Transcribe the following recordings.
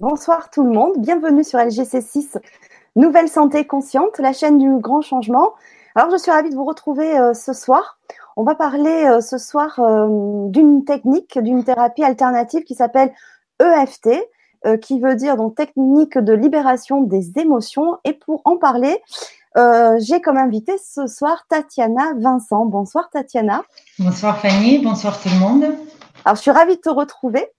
Bonsoir tout le monde, bienvenue sur LGC6 Nouvelle Santé Consciente, la chaîne du grand changement. Alors je suis ravie de vous retrouver euh, ce soir. On va parler euh, ce soir euh, d'une technique, d'une thérapie alternative qui s'appelle EFT, qui veut dire donc technique de libération des émotions. Et pour en parler, j'ai comme invité ce soir Tatiana Vincent. Bonsoir Tatiana. Bonsoir Fanny, bonsoir tout le monde. Alors je suis ravie de te retrouver.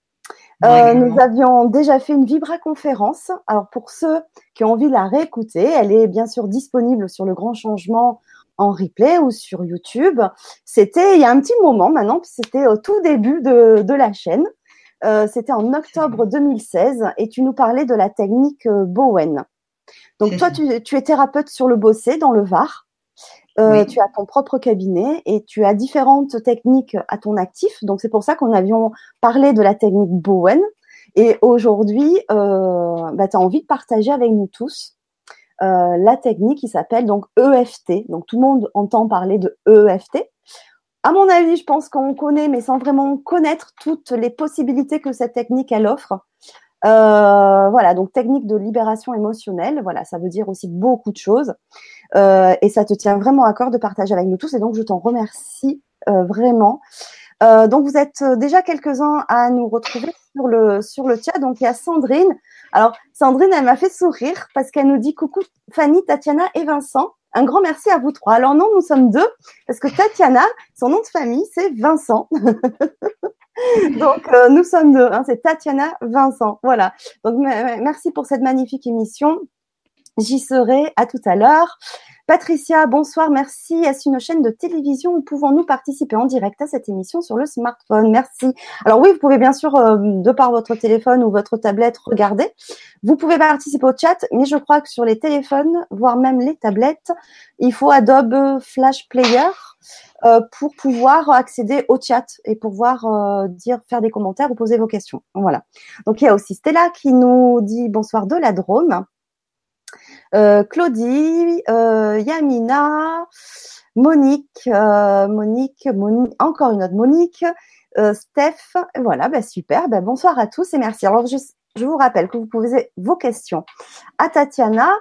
Euh, nous avions déjà fait une Vibra conférence. Alors pour ceux qui ont envie de la réécouter, elle est bien sûr disponible sur le Grand Changement en replay ou sur YouTube. C'était il y a un petit moment maintenant, c'était au tout début de, de la chaîne. Euh, c'était en octobre 2016 et tu nous parlais de la technique euh, Bowen. Donc toi, tu, tu, es thérapeute sur le Bossé dans le Var. Euh, tu as ton propre cabinet et tu as différentes techniques à ton actif. Donc c'est pour ça qu'on avions parlé de la technique Bowen. Et aujourd'hui, euh, bah, tu as envie de partager avec nous tous euh, la technique qui s'appelle donc EFT. Donc tout le monde entend parler de EFT. À mon avis, je pense qu'on connaît, mais sans vraiment connaître toutes les possibilités que cette technique elle offre. Euh, voilà, donc technique de libération émotionnelle. Voilà, ça veut dire aussi beaucoup de choses. Euh, et ça te tient vraiment à cœur de partager avec nous tous. Et donc, je t'en remercie euh, vraiment. Euh, donc, vous êtes déjà quelques-uns à nous retrouver sur le, sur le chat. Donc, il y a Sandrine. Alors, Sandrine, elle m'a fait sourire parce qu'elle nous dit coucou Fanny, Tatiana et Vincent. Un grand merci à vous trois. Alors non, nous sommes deux, parce que Tatiana, son nom de famille, c'est Vincent. Donc, euh, nous sommes deux. Hein, c'est Tatiana Vincent. Voilà. Donc, merci pour cette magnifique émission. J'y serai à tout à l'heure. Patricia, bonsoir, merci. Est-ce une chaîne de télévision où pouvons-nous participer en direct à cette émission sur le smartphone? Merci. Alors oui, vous pouvez bien sûr, euh, de par votre téléphone ou votre tablette, regarder. Vous pouvez participer au chat, mais je crois que sur les téléphones, voire même les tablettes, il faut Adobe Flash Player pour pouvoir accéder au chat et pouvoir euh, dire, faire des commentaires ou poser vos questions. Voilà. Donc il y a aussi Stella qui nous dit bonsoir de la Drôme. Euh, Claudie, euh, Yamina, Monique, euh, Monique, Monique, encore une autre Monique, Steph, voilà, bah super, bah bonsoir à tous et merci. Alors je, je vous rappelle que vous pouvez vos questions à Tatiana.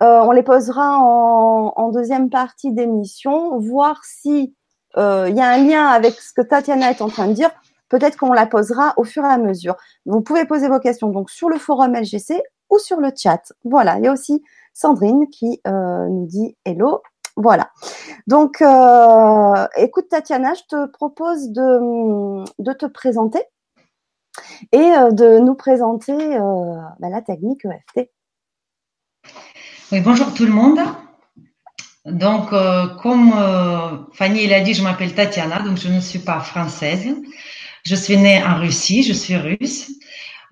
on les posera en, en deuxième partie d'émission, voir si il y a un lien avec ce que Tatiana est en train de dire. Peut-être qu'on la posera au fur et à mesure. Vous pouvez poser vos questions donc sur le forum LGC ou sur le chat. Voilà, il y a aussi Sandrine qui euh, nous dit hello. Voilà. Donc, euh, écoute Tatiana, je te propose de, te présenter et euh, de nous présenter bah, la technique EFT. Oui, bonjour tout le monde. Donc, comme Fanny l'a dit, je m'appelle Tatiana, donc je ne suis pas française. Je suis née en Russie, je suis russe.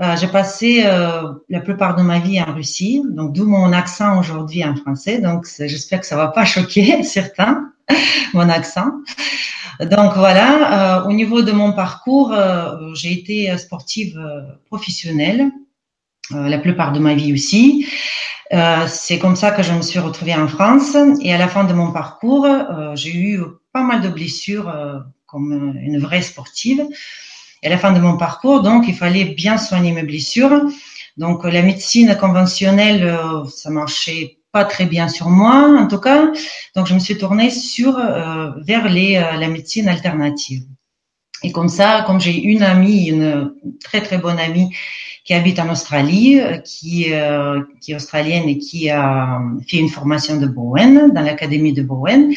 Euh, j'ai passé euh, la plupart de ma vie en Russie, donc d'où mon accent aujourd'hui en français. Donc j'espère que ça va pas choquer certains, mon accent. Donc voilà, euh, au niveau de mon parcours, euh, j'ai été sportive professionnelle la plupart de ma vie aussi. C'est comme ça que je me suis retrouvée en France et à la fin de mon parcours, j'ai eu pas mal de blessures comme une vraie sportive. Et à la fin de mon parcours, donc, il fallait bien soigner mes blessures. Donc, la médecine conventionnelle, euh, ça marchait pas très bien sur moi, en tout cas. Donc, je me suis tournée sur euh, vers les, euh, la médecine alternative. Et comme ça, comme j'ai une amie, une très très bonne amie qui habite en Australie, qui, qui est australienne et qui a fait une formation de Bowen dans l'académie de Bowen,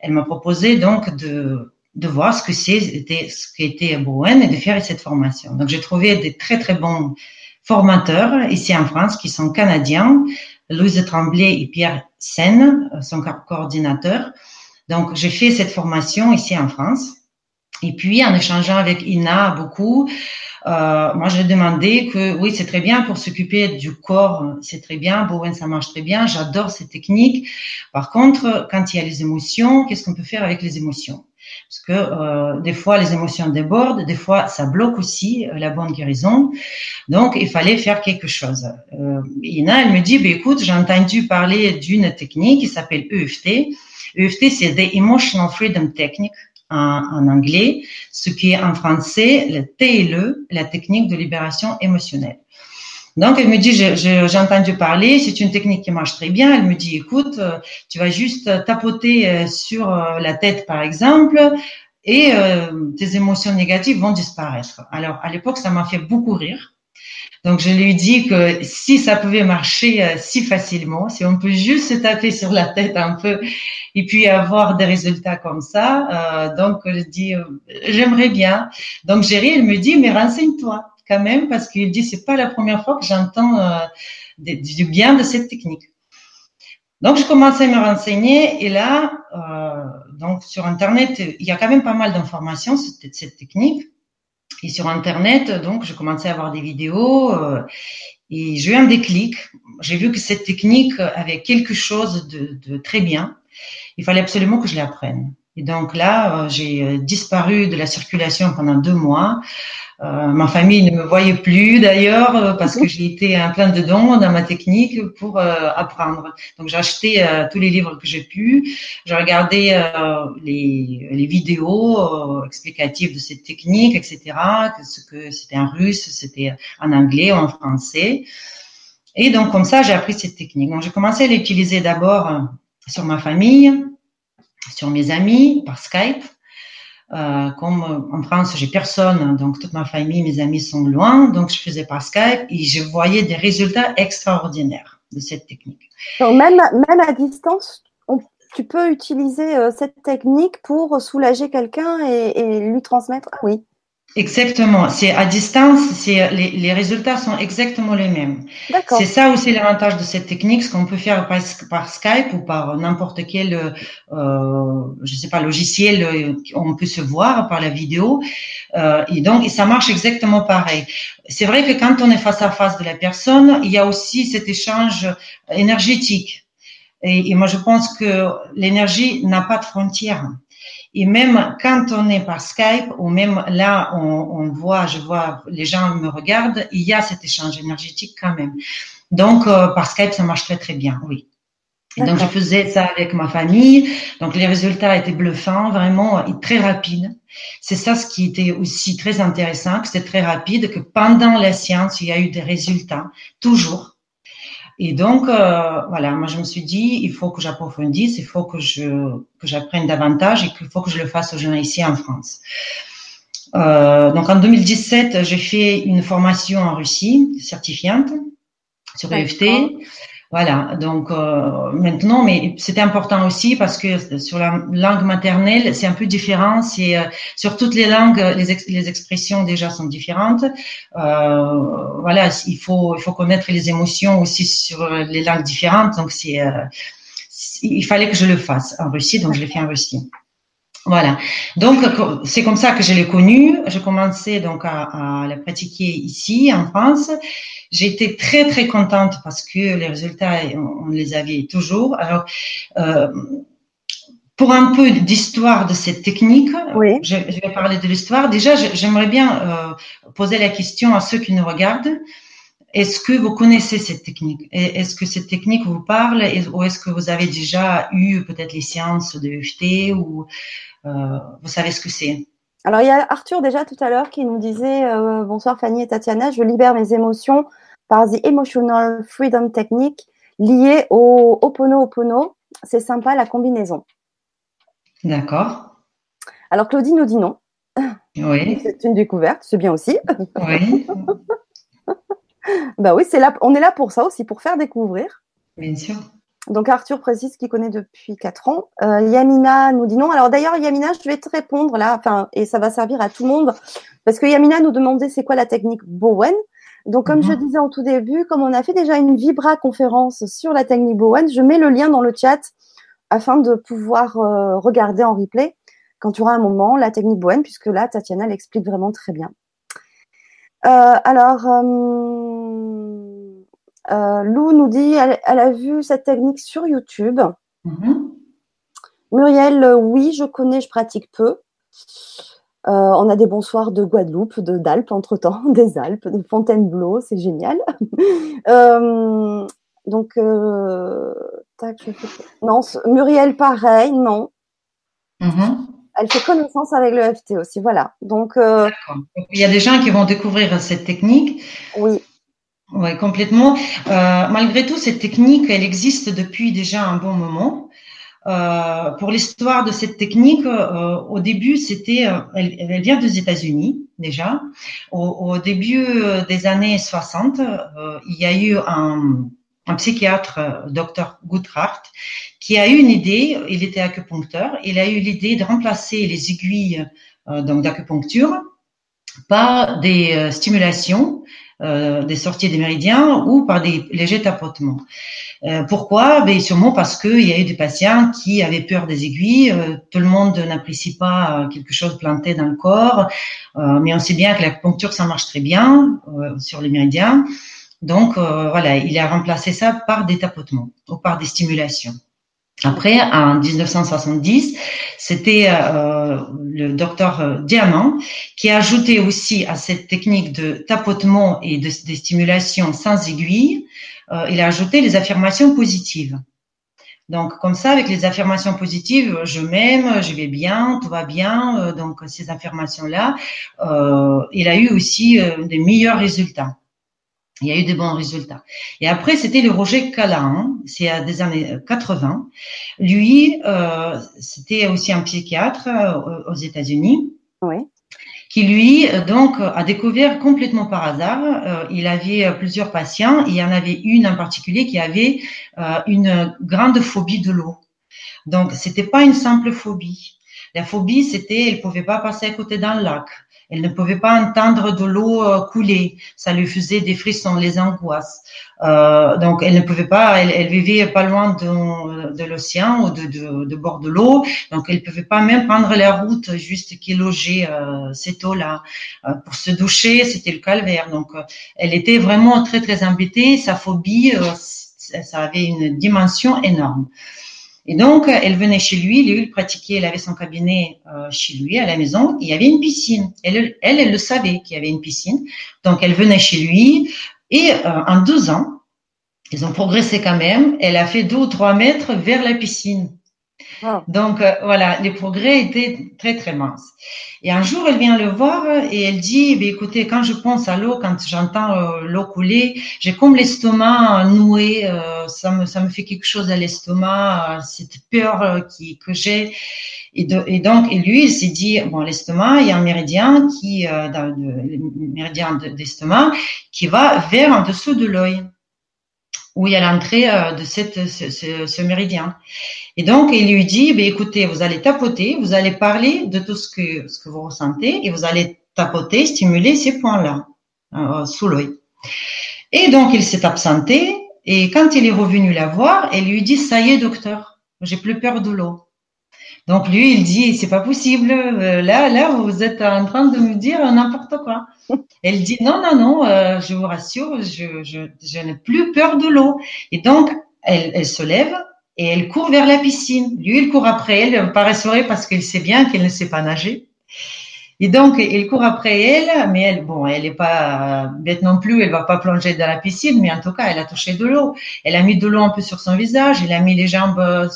elle m'a proposé donc de de voir ce que c'était, ce qu'était Bowen et de faire cette formation. Donc, j'ai trouvé des très, très bons formateurs ici en France qui sont canadiens, Louise Tremblay et Pierre Sen, son coordinateur. Donc, j'ai fait cette formation ici en France. Et puis, en échangeant avec Ina beaucoup, euh, moi, j'ai demandé que oui, c'est très bien pour s'occuper du corps, c'est très bien. Bowen, ça marche très bien. J'adore ces techniques. Par contre, quand il y a les émotions, qu'est-ce qu'on peut faire avec les émotions? Parce que euh, des fois les émotions débordent, des fois ça bloque aussi euh, la bonne guérison. Donc il fallait faire quelque chose. Euh, Ina, elle me dit, bah, écoute, j'ai entendu parler d'une technique qui s'appelle EFT. EFT, c'est the Emotional Freedom Technique en, en, anglais, ce qui est en français le TLE, la technique de libération émotionnelle. Donc, elle me dit, j'ai entendu parler, c'est une technique qui marche très bien. Elle me dit, écoute, euh, tu vas juste tapoter euh, sur euh, la tête, par exemple, et tes émotions négatives vont disparaître. Alors, à l'époque, ça m'a fait beaucoup rire. Donc, je lui dis que si ça pouvait marcher si facilement, si on peut juste se taper sur la tête un peu et puis avoir des résultats comme ça, donc je dis, j'aimerais bien. Donc, Géry, elle me dit, mais renseigne-toi quand même parce qu'il dit c'est pas la première fois que j'entends euh, du bien de cette technique. Donc je commençais à me renseigner et là, euh, donc sur internet, il y a quand même pas mal d'informations sur cette, technique. Et sur internet, donc je commençais à voir des vidéos euh, et j'ai eu un déclic. J'ai vu que cette technique avait quelque chose de, de très bien. Il fallait absolument que je l'apprenne. Et donc là, j'ai disparu de la circulation pendant deux mois. Euh, ma famille ne me voyait plus d'ailleurs euh, parce que j'ai été un plein dedans dans ma technique pour euh, apprendre. Donc j'ai acheté tous les livres que j'ai pu, j'ai regardé les, les, vidéos explicatives de cette technique, etc. Que ce que c'était en russe, c'était en anglais, en français. Et donc comme ça j'ai appris cette technique. Donc j'ai commencé à l'utiliser d'abord sur ma famille, sur mes amis par Skype. Euh, comme euh, en France, j'ai personne, donc toute ma famille, mes amis sont loin, donc je faisais par Skype et je voyais des résultats extraordinaires de cette technique. Même, à distance, tu peux utiliser euh, cette technique pour soulager quelqu'un et, et, lui transmettre. Ah oui. Exactement. C'est à distance, c'est les, les, résultats sont exactement les mêmes. C'est ça aussi l'avantage de cette technique, ce qu'on peut faire par, par, Skype ou par n'importe quel, euh, je sais pas, logiciel, euh, on peut se voir par la vidéo. Euh, et donc, ça marche exactement pareil. C'est vrai que quand on est face à face de la personne, il y a aussi cet échange énergétique. Et, et moi, je pense que l'énergie n'a pas de frontières. Et même quand on est par Skype, ou même là, on, on, voit, je vois, les gens me regardent, il y a cet échange énergétique quand même. Donc, euh, par Skype, ça marche très, très bien, oui. Et donc, je faisais ça avec ma famille. Donc, les résultats étaient bluffants, vraiment, et très rapides. C'est ça ce qui était aussi très intéressant, que c'était très rapide, que pendant la séance, il y a eu des résultats, toujours. Et donc, euh, voilà, moi je me suis dit, il faut que j'approfondisse, il faut que je que j'apprenne davantage et qu'il faut que je le fasse aux gens ici en France. Euh, donc en 2017, j'ai fait une formation en Russie, certifiante, sur EFT. Voilà, donc euh, maintenant, mais c'était important aussi parce que sur la langue maternelle, c'est un peu différent. C'est euh, sur toutes les langues, les, les expressions déjà sont différentes. Euh, voilà, il faut il faut connaître les émotions aussi sur les langues différentes. Donc c'est il fallait que je le fasse en Russie, donc je l'ai fait en Russie. Voilà. Donc c'est comme ça que je l'ai connu. Je commençais donc à, à la pratiquer ici en France. J'étais très très contente parce que les résultats on, les avait toujours. Alors euh, pour un peu d'histoire de cette technique, oui. je, je, vais parler de l'histoire. Déjà, j'aimerais bien euh, poser la question à ceux qui nous regardent. Est-ce que vous connaissez cette technique? Est-ce que cette technique vous parle? Ou est-ce que vous avez déjà eu peut-être les séances de EFT ou euh, vous savez ce que c'est? Alors il y a Arthur déjà tout à l'heure qui nous disait euh, bonsoir Fanny et Tatiana, je libère mes émotions par The Emotional Freedom Technique liée au Opono C'est sympa la combinaison. D'accord. Alors Claudie nous dit non. Oui. C'est une découverte, c'est bien aussi. Oui. bah oui, c'est là, on est là pour ça aussi, pour faire découvrir. Bien sûr. Donc Arthur précise qu'il connaît depuis 4 ans. Euh, Yamina nous dit non. Alors d'ailleurs Yamina, je vais te répondre là, enfin et ça va servir à tout le monde parce que Yamina nous demandait c'est quoi la technique Bowen. Donc comme je mhm. disais en tout début, comme on a fait déjà une Vibra conférence sur la technique Bowen, je mets le lien dans le chat afin de pouvoir euh, regarder en replay quand tu auras un moment la technique Bowen puisque là Tatiana l'explique vraiment très bien. Euh, alors euh, Lou nous dit elle, elle, a vu cette technique sur YouTube. Mm-hmm. Muriel, oui, je connais, je pratique peu. Euh, on a des bonsoirs de Guadeloupe, de d'Alpes entre temps, des Alpes, de Fontainebleau, c'est génial. euh, donc, euh, tac, je fais... non, Muriel, pareil, non. Mm-hmm. Elle fait connaissance avec le FT aussi, voilà. Donc, il y a des gens qui vont découvrir cette technique. Oui Oui, complètement. Malgré tout, cette technique, elle existe depuis déjà un bon moment. Euh, pour l'histoire de cette technique, euh, au début, c'était, euh, elle, elle, vient des États-Unis déjà. Au, au, début des années 60, il y a eu un, un psychiatre, docteur Goodhart, qui a eu une idée. Il était acupuncteur. Il a eu l'idée de remplacer les aiguilles donc d'acupuncture par des stimulations euh, des sorties des méridiens ou par des légers tapotements. Euh, pourquoi? Ben, Sûrement parce qu'il y a eu des patients qui avaient peur des aiguilles. Euh, tout le monde n'apprécie pas quelque chose planté dans le corps, mais on sait bien que l'acupuncture, ça marche très bien sur les méridiens. Donc voilà, il a remplacé ça par des tapotements ou par des stimulations. Après, en 1970, c'était euh, le docteur euh, Diamant qui a ajouté aussi à cette technique de tapotement et de, stimulation sans aiguille, euh, il a ajouté les affirmations positives. Donc, comme ça, avec les affirmations positives, je m'aime, je vais bien, tout va bien. donc, ces affirmations-là, il a eu aussi des meilleurs résultats. Il y a eu des bons résultats. Et après, c'était le Roger Callahan, c'est à des années 80. Lui, euh, c'était aussi un psychiatre euh, aux États-Unis. Oui. Qui lui, donc, a découvert complètement par hasard. Euh, il avait plusieurs patients. il y en avait une en particulier qui avait euh, une grande phobie de l'eau. Donc, c'était pas une simple phobie. La phobie, c'était, elle pouvait pas passer à côté d'un lac. Elle ne pouvait pas entendre de l'eau euh, couler. Ça lui faisait des frissons, les angoisses. Euh, donc, elle ne pouvait pas, elle, vivait pas loin de, de l'océan ou de, de, de, bord de l'eau. Donc, elle ne pouvait pas même prendre la route juste qui logeait euh, cette eau-là. Euh, pour se doucher, c'était le calvaire. Donc, euh, elle était vraiment très, très embêtée. Sa phobie, ça avait une dimension énorme. Et donc, elle venait chez lui, lui, il pratiquait, elle avait son cabinet euh, chez lui, à la maison, il y avait une piscine. Elle, elle, elle le savait qu'il y avait une piscine. Donc, elle venait chez lui et euh, en deux ans, ils ont progressé quand même. Elle a fait deux ou trois mètres vers la piscine. Donc euh, voilà, les progrès étaient très très minces. Et un jour, elle vient le voir et elle dit, eh écoutez, quand je pense à l'eau, quand j'entends euh, l'eau couler, j'ai comme l'estomac noué, euh, ça me ça me fait quelque chose à l'estomac, cette peur qui que j'ai. Et, donc, et lui, il s'est dit, bon, l'estomac, il y a un méridien qui, le méridien d'estomac, qui va vers en dessous de l'œil où il y a l'entrée de ce, méridien. Et donc, il lui dit, ben, écoutez, vous allez tapoter, vous allez parler de tout ce que, ce que vous ressentez et vous allez tapoter, stimuler ces points-là, euh, sous l'œil. Et donc, il s'est absenté et quand il est revenu la voir, elle lui dit, ça y est, docteur, j'ai plus peur de l'eau. Donc lui, il dit, c'est pas possible. Euh, là, là, vous êtes en train de me dire n'importe quoi. Elle dit, non, non, non, euh, je vous rassure, je, je, je n'ai plus peur de l'eau. Et donc, elle, elle se lève et elle court vers la piscine. Lui, il court après elle, par soirée parce qu'il sait bien qu'elle ne sait pas nager. Et donc, il court après elle, mais elle, bon, elle n'est pas bête non plus, elle va pas plonger dans la piscine, mais en tout cas, elle a touché de l'eau. Elle a mis de l'eau un peu sur son visage, elle a mis les jambes euh,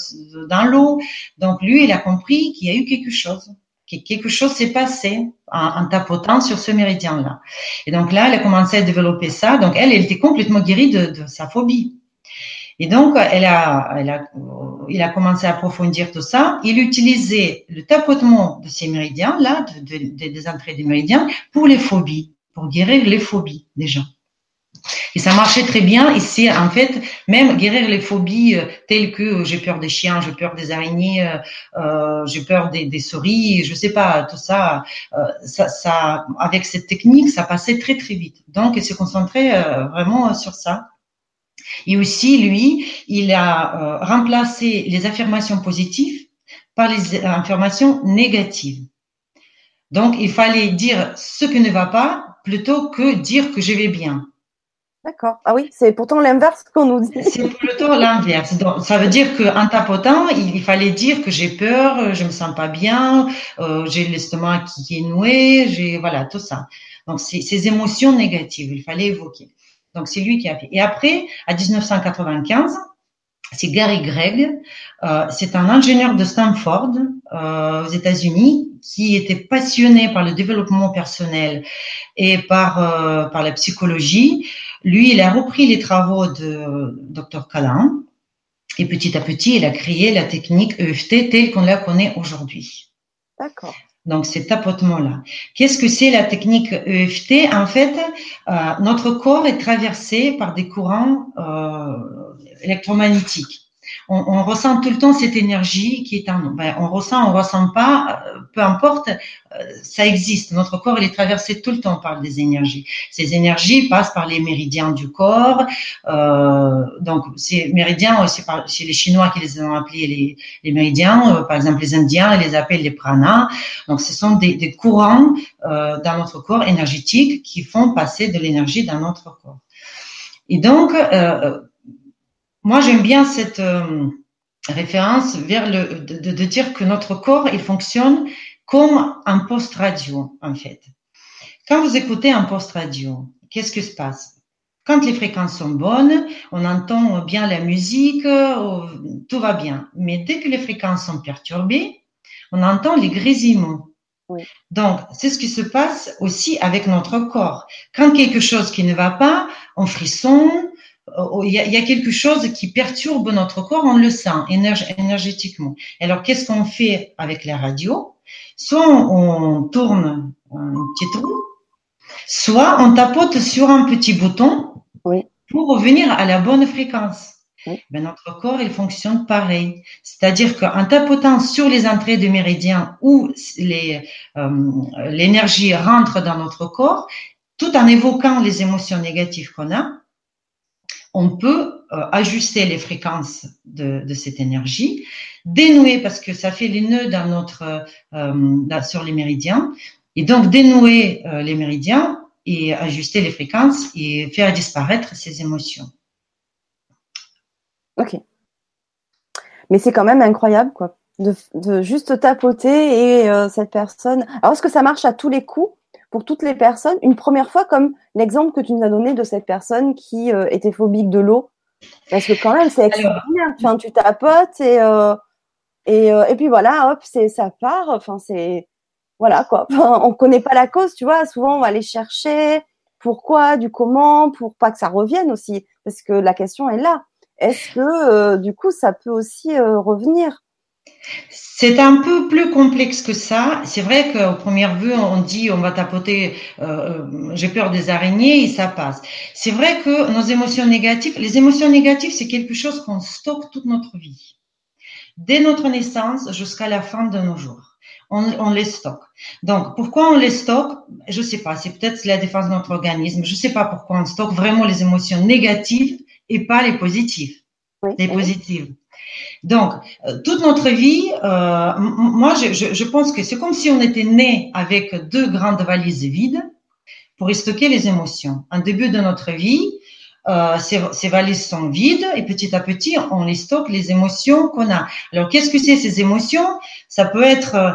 dans l'eau. Donc, lui, il a compris qu'il y a eu quelque chose, que quelque chose s'est passé en, tapotant sur ce méridien-là. Et donc là, elle a commencé à développer ça. Donc, elle, elle était complètement guérie de sa phobie. Et donc, elle a, elle a, il a commencé à approfondir tout ça. Il utilisait le tapotement de ces méridiens, là, de, de, des entrées des méridiens, pour les phobies, pour guérir les phobies des gens. Et ça marchait très bien. Et c'est en fait même guérir les phobies euh, telles que euh, j'ai peur des chiens, j'ai peur des araignées, euh, euh j'ai peur des, souris, je sais pas, tout ça, ça, ça, avec cette technique, ça passait très très vite. Donc, il se concentrait vraiment sur ça. Et aussi, lui, il a euh, remplacé les affirmations positives par les affirmations négatives. Donc, il fallait dire ce qui ne va pas plutôt que dire que je vais bien. D'accord. Ah oui, c'est pourtant l'inverse qu'on nous dit. C'est plutôt l'inverse. Donc, ça veut dire qu'en tapotant, il, fallait dire que j'ai peur, je me sens pas bien, euh, j'ai l'estomac qui est noué, j'ai voilà tout ça. Donc, ces émotions négatives, il fallait évoquer. Donc c'est lui qui a fait. Et après, à 1995, c'est Gary Gregg, euh, c'est un ingénieur de Stanford euh, aux États-Unis qui était passionné par le développement personnel et par, euh, par la psychologie, lui, il a repris les travaux de Dr. Calin et petit à petit, il a créé la technique EFT telle qu'on la connaît aujourd'hui. D'accord. Donc, ces tapotements-là. Qu'est-ce que c'est la technique EFT En fait, euh, notre corps est traversé par des courants euh, électromagnétiques on, on, ressent tout le temps cette énergie qui est en nous. Ben, on ressent, on ressent pas, euh, peu importe, euh, ça existe. Notre corps, il est traversé tout le temps par des énergies. Ces énergies passent par les méridiens du corps. Euh, donc, ces méridiens, par, chez les Chinois qui les ont appelés les, les méridiens, euh, par exemple les Indiens, ils les appellent les pranas. Donc, ce sont des, des courants euh, dans notre corps énergétique qui font passer de l'énergie dans notre corps. Et donc, euh, moi, j'aime bien cette euh, référence vers le de, de, dire que notre corps il fonctionne comme un poste radio en fait. Quand vous écoutez un poste radio, qu'est-ce qui se passe? Quand les fréquences sont bonnes, on entend bien la musique, euh, tout va bien. Mais dès que les fréquences sont perturbées, on entend les grésillements. Oui. Donc, c'est ce qui se passe aussi avec notre corps. Quand quelque chose qui ne va pas, on Oh, il y, a, quelque chose qui perturbe notre corps, on le sent énergétiquement. Alors, qu'est-ce qu'on fait avec la radio? Soit on, tourne un petit trou, soit on tapote sur un petit bouton pour revenir à la bonne fréquence. Ben, notre corps, il fonctionne pareil. C'est-à-dire qu'en tapotant sur les entrées de méridien où euh, l'énergie rentre dans notre corps, tout en évoquant les émotions négatives qu'on a, on peut euh, ajuster les fréquences de, cette énergie, dénouer parce que ça fait les nœuds dans notre euh, sur les méridiens, et donc dénouer euh, les méridiens et ajuster les fréquences et faire disparaître ces émotions. Ok. Mais c'est quand même incroyable, quoi, de, juste tapoter et cette personne. Alors est-ce que ça marche à tous les coups? Pour toutes les personnes une première fois, comme l'exemple que tu nous as donné de cette personne qui euh, était phobique de l'eau Parce que quand même, c'est extraordinaire. Enfin, tu tapotes et, euh, et, euh, et puis voilà, hop, c'est ça part. Enfin, c'est voilà quoi. on connaît pas la cause, tu vois. Souvent, on va aller chercher pourquoi, du comment, pour pas que ça revienne aussi, parce que la question est là. Est-ce que du coup, ça peut aussi revenir? C'est un peu plus complexe que ça. C'est vrai qu'au premier vue, on dit on va tapoter, euh, euh, j'ai peur des araignées et ça passe. C'est vrai que nos émotions négatives, les émotions négatives, c'est quelque chose qu'on stocke toute notre vie. Dès notre naissance jusqu'à la fin de nos jours. On, on, les stocke. Donc, pourquoi on les stocke? Je sais pas. C'est peut-être la défense de notre organisme. Je sais pas pourquoi on stocke vraiment les émotions négatives et pas les positives. les positives. Donc, euh, toute notre vie, euh, moi, je, je, pense que c'est comme si on était né avec deux grandes valises vides pour y stocker les émotions. En début de notre vie, euh, ces, ces, valises sont vides et petit à petit, on les stocke les émotions qu'on a. Alors, qu'est-ce que c'est ces émotions? Ça peut être euh,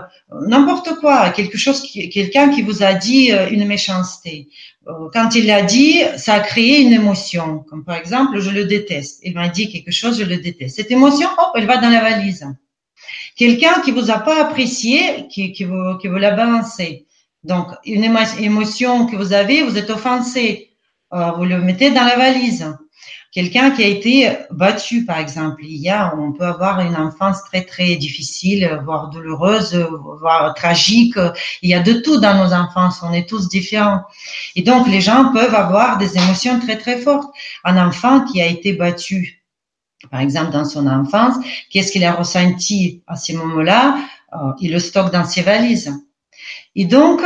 n'importe quoi, quelque chose, quelqu'un qui vous a dit une méchanceté. Euh, quand il l'a dit, ça a créé une émotion. Comme par exemple, je le déteste. Il m'a dit quelque chose, je le déteste. Cette émotion, hop, elle va dans la valise. Quelqu'un qui vous a pas apprécié, qui, qui vous, qui vous l'a balancé. Donc, une émotion que vous avez, vous êtes offensé. Euh, vous le mettez dans la valise. Quelqu'un qui a été battu, par exemple, il y a, on peut avoir une enfance très très difficile, voire douloureuse, voire tragique. Il y a de tout dans nos enfances. On est tous différents. Et donc, les gens peuvent avoir des émotions très très fortes. Un enfant qui a été battu, par exemple, dans son enfance, qu'est-ce qu'il a ressenti à ces moments-là? Euh, Il le stocke dans ses valises. Et donc,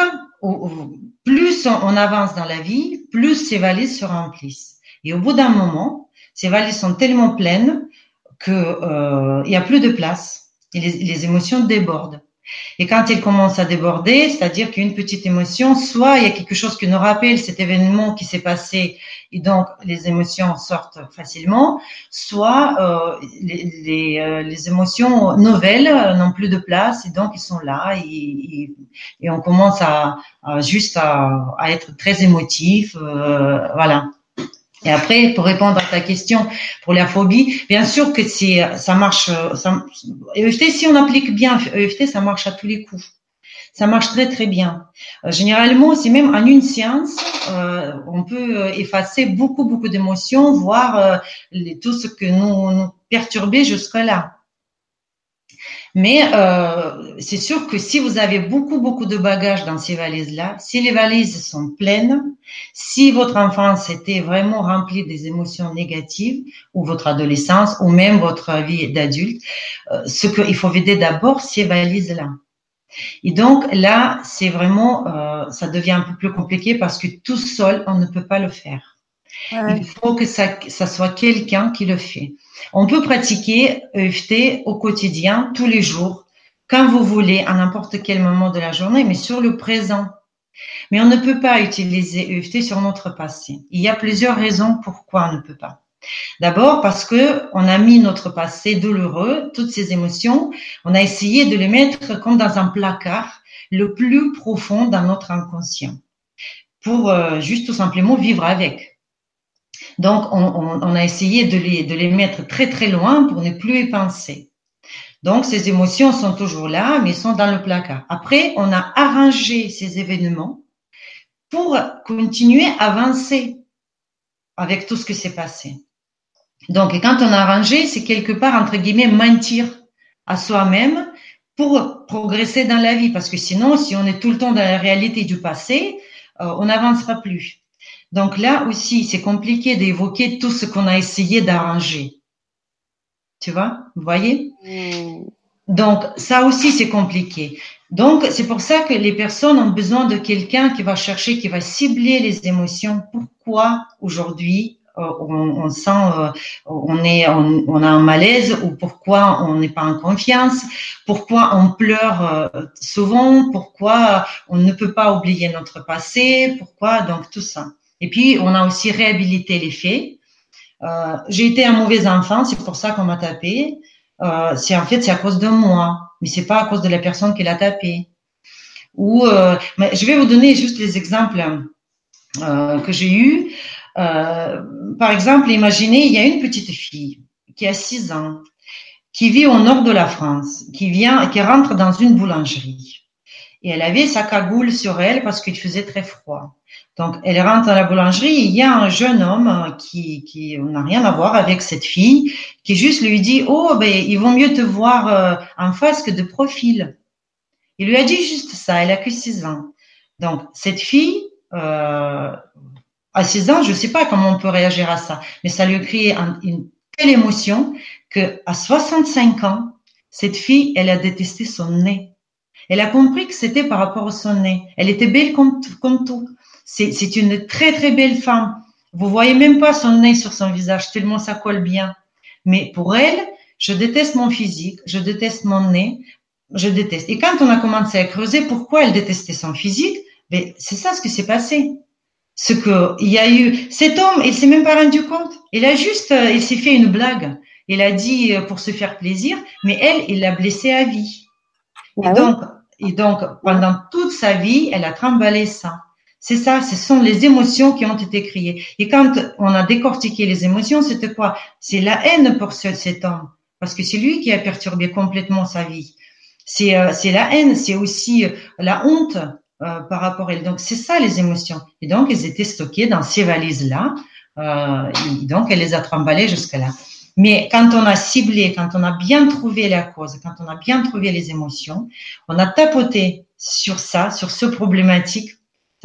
plus on avance dans la vie, plus ces valises se remplissent. Et au bout d'un moment, ces valises sont tellement pleines qu'il euh, n'y a plus de place et les, les, émotions débordent. Et quand elles commencent à déborder, c'est-à-dire qu'une petite émotion, soit il y a quelque chose qui nous rappelle cet événement qui s'est passé et donc les émotions sortent facilement, soit euh, les, les, euh, les, émotions nouvelles n'ont plus de place et donc ils sont là et, et, on commence à, à juste à, à, être très émotif, euh, voilà. Et après, pour répondre à ta question pour la phobie, bien sûr que c'est, ça marche. Ça, EFT, si on applique bien EFT, ça marche à tous les coups. ça marche très très bien. Euh, généralement, c'est même en une séance, euh, on peut euh, effacer beaucoup beaucoup d'émotions, voir tout ce que nous, nous perturbait jusque-là. Mais euh, c'est sûr que si vous avez beaucoup, beaucoup de bagages dans ces valises-là, si les valises sont pleines, si votre enfance était vraiment remplie des émotions négatives, ou votre adolescence, ou même votre vie d'adulte, euh, ce qu'il faut vider d'abord, ces valises-là. Et donc là, c'est vraiment, euh, ça devient un peu plus compliqué parce que tout seul, on ne peut pas le faire. Il faut que ça, ça soit quelqu'un qui le fait. On peut pratiquer EFT au quotidien, tous les jours, quand vous voulez, à n'importe quel moment de la journée, mais sur le présent. Mais on ne peut pas utiliser EFT sur notre passé. Il y a plusieurs raisons pourquoi on ne peut pas. D'abord parce que on a mis notre passé douloureux, toutes ces émotions, on a essayé de les mettre comme dans un placard le plus profond dans notre inconscient pour euh, juste tout simplement vivre avec. Donc, on, a essayé de les, mettre très très loin pour ne plus y penser. Donc, ces émotions sont toujours là, mais sont dans le placard. Après, on a arrangé ces événements pour continuer à avancer avec tout ce qui s'est passé. Donc, quand on a arrangé, c'est quelque part, entre guillemets, mentir à soi-même pour progresser dans la vie. Parce que sinon, si on est tout le temps dans la réalité du passé, euh, on n'avancera plus. Donc là aussi, c'est compliqué d'évoquer tout ce qu'on a essayé d'arranger. Tu vois, vous voyez? Hmm. Donc ça aussi, c'est compliqué. Donc c'est pour ça que les personnes ont besoin de quelqu'un qui va chercher, qui va cibler les émotions. Pourquoi aujourd'hui euh, on, sent, euh, on est, on, a un malaise ou pourquoi on n'est pas en confiance, pourquoi on pleure euh, souvent, pourquoi on ne peut pas oublier notre passé, pourquoi? Donc tout ça. Et puis, on a aussi réhabilité les faits. Euh, j'ai été un mauvais enfant, c'est pour ça qu'on m'a tapé. Euh, c'est en fait c'est à cause de moi, mais c'est pas à cause de la personne qui l'a tapé. Ou euh, je vais vous donner juste les exemples que j'ai eus. Par exemple, imaginez il y a une petite fille qui a 6 ans, qui vit au nord de la France, qui vient, qui rentre dans une boulangerie. Et elle avait sa cagoule sur elle parce qu'il faisait très froid. Donc, elle rentre dans la boulangerie. il y a un jeune homme qui, qui n'a rien à voir avec cette fille, qui juste lui dit Oh, ben, il vaut mieux te voir euh, en face que de profil. Il lui a dit juste ça. Elle a que 6 ans. Donc, cette fille, euh, à 6 ans, je ne sais pas comment on peut réagir à ça, mais ça lui a créé une telle émotion que à 65 ans, cette fille, elle a détesté son nez. Elle a compris que c'était par rapport à son nez. Elle était belle comme tout. C'est une très très belle femme. Vous voyez même pas son nez sur son visage tellement ça colle bien. Mais pour elle, je déteste mon physique, je déteste mon nez, je déteste. Et quand on a commencé à creuser pourquoi elle détestait son physique, ben, c'est ça ce qui s'est passé. Ce que il y a eu cet homme, il s'est même pas rendu compte. Il a juste, euh, il s'est fait une blague. Il a dit euh, pour se faire plaisir, mais elle, il l'a blessée à vie. et ah donc, et donc pendant toute sa vie, elle a tremballé ça. C'est ça, ce sont les émotions qui ont été créées. Et quand on a décortiqué les émotions, c'était quoi? C'est la haine pour cet homme, parce que c'est lui qui a perturbé complètement sa vie. C'est euh, la haine, c'est aussi euh, la honte euh, par rapport à elle. Donc c'est ça les émotions. Et donc elles étaient stockées dans ces valises-là. et donc elle les a tremballées jusque-là. Mais quand on a ciblé, quand on a bien trouvé la cause, quand on a bien trouvé les émotions, on a tapoté sur ça, sur ce problématique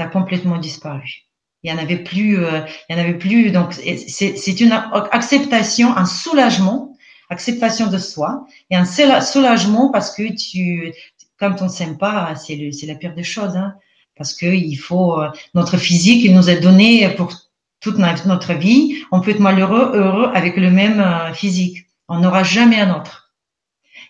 complètement disparu. Il y en avait plus, euh, il y en avait plus. Donc c'est une acceptation, un soulagement, acceptation de soi et un soulagement parce que tu, quand on s'aime pas, c'est la pire des choses, hein, parce que il faut euh, notre physique, il nous est donné pour toute notre vie. On peut être malheureux, heureux avec le même euh, physique. On n'aura jamais un autre.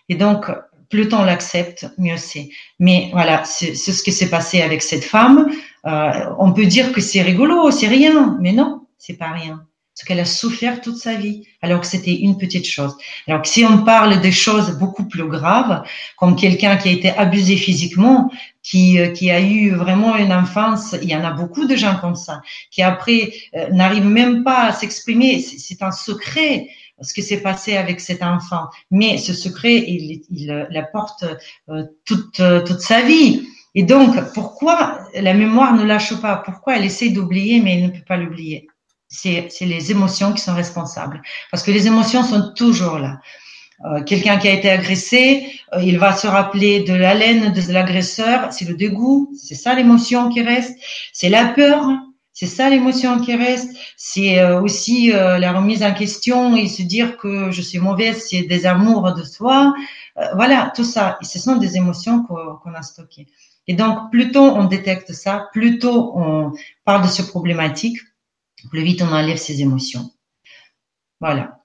Et donc plus temps l'accepte, mieux c'est. Mais voilà, c'est ce qui s'est passé avec cette femme. Euh, on peut dire que c'est rigolo, c'est rien, mais non, c'est pas rien. Parce qu'elle a souffert toute sa vie, alors que c'était une petite chose. Alors que si on parle des choses beaucoup plus graves, comme quelqu'un qui a été abusé physiquement, qui, euh, qui a eu vraiment une enfance, il y en a beaucoup de gens comme ça, qui après euh, n'arrivent même pas à s'exprimer, c'est un secret ce qui s'est passé avec cet enfant. Mais ce secret, il, il, il porte toute, toute sa vie. Et donc, pourquoi la mémoire ne lâche pas? Pourquoi elle essaie d'oublier, mais elle ne peut pas l'oublier? C'est les émotions qui sont responsables. Parce que les émotions sont toujours là. Euh, quelqu'un qui a été agressé, euh, il va se rappeler de l'haleine de l'agresseur, c'est le dégoût, c'est ça l'émotion qui reste, c'est la peur, c'est ça l'émotion qui reste, c'est euh, aussi la remise en question et se dire que je suis mauvaise, c'est des amours de soi, voilà, tout ça, ce sont des émotions qu'on a stockées. Et donc, plus tôt on détecte ça, plus tôt on parle de ce problématique, plus vite on enlève ces émotions. Voilà.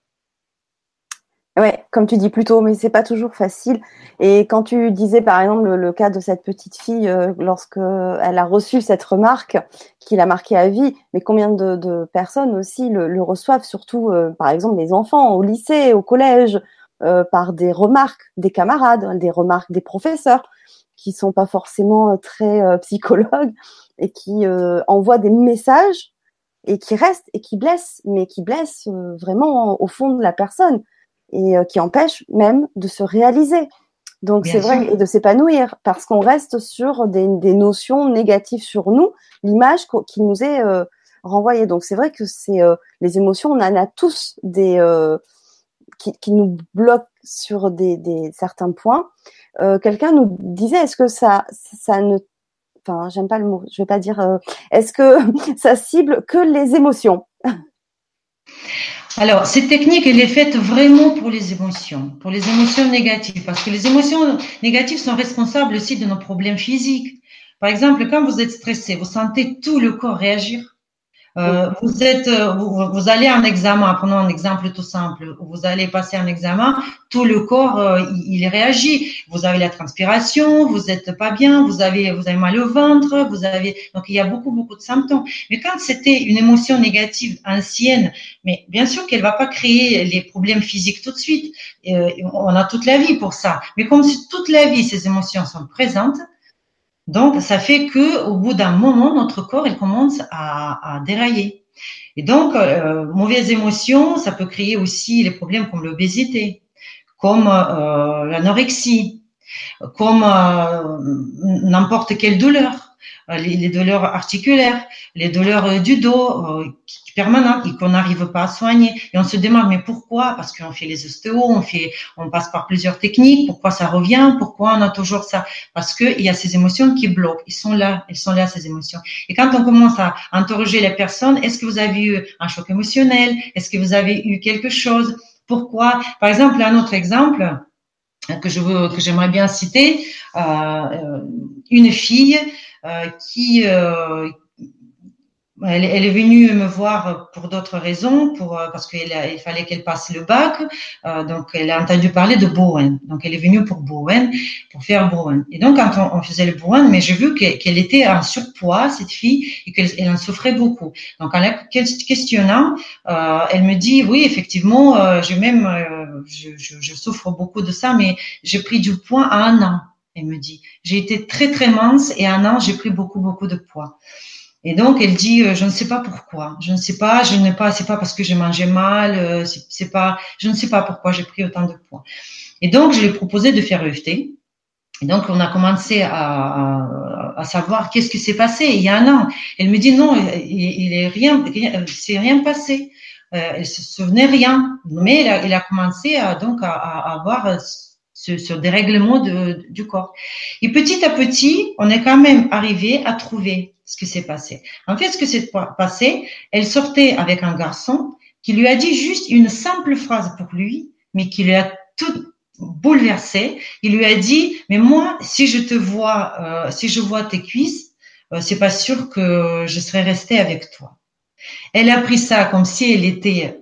Ouais, comme tu dis plus tôt, mais c'est pas toujours facile. Et quand tu disais par exemple le, cas de cette petite fille euh, lorsque elle a reçu cette remarque qui l'a marquée à vie, mais combien de, personnes aussi le, reçoivent, surtout euh, par exemple les enfants au lycée, au collège, euh, par des remarques des camarades, des remarques des professeurs qui sont pas forcément très psychologues et qui envoient des messages et qui restent et qui blessent, mais qui blessent vraiment au fond de la personne et euh, qui empêche même de se réaliser. Donc c'est vrai et de s'épanouir parce qu'on reste sur des, des, notions négatives sur nous, l'image qui nous est euh, renvoyée. Donc c'est vrai que c'est euh, les émotions, on en a tous des qui, qui, nous bloquent sur des, des certains points. Quelqu'un nous disait est-ce que ça ça ne enfin j'aime pas le mot, je vais pas dire est-ce que ça cible que les émotions? Alors, cette technique, elle est faite vraiment pour les émotions, pour les émotions négatives, parce que les émotions négatives sont responsables aussi de nos problèmes physiques. Par exemple, quand vous êtes stressé, vous sentez tout le corps réagir. Euh, vous êtes, euh, vous, allez en examen, prenons un exemple tout simple. Vous allez passer un examen, tout le corps euh, il, réagit. Vous avez la transpiration, vous êtes pas bien, vous avez vous avez mal au ventre, vous avez donc il y a beaucoup beaucoup de symptômes. Mais quand c'était une émotion négative ancienne, mais bien sûr qu'elle va pas créer les problèmes physiques tout de suite. on a toute la vie pour ça. Mais comme toute la vie ces émotions sont présentes, donc, ça fait que au bout d'un moment, notre corps il commence à, dérailler. Et donc, euh, mauvaises émotions, ça peut créer aussi les problèmes comme l'obésité, comme euh, l'anorexie, comme euh, n'importe quelle douleur. Euh, les, douleurs articulaires, les douleurs euh, du dos euh, permanentes et qu'on n'arrive pas à soigner. Et on se demande mais pourquoi? Parce qu'on fait les ostéos, on fait, on passe par plusieurs techniques. Pourquoi ça revient? Pourquoi on a toujours ça? Parce que il y a ces émotions qui bloquent. Ils sont là, elles sont là ces émotions. Et quand on commence à interroger les personnes, est-ce que vous avez eu un choc émotionnel? Est-ce que vous avez eu quelque chose? Pourquoi? Par exemple, un autre exemple veux, que j'aimerais bien citer, euh, une fille euh, qui euh, elle, elle, est venue me voir pour d'autres raisons, pour euh, parce qu'il il fallait qu'elle passe le bac. Euh, donc, elle a entendu parler de Bowen. Donc, elle est venue pour Bowen, pour faire Bowen. Et donc, quand on, faisait le Bowen, mais j'ai vu qu'elle était en surpoids, cette fille, et qu'elle elle en souffrait beaucoup. Donc, en la questionnant, euh, elle me dit, oui, effectivement, euh, je même, je, je, je souffre beaucoup de ça, mais j'ai pris du poids à un an. Elle me dit, j'ai été très très mince et un an j'ai pris beaucoup beaucoup de poids. Et donc elle dit, euh, je ne sais pas pourquoi, je ne sais pas, je ne pas, c'est pas parce que j'ai mangé mal, euh, c'est pas, je ne sais pas pourquoi j'ai pris autant de poids. Et donc je lui ai proposé de faire EFT. Et donc on a commencé à, à, savoir qu'est-ce qui s'est passé il y a un an. Elle me dit non, il, est rien, c'est rien passé. Euh, elle se souvenait rien, mais elle a, elle a commencé à, donc à, à avoir ce, dérèglement de, du corps. Et petit à petit, on est quand même arrivé à trouver ce qui s'est passé. En fait, ce qui s'est passé, elle sortait avec un garçon qui lui a dit juste une simple phrase pour lui, mais qui lui a tout bouleversé. Il lui a dit, mais moi, si je te vois, euh, si je vois tes cuisses, euh, c'est pas sûr que je serais restée avec toi. Elle a pris ça comme si elle était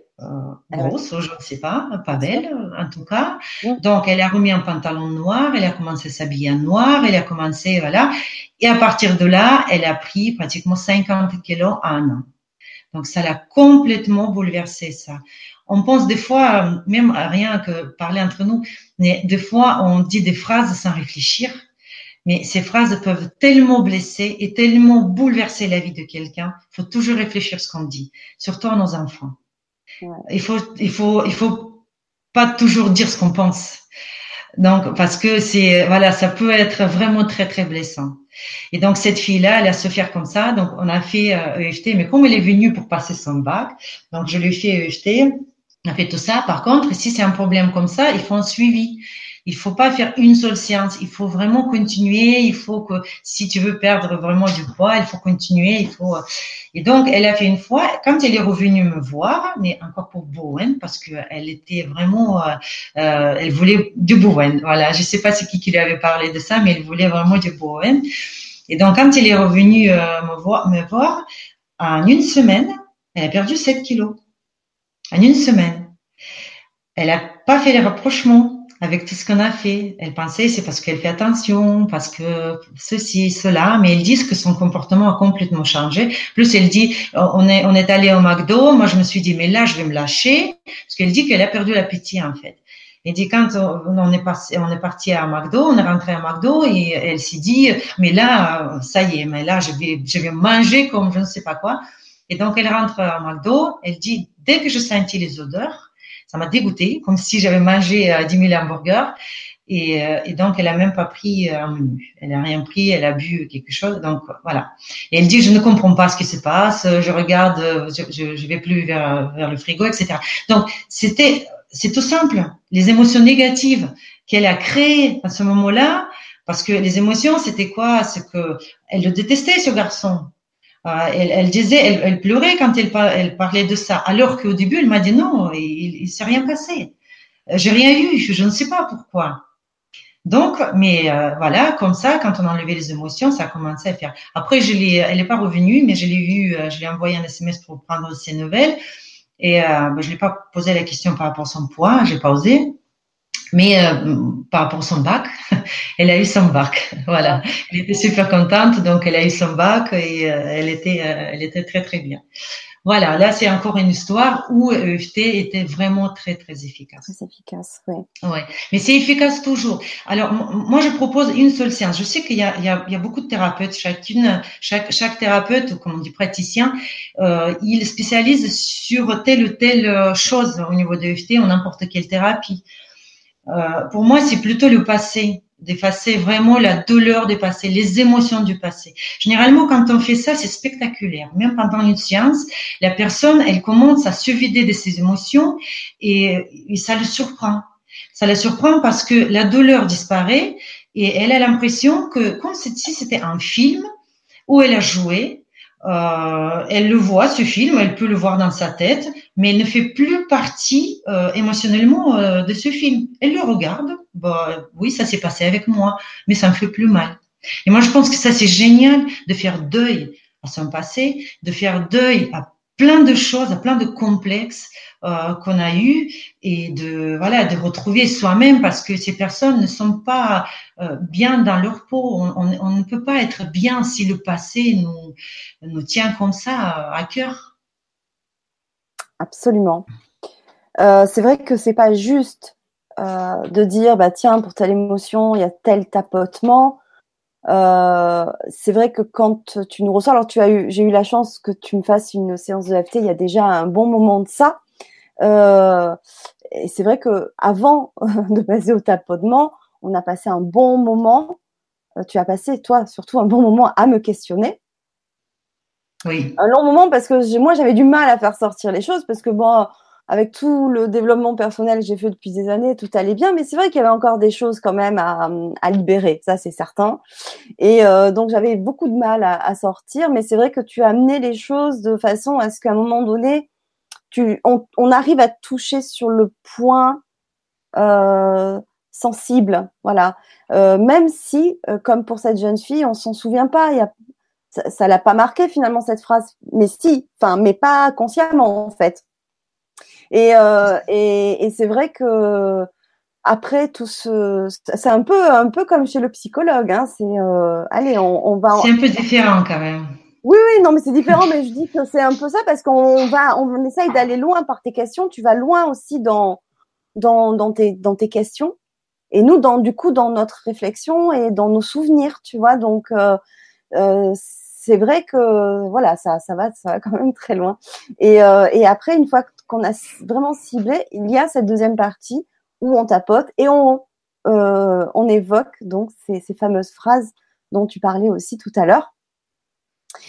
grosse, je ne sais pas, pas belle en tout cas. Donc elle a remis un pantalon noir, elle a commencé à s'habiller en noir, elle a commencé, voilà. Et à partir de là, elle a pris pratiquement 50 kilos en un an. Donc ça l'a complètement bouleversé ça. On pense des fois, même à rien que parler entre nous, mais des fois on dit des phrases sans réfléchir. Mais ces phrases peuvent tellement blesser et tellement bouleverser la vie de quelqu'un. Il faut toujours réfléchir ce qu'on dit, surtout à nos enfants. Il faut, il faut, il faut pas toujours dire ce qu'on pense. Donc, parce que c'est, voilà, ça peut être vraiment très, très blessant. Et donc cette fille-là, elle a se faire comme ça. Donc on a fait EFT, e mais comme elle est venue pour passer son bac, donc je lui ai fait EFT. On a fait tout ça. Par contre, si c'est un problème comme ça, il faut un suivi. Il faut pas faire une seule séance. Il faut vraiment continuer. Il faut que si tu veux perdre vraiment du poids, il faut continuer. Il faut. Et donc, elle a fait une fois. Quand elle est revenue me voir, mais encore pour Bowen, parce que elle était vraiment, euh, euh, elle voulait du Bowen. Voilà. Je sais pas c'est qui qui lui avait parlé de ça, mais elle voulait vraiment du Bowen. Et donc, quand elle est revenue euh, me voir, me voir, en une semaine, elle a perdu 7 kilos. En une semaine. Elle a pas fait les rapprochements avec tout ce qu'on a fait. Elle pensait c'est parce qu'elle fait attention, parce que ceci, cela, mais elle dit que son comportement a complètement changé. Plus elle dit on est on est allé au McDo, moi je me suis dit mais là je vais me lâcher parce qu'elle dit qu'elle a perdu l'appétit en fait. Elle dit quand on est parti on est parti à McDo, on est rentré à McDo et elle s'est dit mais là ça y est, mais là je vais je vais manger comme je ne sais pas quoi. Et donc elle rentre à McDo, elle dit dès que je sentis les odeurs ça m'a dégoûté, comme si j'avais mangé euh, 10 000 hamburgers. Et, euh, et, donc, elle a même pas pris euh, un menu. Elle a rien pris, elle a bu quelque chose. Donc, voilà. Et elle dit, je ne comprends pas ce qui se passe. Je regarde, je, je, vais plus vers, vers le frigo, etc. Donc, c'était, c'est tout simple. Les émotions négatives qu'elle a créées à ce moment-là, parce que les émotions, c'était quoi? C'est que elle le détestait, ce garçon. Euh, elle, elle, disait, elle, elle, pleurait quand elle, elle, parlait de ça, alors qu'au début, elle m'a dit non, il, il s'est rien passé. Euh, j'ai rien eu, je, ne sais pas pourquoi. Donc, mais euh, voilà, comme ça, quand on a enlevé les émotions, ça a commencé à faire. Après, je l'ai, elle n'est pas revenue, mais je l'ai eu, je lui ai envoyé un SMS pour prendre ses nouvelles. Et euh, ben, je l'ai pas posé la question par rapport à son poids, j'ai pas osé. Mais euh, par rapport à son bac, elle a eu son bac. Voilà, elle était super contente, donc elle a eu son bac et euh, elle était, euh, elle était très très bien. Voilà, là c'est encore une histoire où EFT était vraiment très très efficace. Très efficace, oui. Ouais, mais c'est efficace toujours. Alors moi je propose une seule séance. Je sais qu'il y a, il y, a, il y a beaucoup de thérapeutes. Chacune, chaque chaque thérapeute, comme on dit praticien, euh, il spécialise sur telle ou telle chose au niveau de EFT ou n'importe quelle thérapie. Euh, pour moi, c'est plutôt le passé, d'effacer vraiment la douleur du passé, les émotions du passé. Généralement, quand on fait ça, c'est spectaculaire. Même pendant une séance, la personne, elle commence à se vider de ses émotions et, et ça le surprend. Ça la surprend parce que la douleur disparaît et elle a l'impression que comme si c'était un film où elle a joué, euh, elle le voit, ce film, elle peut le voir dans sa tête, mais elle ne fait plus partie euh, émotionnellement euh, de ce film. Elle le regarde, bah, oui, ça s'est passé avec moi, mais ça me fait plus mal. Et moi, je pense que ça, c'est génial de faire deuil à son passé, de faire deuil à plein de choses, plein de complexes euh, qu'on a eu et de voilà de retrouver soi-même parce que ces personnes ne sont pas euh, bien dans leur peau. On, ne peut pas être bien si le passé nous nous tient comme ça à cœur. Absolument. Euh, c'est vrai que c'est pas juste euh, de dire bah tiens pour telle émotion il y a tel tapotement euh, c'est vrai que quand tu nous reçois, alors tu as eu, j'ai eu la chance que tu me fasses une séance de FT il y a déjà un bon moment de ça. Euh, et c'est vrai que avant de passer au tapotement, on a passé un bon moment. Euh, tu as passé, toi, surtout un bon moment à me questionner. Oui. Un long moment parce que moi, j'avais du mal à faire sortir les choses parce que bon, avec tout le développement personnel que j'ai fait depuis des années, tout allait bien, mais c'est vrai qu'il y avait encore des choses quand même à, libérer, ça c'est certain. Et euh, donc j'avais beaucoup de mal à, sortir, mais c'est vrai que tu as amené les choses de façon à ce qu'à un moment donné, tu, on, on, arrive à toucher sur le point euh, sensible, voilà. Euh, même si, euh, comme pour cette jeune fille, on s'en souvient pas, ça, ça l'a pas marqué finalement cette phrase, mais si, enfin, mais pas consciemment en fait. Et, euh, et, et c'est vrai que après tout ce, c'est un peu un peu comme chez le psychologue. Hein, c'est euh, allez, on, on va. C'est un peu différent quand même. Oui, oui, non, mais c'est différent. mais je dis que c'est un peu ça parce qu'on va, on essaye d'aller loin par tes questions. Tu vas loin aussi dans dans dans tes dans tes questions. Et nous, dans du coup, dans notre réflexion et dans nos souvenirs, tu vois. Donc, euh, euh, c'est vrai que voilà, ça, ça va, ça va quand même très loin. Et, euh, et après, une fois qu'on a vraiment ciblé, il y a cette deuxième partie où on tapote et on, euh, on évoque donc ces, ces fameuses phrases dont tu parlais aussi tout à l'heure.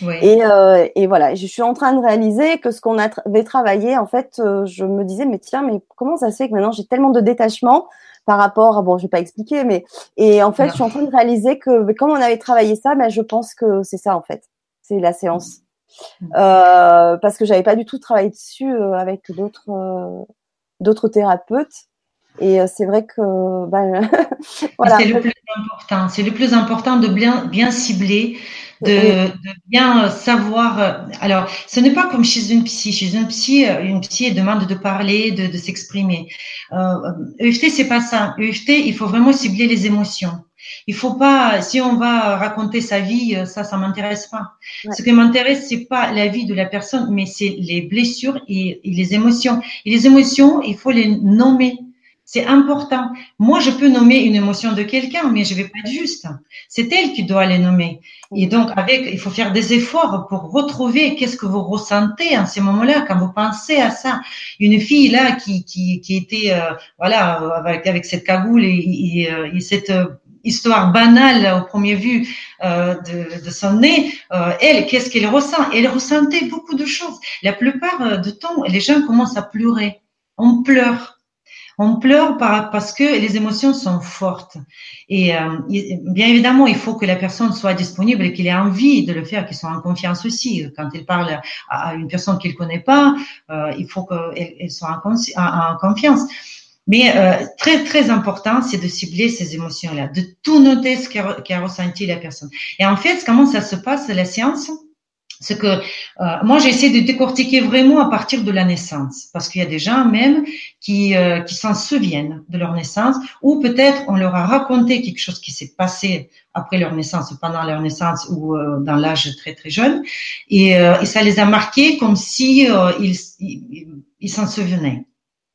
Et, euh, et, voilà, je suis en train de réaliser que ce qu'on avait travaillé, en fait, euh, je me disais, mais tiens, mais comment ça se fait que maintenant j'ai tellement de détachement par rapport, à, bon, je vais pas expliquer, mais et en fait, je suis en train de réaliser que comme on avait travaillé ça, ben, je pense que c'est ça en fait, c'est la séance. Euh, parce que j'avais pas du tout travaillé dessus euh, avec d'autres euh, d'autres thérapeutes. Et c'est vrai que ben, voilà. C'est le plus important. C'est le plus important de bien bien cibler de, bien savoir. Alors, ce n'est pas comme chez une psy. Chez une psy, une psy demande de parler, de, de s'exprimer. Euh, EFT, c'est pas ça. EFT, il faut vraiment cibler les émotions. Il faut pas, si on va raconter sa vie, ça, ça m'intéresse pas. Ce qui m'intéresse, c'est pas la vie de la personne, mais c'est les blessures et, et, les émotions. Et les émotions, il faut les nommer. C'est important. Moi, je peux nommer une émotion de quelqu'un, mais je vais pas être juste. C'est elle qui doit les nommer. Et donc, avec, il faut faire des efforts pour retrouver qu'est-ce que vous ressentez en ces moments-là quand vous pensez à ça. Une fille là qui qui, qui était euh, voilà avec, avec cette cagoule et, et, euh, cette euh, histoire banale au premier vue euh, de, de, son nez, euh, elle, qu'est-ce qu'elle ressent? Elle ressentait beaucoup de choses. La plupart du temps, les gens commencent à pleurer. On pleure on pleure parce que les émotions sont fortes. Et euh, bien évidemment, il faut que la personne soit disponible et qu'il ait envie de le faire, qu'il soit en confiance aussi. Quand il parle à une personne qu'il connaît pas, euh, il faut qu'elle soit en, confiance. Mais euh, très très important, c'est de cibler ces émotions-là, de tout noter ce qu'a ressenti la personne. Et en fait, comment ça se passe la séance c'est que euh, moi j'essaie de décortiquer vraiment à partir de la naissance, parce qu'il y a des gens même qui, euh, qui s'en souviennent de leur naissance, ou peut-être on leur a raconté quelque chose qui s'est passé après leur naissance, pendant leur naissance ou euh, dans l'âge très très jeune, et, et, ça les a marqués comme si ils, ils s'en souvenaient.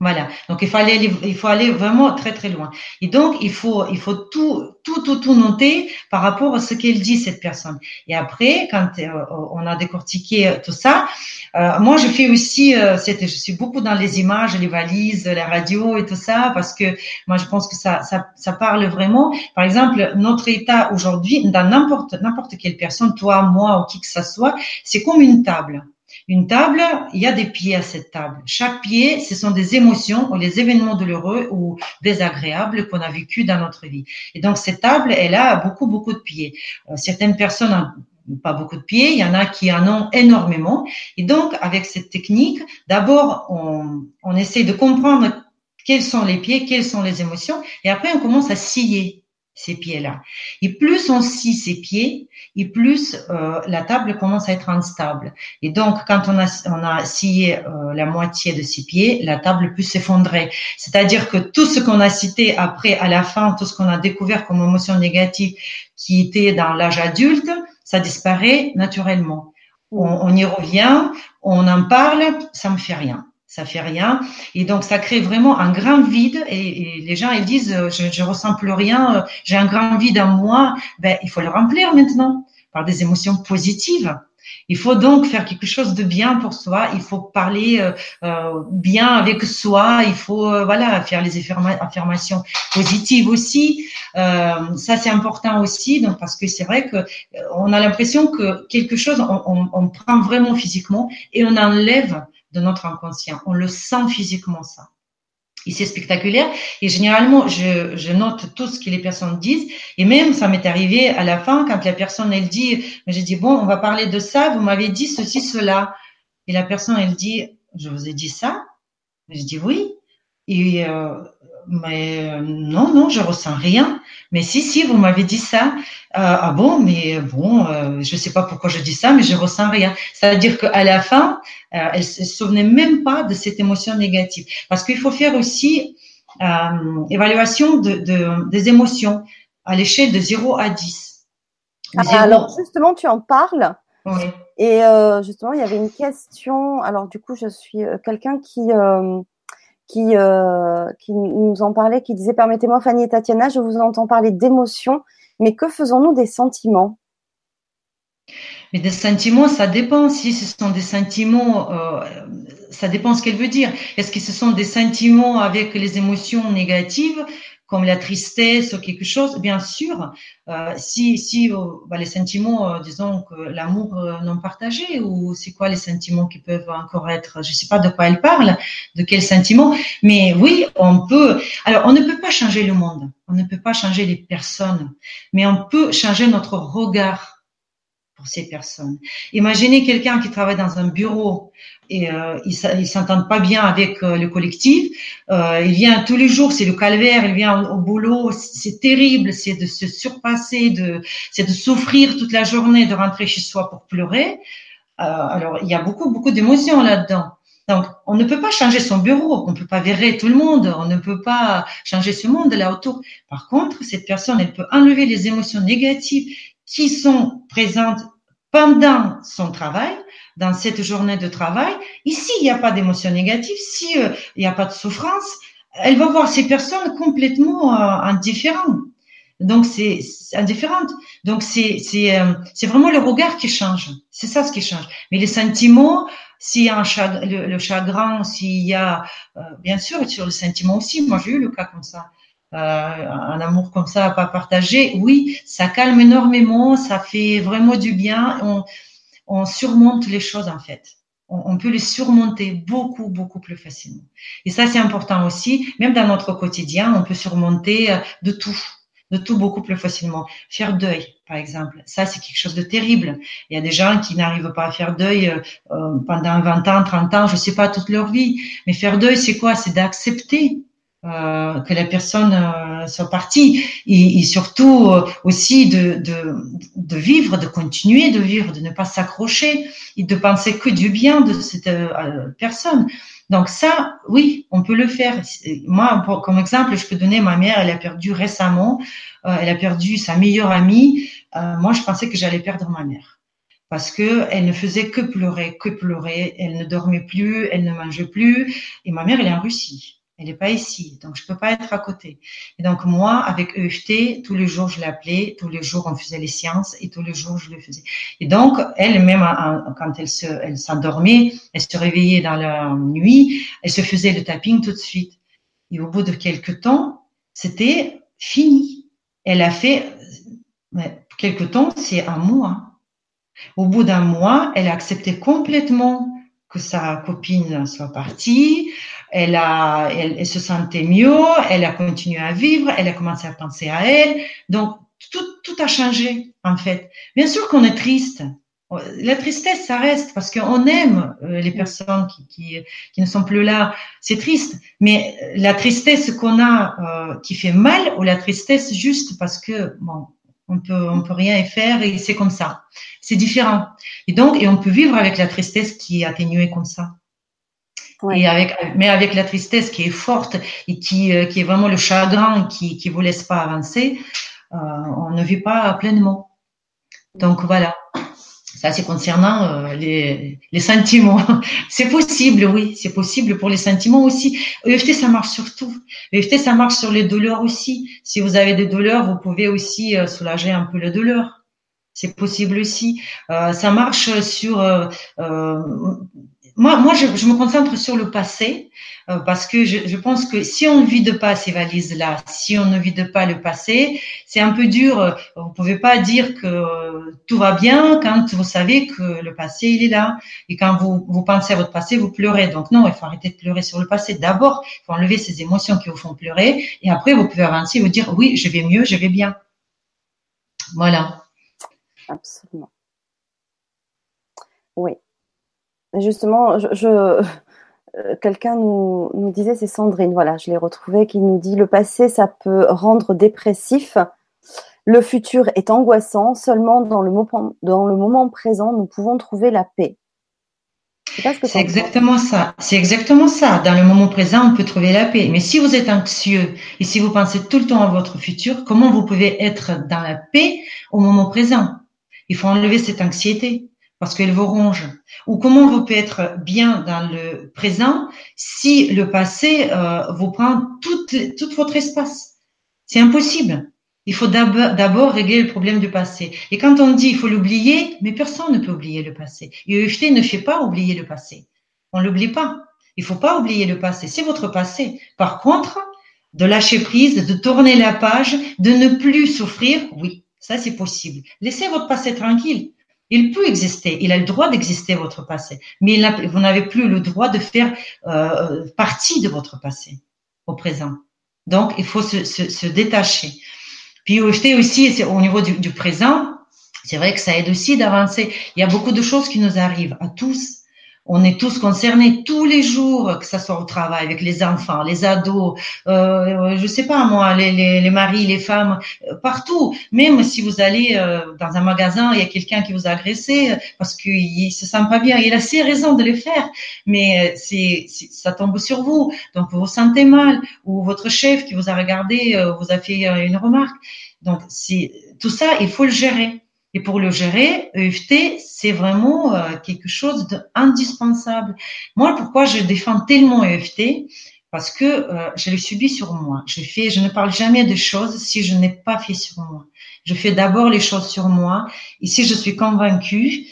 Voilà. Donc il faut aller, il faut aller vraiment très très loin. Et donc il faut, il faut tout, tout, tout, tout noter par rapport à ce qu'elle dit cette personne. Et après, quand euh, on a décortiqué tout ça, euh, moi je fais aussi, euh, je suis beaucoup dans les images, les valises, la radio et tout ça parce que moi je pense que ça, ça, ça parle vraiment. Par exemple, notre état aujourd'hui, dans n'importe n'importe quelle personne, toi, moi ou qui que ce soit, c'est comme une table. Une table, il y a des pieds à cette table. Chaque pied, ce sont des émotions ou les événements douloureux ou désagréables qu'on a vécu dans notre vie. Et donc, cette table, elle a beaucoup, beaucoup de pieds. Euh, certaines personnes n'ont pas beaucoup de pieds, il y en a qui en ont énormément. Et donc, avec cette technique, d'abord, on, on essaie de comprendre quels sont les pieds, quelles sont les émotions, et après, on commence à scier ces pieds-là. Et plus on scie ces pieds, et plus euh, la table commence à être instable. Et donc, quand on a, on a scié euh, la moitié de ces pieds, la table peut s'effondrer. C'est-à-dire que tout ce qu'on a cité après, à la fin, tout ce qu'on a découvert comme émotion négative qui était dans l'âge adulte, ça disparaît naturellement. On, on y revient, on en parle, ça me fait rien ça fait rien. Et donc, ça crée vraiment un grand vide. Et, les gens, ils disent, euh, je, je ressens plus rien, euh, j'ai un grand vide en moi. Ben, il faut le remplir maintenant par des émotions positives. Il faut donc faire quelque chose de bien pour soi. Il faut parler euh, bien avec soi. Il faut voilà faire les affirmations positives aussi. Euh, ça c'est important aussi, donc parce que c'est vrai que on a l'impression que quelque chose on, on, on, prend vraiment physiquement et on enlève de notre inconscient. On le sent physiquement ça. Et c'est spectaculaire. Et généralement, je, je, note tout ce que les personnes disent. Et même, ça m'est arrivé à la fin, quand la personne, elle dit, j'ai dit, bon, on va parler de ça, vous m'avez dit ceci, cela. Et la personne, elle dit, je vous ai dit ça? Je dis oui. Et euh, mais euh, non, non, je ressens rien. Mais si, si, vous m'avez dit ça. Euh, ah bon, mais bon, euh, je ne sais pas pourquoi je dis ça, mais je ressens rien. C'est-à-dire qu'à la fin, elle ne se souvenait même pas de cette émotion négative. Parce qu'il faut faire aussi évaluation de, de, des émotions à l'échelle de 0 à 10. Ah, alors justement, tu en parles. Oui. Et justement, il y avait une question. Alors du coup, je suis quelqu'un qui qui, euh, qui nous en parlait, qui disait Permettez-moi, Fanny et Tatiana, je vous entends parler d'émotions, mais que faisons-nous des sentiments? Mais des sentiments, ça dépend. Si ce sont des sentiments, euh, ça dépend ce qu'elle veut dire. Est-ce que ce sont des sentiments avec les émotions négatives? Comme la tristesse ou quelque chose, bien sûr, euh, si, si euh, bah, les sentiments, euh, disons que l'amour non partagé, ou c'est quoi les sentiments qui peuvent encore être, je sais pas de quoi elle parle, de quels sentiments, mais oui, on peut. Alors, on ne peut pas changer le monde, on ne peut pas changer les personnes, mais on peut changer notre regard ces personnes. Imaginez quelqu'un qui travaille dans un bureau et euh, il, s'entend pas bien avec euh, le collectif. Euh, il vient tous les jours, c'est le calvaire. Il vient au, boulot, c'est terrible, c'est de se surpasser, de c'est de souffrir toute la journée, de rentrer chez soi pour pleurer. Euh, alors il y a beaucoup beaucoup d'émotions là-dedans. Donc, on ne peut pas changer son bureau, on ne peut pas virer tout le monde, on ne peut pas changer ce monde là autour. Par contre, cette personne, elle peut enlever les émotions négatives qui sont présentes pendant son travail, dans cette journée de travail. Ici, il n'y a pas d'émotion négative, si euh, il n'y a pas de souffrance, elle va voir ces personnes complètement euh, indifférentes. Donc c'est indifférente. Donc c'est c'est euh, c'est vraiment le regard qui change. C'est ça ce qui change. Mais les sentiments, s'il y a un le, chagrin, s'il y a bien sûr sur le sentiment aussi. Moi j'ai eu le cas comme ça. Euh, un amour comme ça à pas partager, oui, ça calme énormément, ça fait vraiment du bien. On, on surmonte les choses en fait. On, peut les surmonter beaucoup, beaucoup plus facilement. Et ça, c'est important aussi. Même dans notre quotidien, on peut surmonter euh, de tout, de tout beaucoup plus facilement. Faire deuil, par exemple, ça, c'est quelque chose de terrible. Il y a des gens qui n'arrivent pas à faire deuil euh, pendant 20 ans, 30 ans, je sais pas, toute leur vie. Mais faire deuil, c'est quoi? C'est d'accepter euh, que la personne euh, soit partie et, et surtout euh, aussi de, de, de, vivre, de continuer de vivre, de ne pas s'accrocher et de penser que du bien de cette euh, personne. Donc ça, oui, on peut le faire. Moi, pour, comme exemple, je peux donner ma mère, elle a perdu récemment, elle a perdu sa meilleure amie. moi, je pensais que j'allais perdre ma mère parce que elle ne faisait que pleurer, que pleurer. Elle ne dormait plus, elle ne mangeait plus. Et ma mère, elle est en Russie. Elle n'est pas ici, donc je peux pas être à côté. Et donc moi, avec EFT, tous les jours je l'appelais, tous les jours on faisait les séances et tous les jours je le faisais. Et donc elle même quand elle s'endormait, elle se réveillait dans la nuit, elle se faisait le tapping tout de suite. Et au bout de quelques temps, c'était fini. Elle a fait quelques temps, c'est un mois. Au bout d'un mois, elle a accepté complètement que sa copine soit partie, elle a, elle, se sentait mieux, elle a continué à vivre, elle a commencé à penser à elle. Donc, tout, tout a changé, en fait. Bien sûr qu'on est triste. La tristesse, ça reste parce qu'on aime euh, les personnes qui, qui, qui, ne sont plus là. C'est triste. Mais la tristesse qu'on a euh, qui fait mal ou la tristesse juste parce que, bon, on peut, on peut rien y faire et c'est comme ça. C'est différent. Et donc, et on peut vivre avec la tristesse qui est atténuée comme ça. Et avec, mais avec la tristesse qui est forte et qui, euh, qui est vraiment le chagrin qui qui vous laisse pas avancer, euh, on ne vit pas pleinement. Donc voilà. Ça, c'est concernant euh, les, les sentiments. c'est possible, oui, c'est possible pour les sentiments aussi. EFT, ça marche sur tout. EFT, ça marche sur les douleurs aussi. Si vous avez des douleurs, vous pouvez aussi euh, soulager un peu les douleurs. C'est possible aussi. Euh, ça marche sur moi, moi je, je, me concentre sur le passé euh, parce que je, je, pense que si on ne vide pas ces valises-là, si on ne vide pas le passé, c'est un peu dur. Vous pouvez pas dire que tout va bien quand vous savez que le passé, il est là. Et quand vous, vous pensez à votre passé, vous pleurez. Donc non, il faut arrêter de pleurer sur le passé. D'abord, il faut enlever ces émotions qui vous font pleurer. Et après, vous pouvez avancer et vous dire, oui, je vais mieux, je vais bien. Voilà. Absolument. Oui. Justement, je, euh, quelqu'un nous, nous, disait, c'est Sandrine, voilà, je l'ai retrouvé, qui nous dit le passé, ça peut rendre dépressif. Le futur est angoissant. Seulement dans le, moment, dans le moment présent, nous pouvons trouver la paix. C'est exactement ça. C'est exactement ça. Dans le moment présent, on peut trouver la paix. Mais si vous êtes anxieux et si vous pensez tout le temps à votre futur, comment vous pouvez être dans la paix au moment présent? Il faut enlever cette anxiété parce qu'elle vous ronge. Ou comment vous pouvez être bien dans le présent si le passé euh, vous prend tout, votre espace. C'est impossible. Il faut d'abord régler le problème du passé. Et quand on dit il faut l'oublier, mais personne ne peut oublier le passé. EFT ne fait pas oublier le passé. On l'oublie pas. Il faut pas oublier le passé. C'est votre passé. Par contre, de lâcher prise, de tourner la page, de ne plus souffrir, oui, ça c'est possible. Laissez votre passé tranquille. Il peut exister, il a le droit d'exister votre passé, mais vous n'avez plus le droit de faire euh, partie de votre passé au présent. Donc il faut se, se, se détacher. Puis aussi, au niveau du, du présent, c'est vrai que ça aide aussi d'avancer. Il y a beaucoup de choses qui nous arrivent à tous on est tous concernés tous les jours, que ce soit au travail, avec les enfants, les ados, euh, je sais pas moi, les, les, les maris, les femmes, euh, partout. Même si vous allez euh, dans un magasin, il y a quelqu'un qui vous a agressé parce qu'il se sent pas bien, il a assez raison de le faire, mais euh, c'est, ça tombe sur vous, donc vous vous sentez mal, ou votre chef qui vous a regardé vous a fait une remarque. Donc c'est tout ça, il faut le gérer. Et pour le gérer, EFT, c'est vraiment euh, quelque chose d'indispensable. Moi, pourquoi je défends tellement EFT Parce que euh, je l'ai subi sur moi. Je fais, je ne parle jamais de choses si je n'ai pas fait sur moi. Je fais d'abord les choses sur moi. Et si je suis convaincue,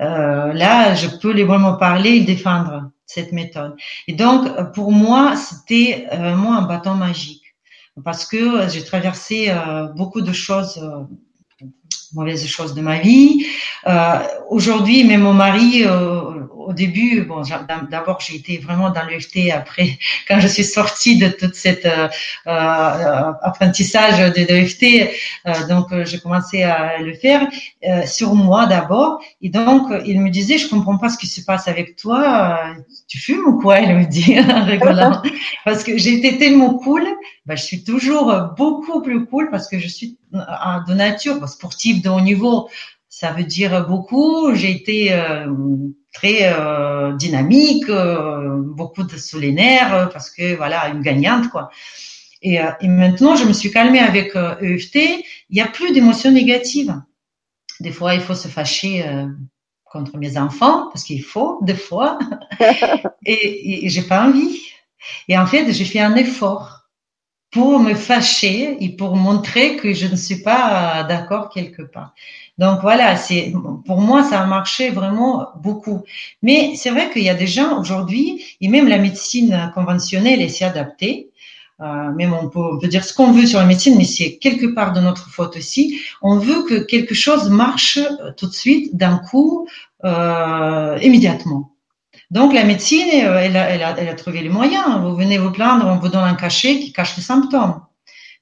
euh, là, je peux les vraiment parler et défendre cette méthode. Et donc, pour moi, c'était vraiment un bâton magique parce que j'ai traversé beaucoup de choses mauvaises choses de ma vie. Euh, Aujourd'hui, même mon mari, euh, au début, bon, d'abord j'ai été vraiment dans l'EFT. Après, quand je suis sortie de toute cette euh, euh apprentissage de l'EFT, euh, donc euh, j'ai commencé à le faire sur moi d'abord. Et donc il me disait, je comprends pas ce qui se passe avec toi. Tu fumes ou quoi? Il me dit en rigolant. parce que j'ai été tellement cool. Ben, je suis toujours beaucoup plus cool parce que je suis de nature sportive de haut niveau ça veut dire beaucoup. J'ai été euh, très euh, dynamique, euh, beaucoup de sous les nerfs parce que voilà une gagnante quoi. Et, et maintenant je me suis calmée avec EFT. E il n'y a plus d'émotions négatives. Des fois il faut se fâcher contre mes enfants parce qu'il faut des fois et, et j'ai pas envie. Et en fait j'ai fait un effort pour me fâcher et pour montrer que je ne suis pas d'accord quelque part. Donc voilà, c'est pour moi ça a marché vraiment beaucoup. Mais c'est vrai qu'il y a des gens aujourd'hui et même la médecine conventionnelle s'y adapter. Euh, même on peut, on peut, dire ce qu'on veut sur la médecine, mais c'est quelque part de notre faute aussi. On veut que quelque chose marche euh, tout de suite, d'un coup, euh, immédiatement. Donc la médecine, euh, elle a, elle, a, elle a trouvé les moyens. Vous venez vous plaindre, on vous donne un cachet qui cache les symptômes.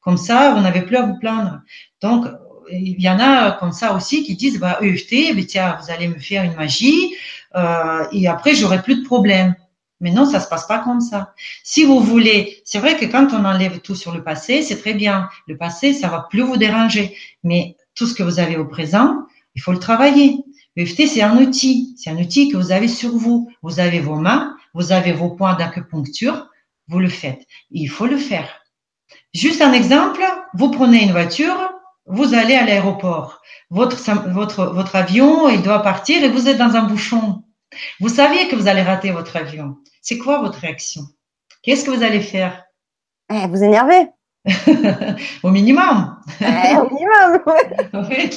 Comme ça, vous n'avez plus à vous plaindre. Donc il y en a comme ça aussi qui disent bah EFT, mais tiens, vous allez me faire une magie euh, et après j'aurai plus de problèmes. Mais non, ça se passe pas comme ça. Si vous voulez, c'est vrai que quand on enlève tout sur le passé, c'est très bien. Le passé, ça va plus vous déranger. Mais tout ce que vous avez au présent, il faut le travailler. EFT, c'est un outil. C'est un outil que vous avez sur vous. Vous avez vos mains, vous avez vos points d'acupuncture, vous le faites. Il faut le faire. Juste un exemple, vous prenez une voiture, vous allez à l'aéroport. Votre, votre, votre avion, il doit partir et vous êtes dans un bouchon. Vous savez que vous allez rater votre avion. C'est quoi votre réaction? Qu'est-ce que vous allez faire? Eh, Vous énervez? au minimum. Eh, au minimum. oui,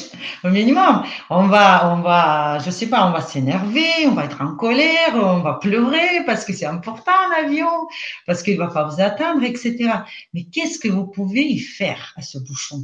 au minimum. On va, on va, je sais pas, on va s'énerver, on va être en colère, on va pleurer parce que c'est important l'avion, parce qu'il va pas vous attendre, etc. Mais qu'est-ce que vous pouvez y faire à ce bouchon?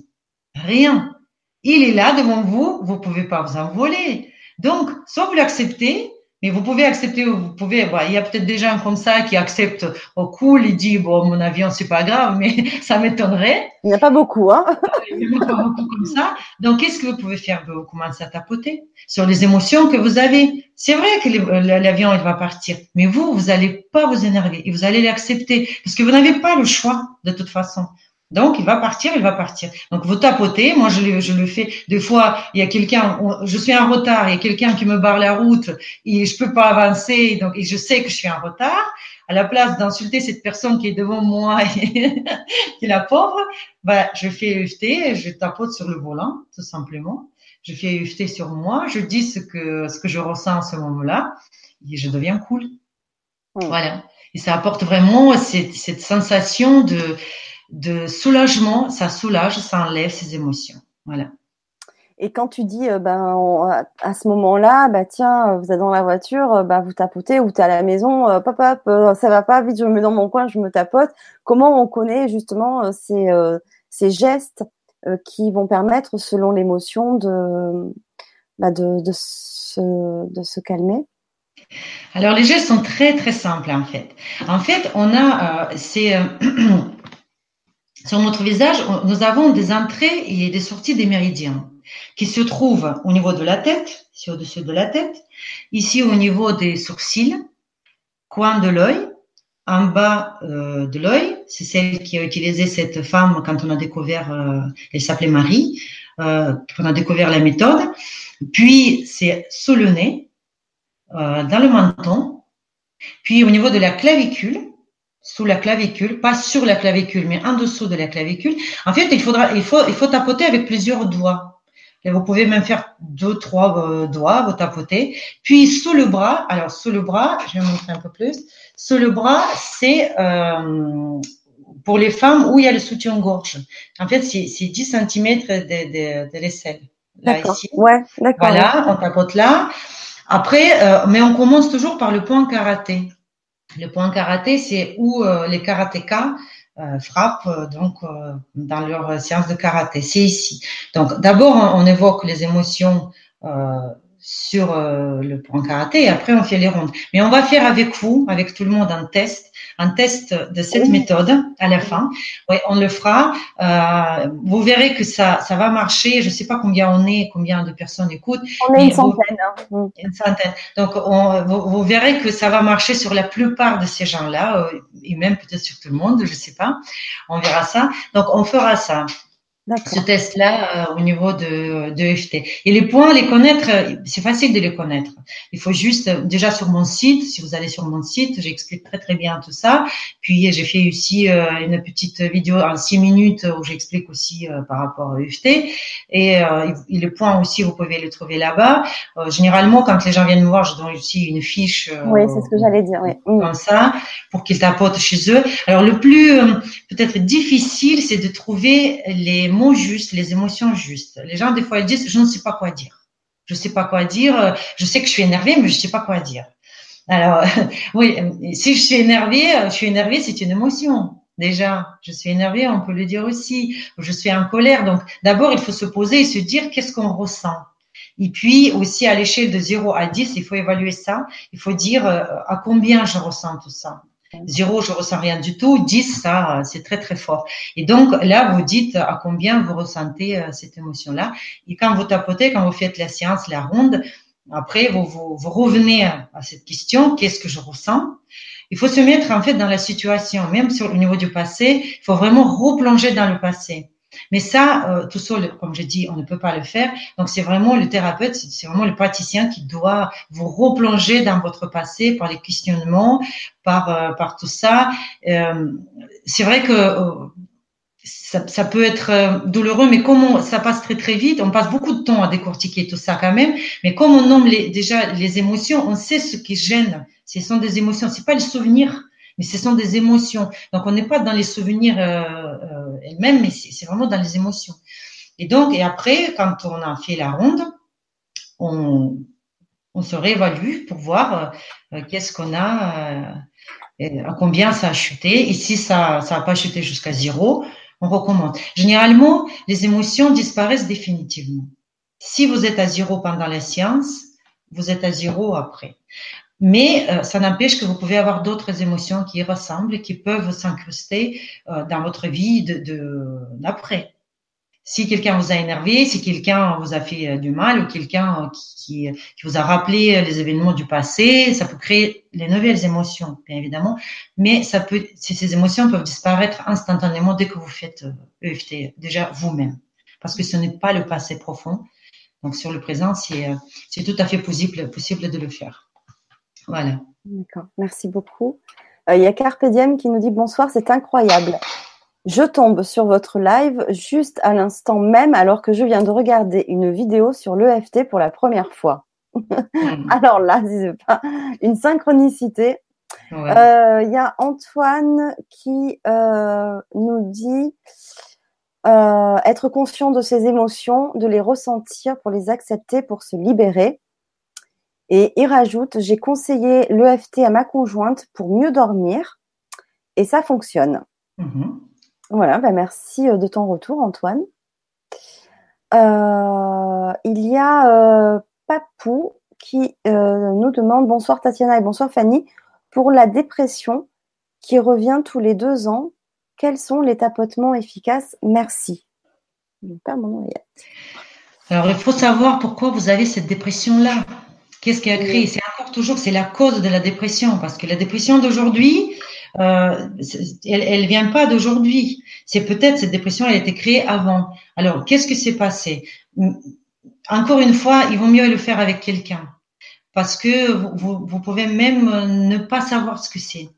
Rien. Il est là devant vous, vous pouvez pas vous envoler. Donc, soit vous l'acceptez, mais vous pouvez accepter, vous pouvez, il y a peut-être des gens comme ça qui acceptent au cool, ils disent, bon, mon avion, c'est pas grave, mais ça m'étonnerait. Il n'y a pas beaucoup, hein. Il n'y a pas beaucoup comme ça. Donc, qu'est-ce que vous pouvez faire? Vous commencez à tapoter sur les émotions que vous avez? C'est vrai que l'avion, il va partir, mais vous, vous allez pas vous énerver et vous allez l'accepter parce que vous n'avez pas le choix de toute façon. Donc, il va partir, il va partir. Donc, vous tapotez. Moi, je le, je le fais. Des fois, il y a quelqu'un, je suis en retard, il y a quelqu'un qui me barre la route et je peux pas avancer. Donc, et je sais que je suis en retard. À la place d'insulter cette personne qui est devant moi et qui est la pauvre, bah, je fais EFT, je tapote sur le volant, tout simplement. Je fais EFT sur moi, je dis ce que, ce que je ressens à ce moment-là et je deviens cool. Voilà. Et ça apporte vraiment cette, cette sensation de, de soulagement, ça soulage, ça enlève ses émotions. Voilà. Et quand tu dis, euh, ben, à ce moment-là, bah tiens, vous êtes dans la voiture, bah vous tapotez ou tu es à la maison, pop pop, ça va pas, vite, je me mets dans mon coin, je me tapote. Comment on connaît justement ces, ces gestes qui vont permettre, selon l'émotion, de, bah, de, de, se, de se calmer? Alors les gestes sont très très simples en fait. En fait, on a, c'est sur notre visage, nous avons des entrées et des sorties des méridiens qui se trouvent au niveau de la tête, ici au-dessus de la tête, ici au niveau des sourcils, coin de l'œil, en bas euh, de l'œil, c'est celle qui a utilisé cette femme quand on a découvert, euh, elle s'appelait Marie, euh, quand on a découvert la méthode. Puis c'est sous le nez, dans le menton, puis au niveau de la clavicule, sous la clavicule, pas sur la clavicule, mais en dessous de la clavicule. En fait, il faudra, il faut, il faut tapoter avec plusieurs doigts. Et vous pouvez même faire deux, trois euh, doigts, vous tapotez. Puis sous le bras, alors sous le bras, je vais montrer un peu plus. Sous le bras, c'est euh, pour les femmes où il y a le soutien-gorge. En fait, c'est 10 cm de, de, de l'aisselle. Ici. Ouais, d'accord. Voilà, on tapote là. Après, euh, mais on commence toujours par le point karaté. Le point karaté, c'est où euh, les karatékas euh, frappent euh, donc dans leur séance de karaté. C'est ici. Donc d'abord, on, évoque les émotions sur le point karaté et après on fait les rondes. Mais on va faire avec vous, avec tout le monde, un test un test de cette méthode à la fin. Ouais, on le fera. Euh, vous verrez que ça, ça va marcher. Je ne sais pas combien on est, combien de personnes écoutent. On est une centaine. Hein. Mm. Une centaine. Donc, on, vous, verrez que ça va marcher sur la plupart de ces gens-là, euh, et même peut-être sur tout le monde, je ne sais pas. On verra ça. Donc, on fera ça ce test-là euh, au niveau de, de EFT. Et les points, les connaître, euh, c'est facile de les connaître. Il faut juste, euh, déjà sur mon site, si vous allez sur mon site, j'explique très très bien tout ça. Puis j'ai fait aussi une petite vidéo en six minutes où j'explique aussi par rapport à EFT. Et, les points aussi, vous pouvez les trouver là-bas. généralement, quand les gens viennent me voir, je donne aussi une fiche. oui, c'est ce que j'allais dire. Oui. Comme ça, pour qu'ils tapotent chez eux. Alors le plus peut-être difficile, c'est de trouver les mots justes, les émotions justes. Les gens, des fois, ils disent, je ne sais pas quoi dire. Je ne sais pas quoi dire. Je sais que je suis énervée, mais je ne sais pas quoi dire. Alors, oui, si je suis énervée, je suis énervée, c'est une émotion. Déjà, je suis énervée, on peut le dire aussi. Je suis en colère. Donc, d'abord, il faut se poser et se dire qu'est-ce qu'on ressent? Et puis aussi à l'échelle de 0 à 10, il faut évaluer ça. Il faut dire euh, à combien je ressens tout ça. Zéro, je ressens rien du tout. 10, ça, c'est très, très fort. Et donc, là, vous dites à combien vous ressentez euh, cette émotion-là. Et quand vous tapotez, quand vous faites la séance, la ronde, après, vous, vous, vous revenez à cette question, qu'est-ce que je ressens? Il faut se mettre, en fait, dans la situation. Même sur le niveau du passé, il faut vraiment replonger dans le passé. Mais ça, euh, tout seul, comme je dis, on ne peut pas le faire. Donc, c'est vraiment le thérapeute, c'est vraiment le praticien qui doit vous replonger dans votre passé par les questionnements, par, euh, par tout ça. Euh, c'est vrai que ça, peut être douloureux, mais comme ça passe très très vite, on passe beaucoup de temps à décortiquer tout ça quand même. Mais comme on nomme les, déjà les émotions, on sait ce qui gêne. Ce sont des émotions, c'est pas le souvenir mais ce sont des émotions. Donc, on n'est pas dans les souvenirs euh, elles-mêmes, mais c'est vraiment dans les émotions. Et donc, et après, quand on a fait la ronde, on, se réévalue pour voir euh, qu'est-ce qu'on a, à combien ça a chuté. Et si ça n'a pas chuté jusqu'à zéro, on recommande. Généralement, les émotions disparaissent définitivement. Si vous êtes à zéro pendant la séance, vous êtes à zéro après. Mais euh, ça n'empêche que vous pouvez avoir d'autres émotions qui ressemblent et qui peuvent s'incruster euh, dans votre vie de d'après. Si quelqu'un vous a énervé, si quelqu'un vous a fait euh, du mal ou quelqu'un qui, qui, vous a rappelé les événements du passé, ça peut créer les nouvelles émotions, bien évidemment. Mais ça peut, ces émotions peuvent disparaître instantanément dès que vous faites EFT, déjà vous-même, parce que ce n'est pas le passé profond. Donc sur le présent, c'est tout à fait possible, possible de le faire. Voilà. D'accord, merci beaucoup. Euh, il y a Carpe Diem qui nous dit bonsoir, c'est incroyable. Je tombe sur votre live juste à l'instant même alors que je viens de regarder une vidéo sur l'EFT pour la première fois. Hmm. alors là, c'est pas une synchronicité. Euh, il y a Antoine qui euh, nous dit être conscient de ses émotions, de les ressentir pour les accepter, pour se libérer. Et il rajoute, j'ai conseillé l'EFT à ma conjointe pour mieux dormir et ça fonctionne. Mm-hmm. Voilà, bah merci euh, de ton retour, Antoine. Euh, il y a Papou qui nous demande bonsoir Tatiana et bonsoir Fanny pour la dépression qui revient tous les deux ans quels sont les tapotements efficaces? Merci. Alors, il faut savoir pourquoi vous avez cette dépression-là. Qu'est-ce qui a créé? C'est encore toujours, c'est la cause de la dépression, parce que la dépression d'aujourd'hui, euh, elle, ne vient pas d'aujourd'hui. C'est peut-être cette dépression, elle a été créée avant. Alors, qu'est-ce qui s'est passé? Encore une fois, il vaut mieux le faire avec quelqu'un, parce que vous, vous pouvez même ne pas savoir ce que c'est.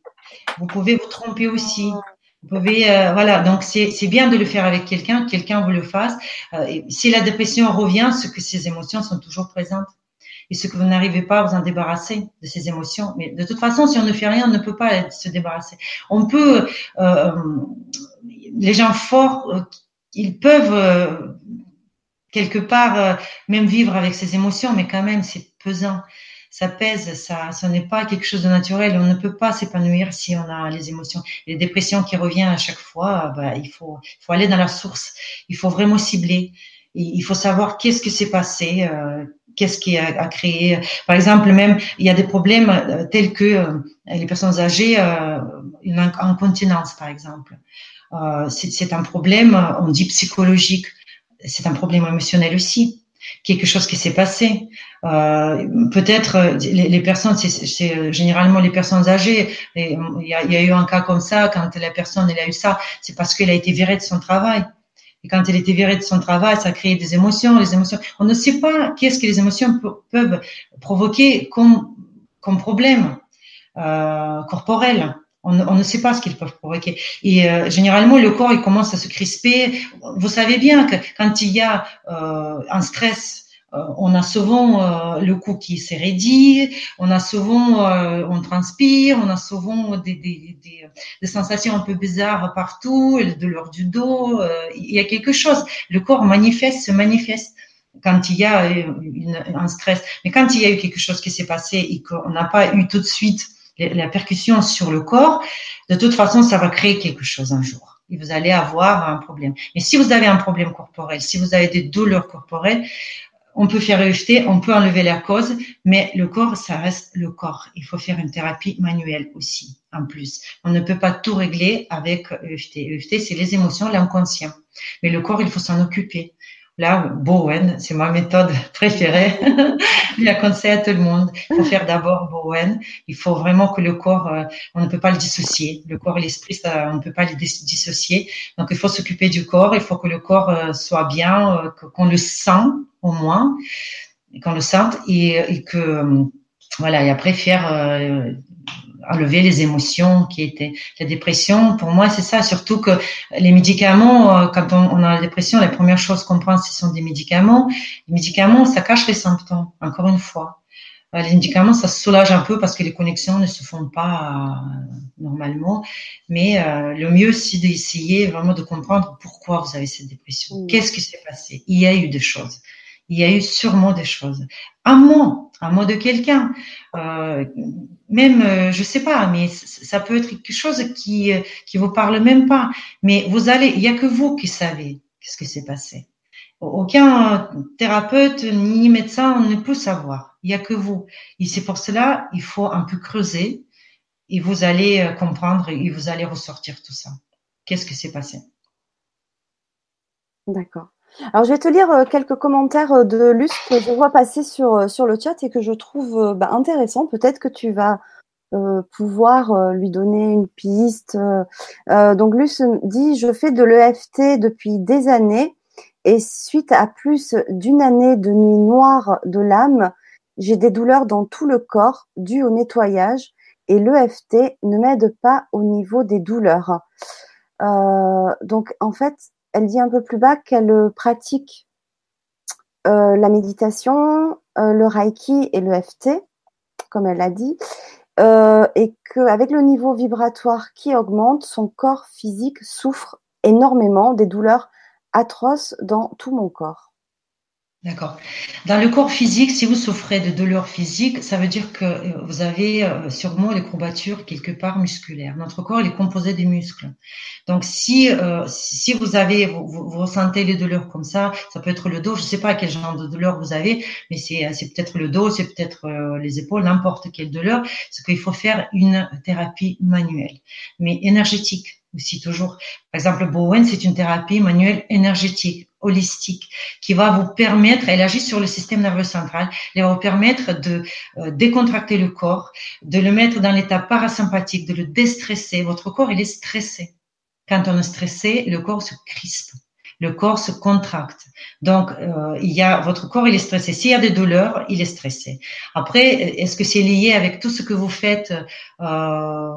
Vous pouvez vous tromper aussi. Vous pouvez, euh, voilà, donc c'est bien de le faire avec quelqu'un, quelqu'un vous le fasse. Euh, si la dépression revient, c'est que ces émotions sont toujours présentes et ce que vous n'arrivez pas à vous en débarrasser de ces émotions. Mais de toute façon, si on ne fait rien, on ne peut pas se débarrasser. On peut, euh, les gens forts, ils peuvent quelque part même vivre avec ces émotions, mais quand même, c'est pesant ça pèse, ça, ce n'est pas quelque chose de naturel. On ne peut pas s'épanouir si on a les émotions. Les dépressions qui reviennent à chaque fois, bah, il faut, faut aller dans la source. Il faut vraiment cibler. il faut savoir qu'est-ce qui s'est passé, euh, qu'est-ce qui a, créé. Par exemple, même il y a des problèmes euh, tels que euh, les personnes âgées, une incontinence, par exemple. c'est un problème, on dit psychologique. C'est un problème émotionnel aussi quelque chose qui s'est passé. Euh, Peut-être euh, les, les, personnes, c'est euh, généralement les personnes âgées. Il y, a, il y, a, eu un cas comme ça quand la personne elle a eu ça, c'est parce qu'elle a été virée de son travail. Et quand elle était virée de son travail, ça créé des émotions. Les émotions, on ne sait pas qu'est-ce que les émotions peuvent provoquer comme comme problème euh, corporel. On, on, ne sait pas ce qu'ils peuvent provoquer. Et euh, généralement, le corps, il commence à se crisper. Vous savez bien que quand il y a euh, un stress, on a souvent euh, le cou qui raidi, on a souvent, on transpire, on a souvent des, des, des, des, sensations un peu bizarres partout, de douleur du dos. il y a quelque chose. Le corps manifeste, se manifeste quand il y a un stress. Mais quand il y a eu quelque chose qui s'est passé et qu'on n'a pas eu tout de suite la percussion sur le corps, de toute façon, ça va créer quelque chose un jour. Et vous allez avoir un problème. Mais si vous avez un problème corporel, si vous avez des douleurs corporelles, on peut faire EFT, on peut enlever la cause, mais le corps, ça reste le corps. Il faut faire une thérapie manuelle aussi, en plus. On ne peut pas tout régler avec EFT. EFT, c'est les émotions, l'inconscient. Mais le corps, il faut s'en occuper. Là, Bowen, c'est ma méthode préférée. Je la conseille à tout le monde. Il faut faire d'abord Bowen. Il faut vraiment que le corps, euh, on ne peut pas le dissocier. Le corps et l'esprit, on ne peut pas les dissocier. Donc, il faut s'occuper du corps. Il faut que le corps euh, soit bien, euh, qu'on le sent au moins, qu'on le sente et, et que voilà. Et après faire enlever les émotions qui étaient la dépression. Pour moi, c'est ça. Surtout que les médicaments, euh, quand on, a la dépression, la première chose qu'on prend, ce sont des médicaments. Les médicaments, ça cache les symptômes. Encore une fois, euh, les médicaments, ça soulage un peu parce que les connexions ne se font pas euh, normalement. Mais le mieux, c'est d'essayer vraiment de comprendre pourquoi vous avez cette dépression. Qu'est-ce qui s'est passé? Il y a eu des choses. Il y a eu sûrement des choses. Un mot, un mot de quelqu'un, euh, même, euh, je sais pas, mais ça peut être quelque chose qui euh, qui vous parle même pas. Mais vous allez, il y a que vous qui savez qu'est-ce qui s'est passé. Aucun thérapeute ni médecin ne peut savoir. Il y a que vous. Et c'est pour cela, il faut un peu creuser et vous allez comprendre et vous allez ressortir tout ça. Qu'est-ce qui s'est passé? D'accord. Alors, je vais te lire euh, quelques commentaires euh, de Luce que je vois passer sur, euh, sur le chat et que je trouve bah, intéressant. Peut-être que tu vas pouvoir lui donner une piste. donc, Luce dit Je fais de l'EFT depuis des années et suite à plus d'une année de nuit noire de l'âme, j'ai des douleurs dans tout le corps dues au nettoyage et l'EFT ne m'aide pas au niveau des douleurs. donc, en fait, elle dit un peu plus bas qu'elle euh, pratique euh, la méditation, euh, le Reiki et le FT, comme elle l'a dit, et qu'avec le niveau vibratoire qui augmente, son corps physique souffre énormément des douleurs atroce dans tout mon corps. D'accord. Dans le corps physique, si vous souffrez de douleurs physiques, ça veut dire que euh, vous avez euh, sûrement les courbatures quelque part musculaires. Notre corps il est composé de muscles. Donc si euh, si vous avez vous, vous, ressentez les douleurs comme ça, ça peut être le dos. Je ne sais pas quel genre de douleur vous avez, mais c'est c'est peut-être le dos, c'est peut-être les épaules, n'importe quelle douleur. C'est qu'il faut faire une thérapie manuelle, mais énergétique aussi toujours. Par exemple, Bowen, c'est une thérapie manuelle énergétique holistique qui va vous permettre, elle agit sur le système nerveux central, elle va vous permettre de euh, décontracter le corps, de le mettre dans l'état parasympathique, de le déstresser. Votre corps, il est stressé. Quand on est stressé, le corps se crispe le corps se contracte. Donc, euh, il y a votre corps, il est stressé. S'il y a des douleurs, il est stressé. Après, est-ce que c'est lié avec tout ce que vous faites euh,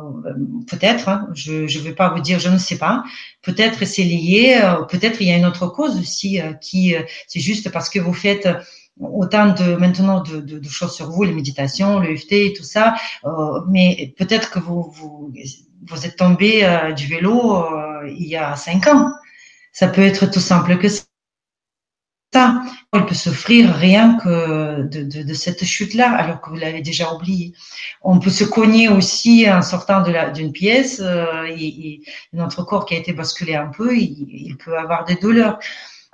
Peut-être. Hein, je ne vais pas vous dire, je ne sais pas. Peut-être c'est lié. Euh, peut-être il y a une autre cause aussi euh, qui, c'est juste parce que vous faites autant de maintenant de, de, de, choses sur vous, les méditations, le FT, tout ça. mais peut-être que vous, vous vous êtes tombé du vélo il y a cinq ans. Ça peut être tout simple que ça. Elle peut souffrir rien que de, de, de cette chute-là, alors que vous l'avez déjà oublié. On peut se cogner aussi en sortant d'une pièce, euh, et, notre corps qui a été basculé un peu, il, il peut avoir des douleurs.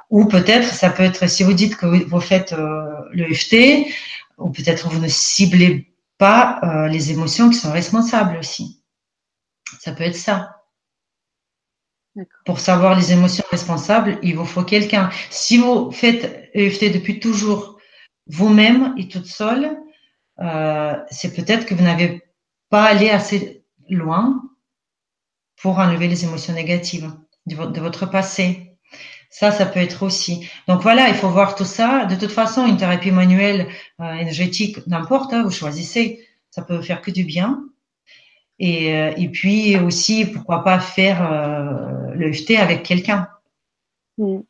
Ou peut-être, ça peut être, si vous dites que vous faites euh, le FT, ou peut-être vous ne ciblez pas euh, les émotions qui sont responsables aussi. Ça peut être ça. Pour savoir les émotions responsables, il vous faut quelqu'un. Si vous faites EFT depuis toujours vous-même et toute seule, euh, c'est peut-être que vous n'avez pas allé assez loin pour enlever les émotions négatives de, votre passé. Ça, ça peut être aussi. Donc voilà, il faut voir tout ça. De toute façon, une thérapie manuelle, euh, énergétique, n'importe, hein, vous choisissez. Ça peut faire que du bien. Et, euh, et puis aussi, pourquoi pas faire euh, le FT avec quelqu'un. Mm.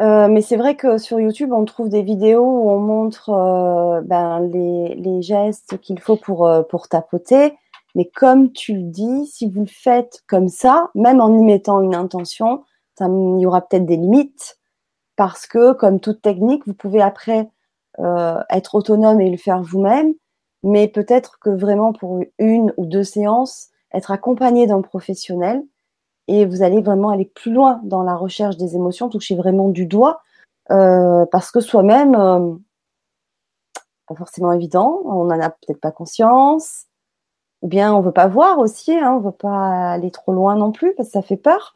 Euh, mais c'est vrai que sur YouTube, on trouve des vidéos où on montre ben, les, gestes qu'il faut pour, tapoter. Mais comme tu le dis, si vous le faites comme ça, même en y mettant une intention, il y aura peut-être des limites. Parce que, comme toute technique, vous pouvez après être autonome et le faire vous-même mais peut-être que vraiment pour une ou deux séances, être accompagné d'un professionnel et vous allez vraiment aller plus loin dans la recherche des émotions, toucher vraiment du doigt, euh, parce que soi-même, euh, pas forcément évident, on n'en a peut-être pas conscience, ou bien on veut pas voir aussi, hein, on veut pas aller trop loin non plus parce que ça fait peur.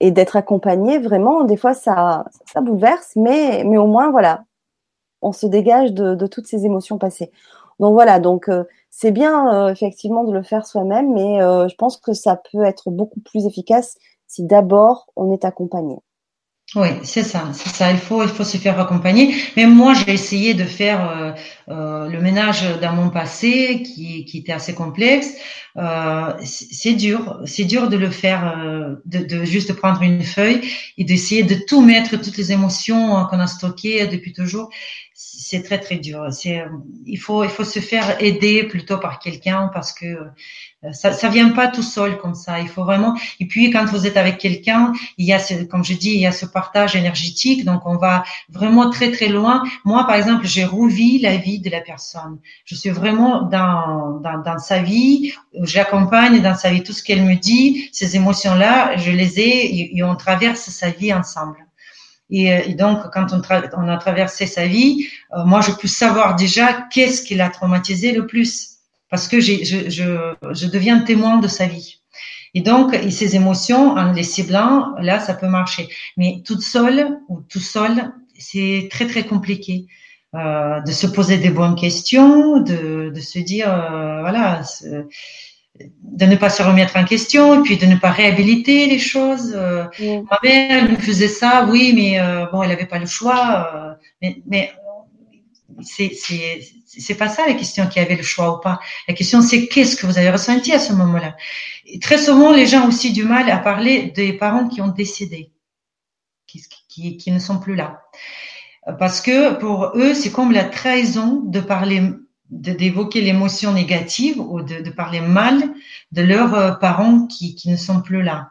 Et d'être accompagné, vraiment, des fois ça, bouleverse, mais, au moins voilà, on se dégage de toutes ces émotions passées. Donc voilà, donc euh, c'est bien euh, effectivement de le faire soi-même, mais euh, je pense que ça peut être beaucoup plus efficace si d'abord on est accompagné. Oui, c'est ça, c'est ça. Il faut, il faut se faire accompagner. Même moi, j'ai essayé de faire le ménage dans mon passé, qui, qui était assez complexe. C'est dur, c'est dur de le faire, de, de, juste prendre une feuille et d'essayer de tout mettre, toutes les émotions qu'on a stockées depuis toujours. C'est très très dur. C'est, il faut, il faut se faire aider plutôt par quelqu'un parce que ça, ça vient pas tout seul comme ça. Il faut vraiment. Et puis quand vous êtes avec quelqu'un, il y a, ce, comme je dis, il y a ce partage énergétique. Donc on va vraiment très très loin. Moi, par exemple, j'ai revu la vie de la personne. Je suis vraiment dans dans, dans sa vie. J'accompagne dans sa vie tout ce qu'elle me dit. Ces émotions-là, je les ai et, on traverse sa vie ensemble. Et, euh, et, donc, quand on, on, a traversé sa vie, euh, moi, je peux savoir déjà qu'est-ce qui l'a traumatisé le plus parce que je, je, je, deviens témoin de sa vie. Et donc, et ces émotions, en les ciblant, là, ça peut marcher. Mais toute seule ou tout seul, c'est très, très compliqué. Euh, de se poser des bonnes questions, de, de se dire, euh, voilà, de ne pas se remettre en question, et puis de ne pas réhabiliter les choses. Euh, Ma mère, elle me faisait ça, oui, mais euh, bon, elle n'avait pas le choix. Euh, mais, mais c'est c'est pas ça la question qui avait le choix ou pas. La question c'est qu'est-ce que vous avez ressenti à ce moment-là? Très souvent, les gens ont aussi du mal à parler des parents qui ont décédé, qui, qui, qui ne sont plus là, parce que pour eux c'est comme la trahison de parler d'évoquer l'émotion négative ou de, de, parler mal de leurs euh, parents qui, qui ne sont plus là.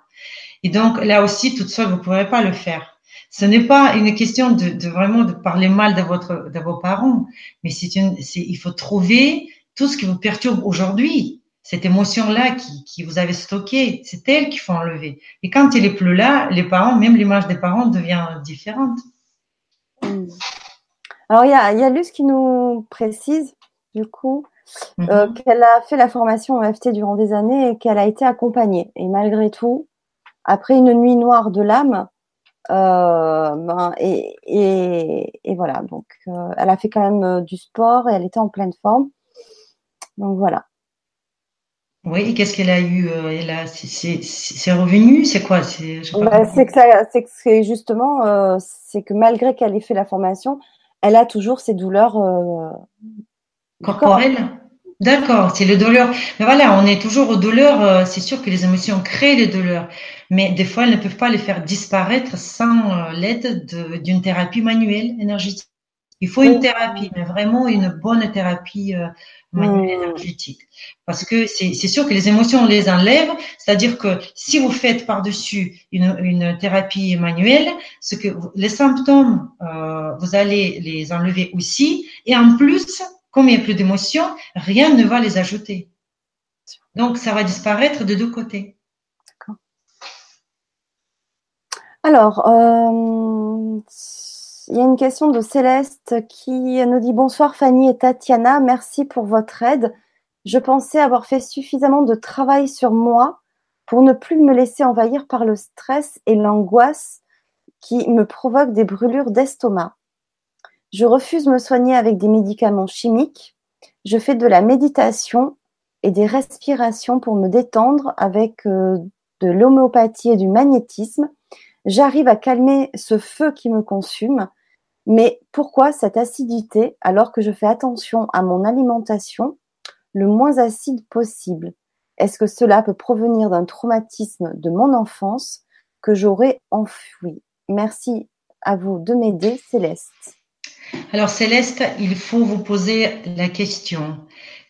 Et donc là aussi, toute seule, vous ne pourrez pas le faire. Ce n'est pas une question de, vraiment de parler mal de votre de vos parents, mais c'est une, il faut trouver tout ce qui vous perturbe aujourd'hui, cette émotion-là qui, qui vous avez stockée, c'est elle qu'il faut enlever. Et quand elle est plus là, les parents, même l'image des parents devient différente. Hmm. Alors il y a, il y a Luce qui nous précise du coup euh, mhm. qu'elle a fait la formation en FT durant des années et qu'elle a été accompagnée. Et malgré tout, après une nuit noire de l'âme, euh, ben, et, et, et, voilà, donc euh, elle a fait quand même du sport et elle était en pleine forme. Donc voilà. Oui, qu'est-ce qu'elle a eu Elle a, c'est revenu, c'est quoi C'est bah, que que justement, c'est que malgré qu'elle ait fait la formation, elle a toujours ces douleurs corporelles. D'accord, c'est le douleur. Mais voilà, on est toujours aux douleurs. Euh, c'est sûr que les émotions créent les douleurs, mais des fois, elles ne peuvent pas les faire disparaître sans euh, l'aide d'une thérapie manuelle énergétique. Il faut une thérapie, mais vraiment une bonne thérapie euh, manuelle énergétique. Parce que c'est sûr que les émotions, on les enlève. C'est-à-dire que si vous faites par-dessus une, une, thérapie manuelle, ce que les symptômes, euh, vous allez les enlever aussi. Et en plus, comme il n'y a plus d'émotions, rien ne va les ajouter. Donc, ça va disparaître de deux côtés. D'accord. Alors, euh, il y a une question de Céleste qui nous dit Bonsoir Fanny et Tatiana, merci pour votre aide. Je pensais avoir fait suffisamment de travail sur moi pour ne plus me laisser envahir par le stress et l'angoisse qui me provoquent des brûlures d'estomac. Je refuse me soigner avec des médicaments chimiques. Je fais de la méditation et des respirations pour me détendre avec euh, de l'homéopathie et du magnétisme. J'arrive à calmer ce feu qui me consume. Mais pourquoi cette acidité alors que je fais attention à mon alimentation le moins acide possible? Est-ce que cela peut provenir d'un traumatisme de mon enfance que j'aurais enfoui? Merci à vous de m'aider, Céleste. Alors Céleste, il faut vous poser la question.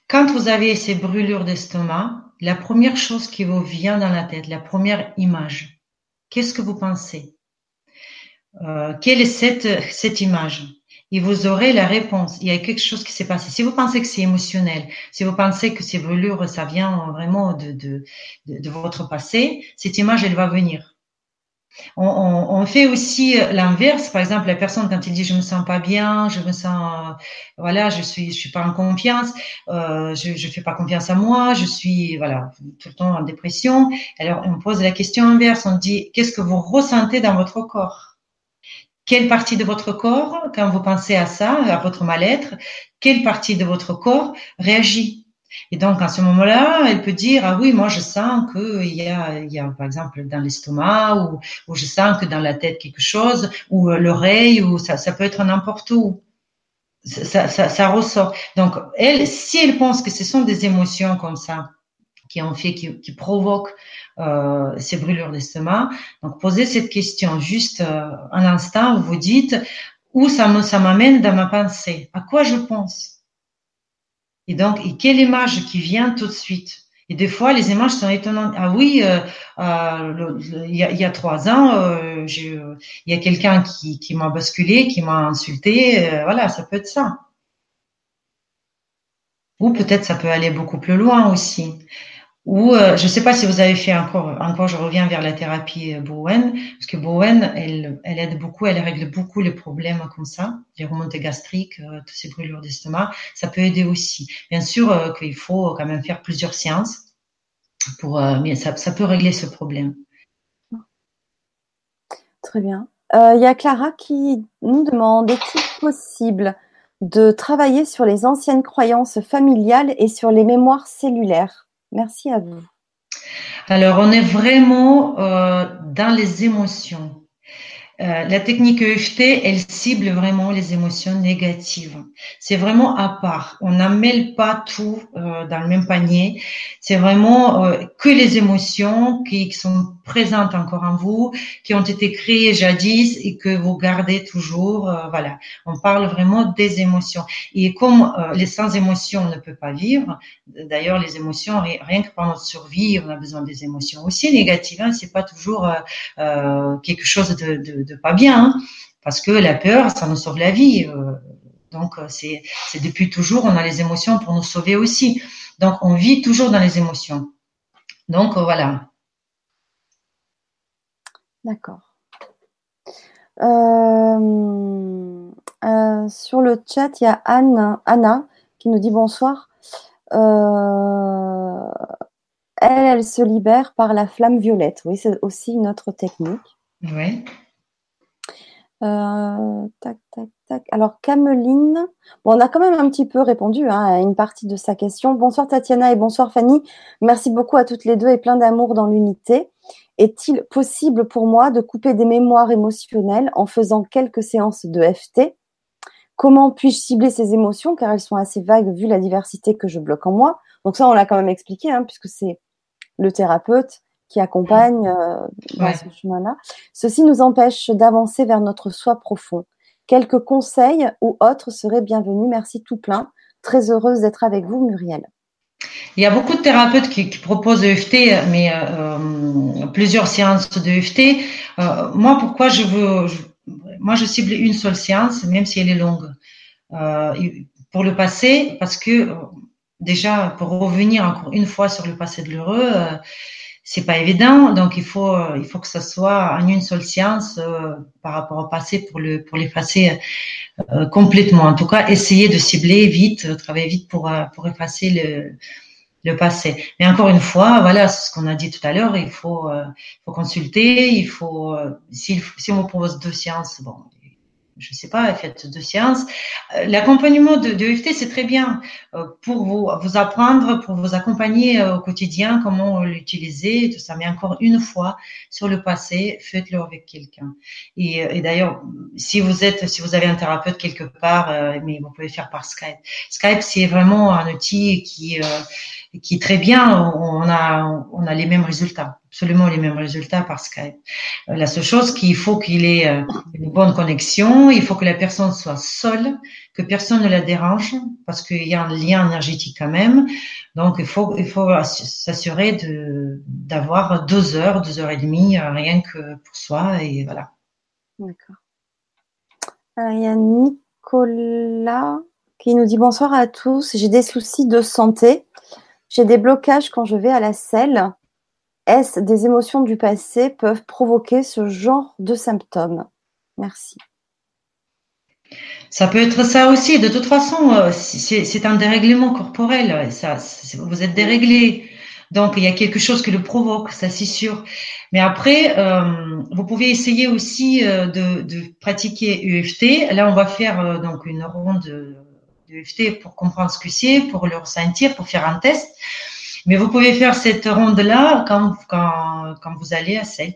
Quand vous avez ces brûlures d'estomac, la première chose qui vous vient dans la tête, la première image, qu'est-ce que vous pensez? Euh, Quelle est cette, cette image? Et vous aurez la réponse. Il y a quelque chose qui s'est passé. Si vous pensez que c'est émotionnel, si vous pensez que ces brûlures, ça vient vraiment de, de, de, de votre passé, cette image, elle va venir. On, on, on, fait aussi l'inverse. Par exemple, la personne quand il dit je me sens pas bien, je me sens voilà, je suis je suis pas en confiance, euh, je je fais pas confiance à moi, je suis voilà tout le temps en dépression. Alors on pose la question inverse. On dit qu'est-ce que vous ressentez dans votre corps? Quelle partie de votre corps, quand vous pensez à ça, à votre mal-être, quelle partie de votre corps réagit? Et donc, à ce moment-là, elle peut dire, ah oui, moi, je sens qu'il y a, il y a, par exemple, dans l'estomac, ou, ou je sens que dans la tête quelque chose, ou euh, l'oreille, ou ça, ça peut être n'importe où. Ça, ça, ça, ressort. Donc, elle, si elle pense que ce sont des émotions comme ça, qui ont fait, qui, qui provoquent euh, ces brûlures d'estomac, donc posez cette question juste euh, un instant où vous dites où ça me, ça m'amène dans ma pensée, à quoi je pense? Et donc, et quelle image qui vient tout de suite? Et des fois, les images sont étonnantes. Ah oui, euh, euh, il, y a, trois ans, euh, il y a quelqu'un qui, qui m'a basculé, qui m'a insulté. Voilà, ça peut être ça. Ou peut-être ça peut aller beaucoup plus loin aussi. Ou euh, je ne sais pas si vous avez fait encore, encore je reviens vers la thérapie euh, Bowen, parce que Bowen, elle, aide beaucoup, elle règle beaucoup les problèmes comme ça, les remontées gastriques, euh, toutes ces brûlures d'estomac, ça peut aider aussi. Bien sûr qu'il faut quand même faire plusieurs séances, pour, mais ça, ça peut régler ce problème. Très bien. Il y a Clara qui nous demande, est-il possible de travailler sur les anciennes croyances familiales et sur les mémoires cellulaires? Merci à vous. Alors, on est vraiment euh, dans les émotions. Euh, la technique EFT, elle cible vraiment les émotions négatives. C'est vraiment à part. On n'amène pas tout euh, dans le même panier. C'est vraiment que les émotions qui, sont présentes encore en vous, qui ont été créées jadis et que vous gardez toujours. Euh, voilà, on parle vraiment des émotions. Et comme euh, les sans émotions, on ne peut pas vivre. D'ailleurs, les émotions, rien que pour notre survie, on a besoin des émotions aussi négatives. Hein, c'est pas toujours euh, quelque chose de, de, de pas bien, hein, parce que la peur, ça nous sauve la vie. donc, c'est depuis toujours, on a les émotions pour nous sauver aussi. Donc, on vit toujours dans les émotions. Donc, voilà. D'accord. Euh, euh, sur le chat, il y a Anne, Anna qui nous dit bonsoir. Euh, elle, elle se libère par la flamme violette. Oui, c'est aussi une autre technique. Oui. Tac. Alors, Cameline, on a quand même un petit peu répondu hein, à une partie de sa question. Bonsoir Tatiana et bonsoir Fanny. Merci beaucoup à toutes les deux et plein d'amour dans l'unité. Est-il possible pour moi de couper des mémoires émotionnelles en faisant quelques séances de FT Comment puis-je cibler ces émotions car elles sont assez vagues vu la diversité que je bloque en moi? Donc ça, on l'a quand même expliqué hein, puisque c'est le thérapeute qui accompagne euh, dans ce chemin-là. Ceci nous empêche d'avancer vers notre soi profond. Quelques conseils ou autres seraient bienvenus. Merci tout plein. Très heureuse d'être avec vous, Muriel. Il y a beaucoup de thérapeutes qui, proposent EFT, mais euh, plusieurs séances de EFT. Euh, moi, pourquoi je veux, moi, je cible une seule séance, même si elle est longue. Euh, pour le passé, parce que déjà, pour revenir encore une fois sur le passé de l'heureux, c'est pas évident. Donc, il faut, il faut que ça soit en une seule séance par rapport au passé pour le, pour l'effacer complètement. En tout cas, essayer de cibler vite, travailler vite pour, pour effacer le le passé. Mais encore une fois, voilà, ce qu'on a dit tout à l'heure, il faut, euh, faut consulter, il faut, euh, si, si on vous propose deux séances, bon, je sais pas, faites deux séances. Euh, l'accompagnement de, de EFT, c'est très bien euh, pour vous, vous apprendre, pour vous accompagner euh, au quotidien, comment l'utiliser, tout ça. Mais encore une fois, sur le passé, faites-le avec quelqu'un. Et, et d'ailleurs, si vous êtes, si vous avez un thérapeute quelque part, mais vous pouvez faire par Skype. Skype, c'est vraiment un outil qui qui est très bien. On a, on a les mêmes résultats, absolument les mêmes résultats par Skype. Euh, la seule chose qu'il faut qu'il ait euh, une bonne connexion, il faut que la personne soit seule, que personne ne la dérange, parce qu'il y a un lien énergétique quand même. Donc il faut, s'assurer d'avoir deux heures, deux heures et demie, euh, rien que pour soi, et voilà. D'accord. Il y a Nicolas qui nous dit bonsoir à tous. J'ai des soucis de santé. J'ai des blocages quand je vais à la selle. Est-ce des émotions du passé peuvent provoquer ce genre de symptômes? Merci. Ça peut être ça aussi. De toute façon, euh, c'est un dérèglement corporel. Vous êtes déréglé. Donc, il y a quelque chose qui le provoque, ça c'est sûr. Mais après, euh, vous pouvez essayer aussi euh, de, pratiquer UFT. Là, on va faire donc une ronde pour comprendre ce que c'est, pour le ressentir, pour faire un test. Mais vous pouvez faire cette ronde-là quand, quand, quand vous allez à celle.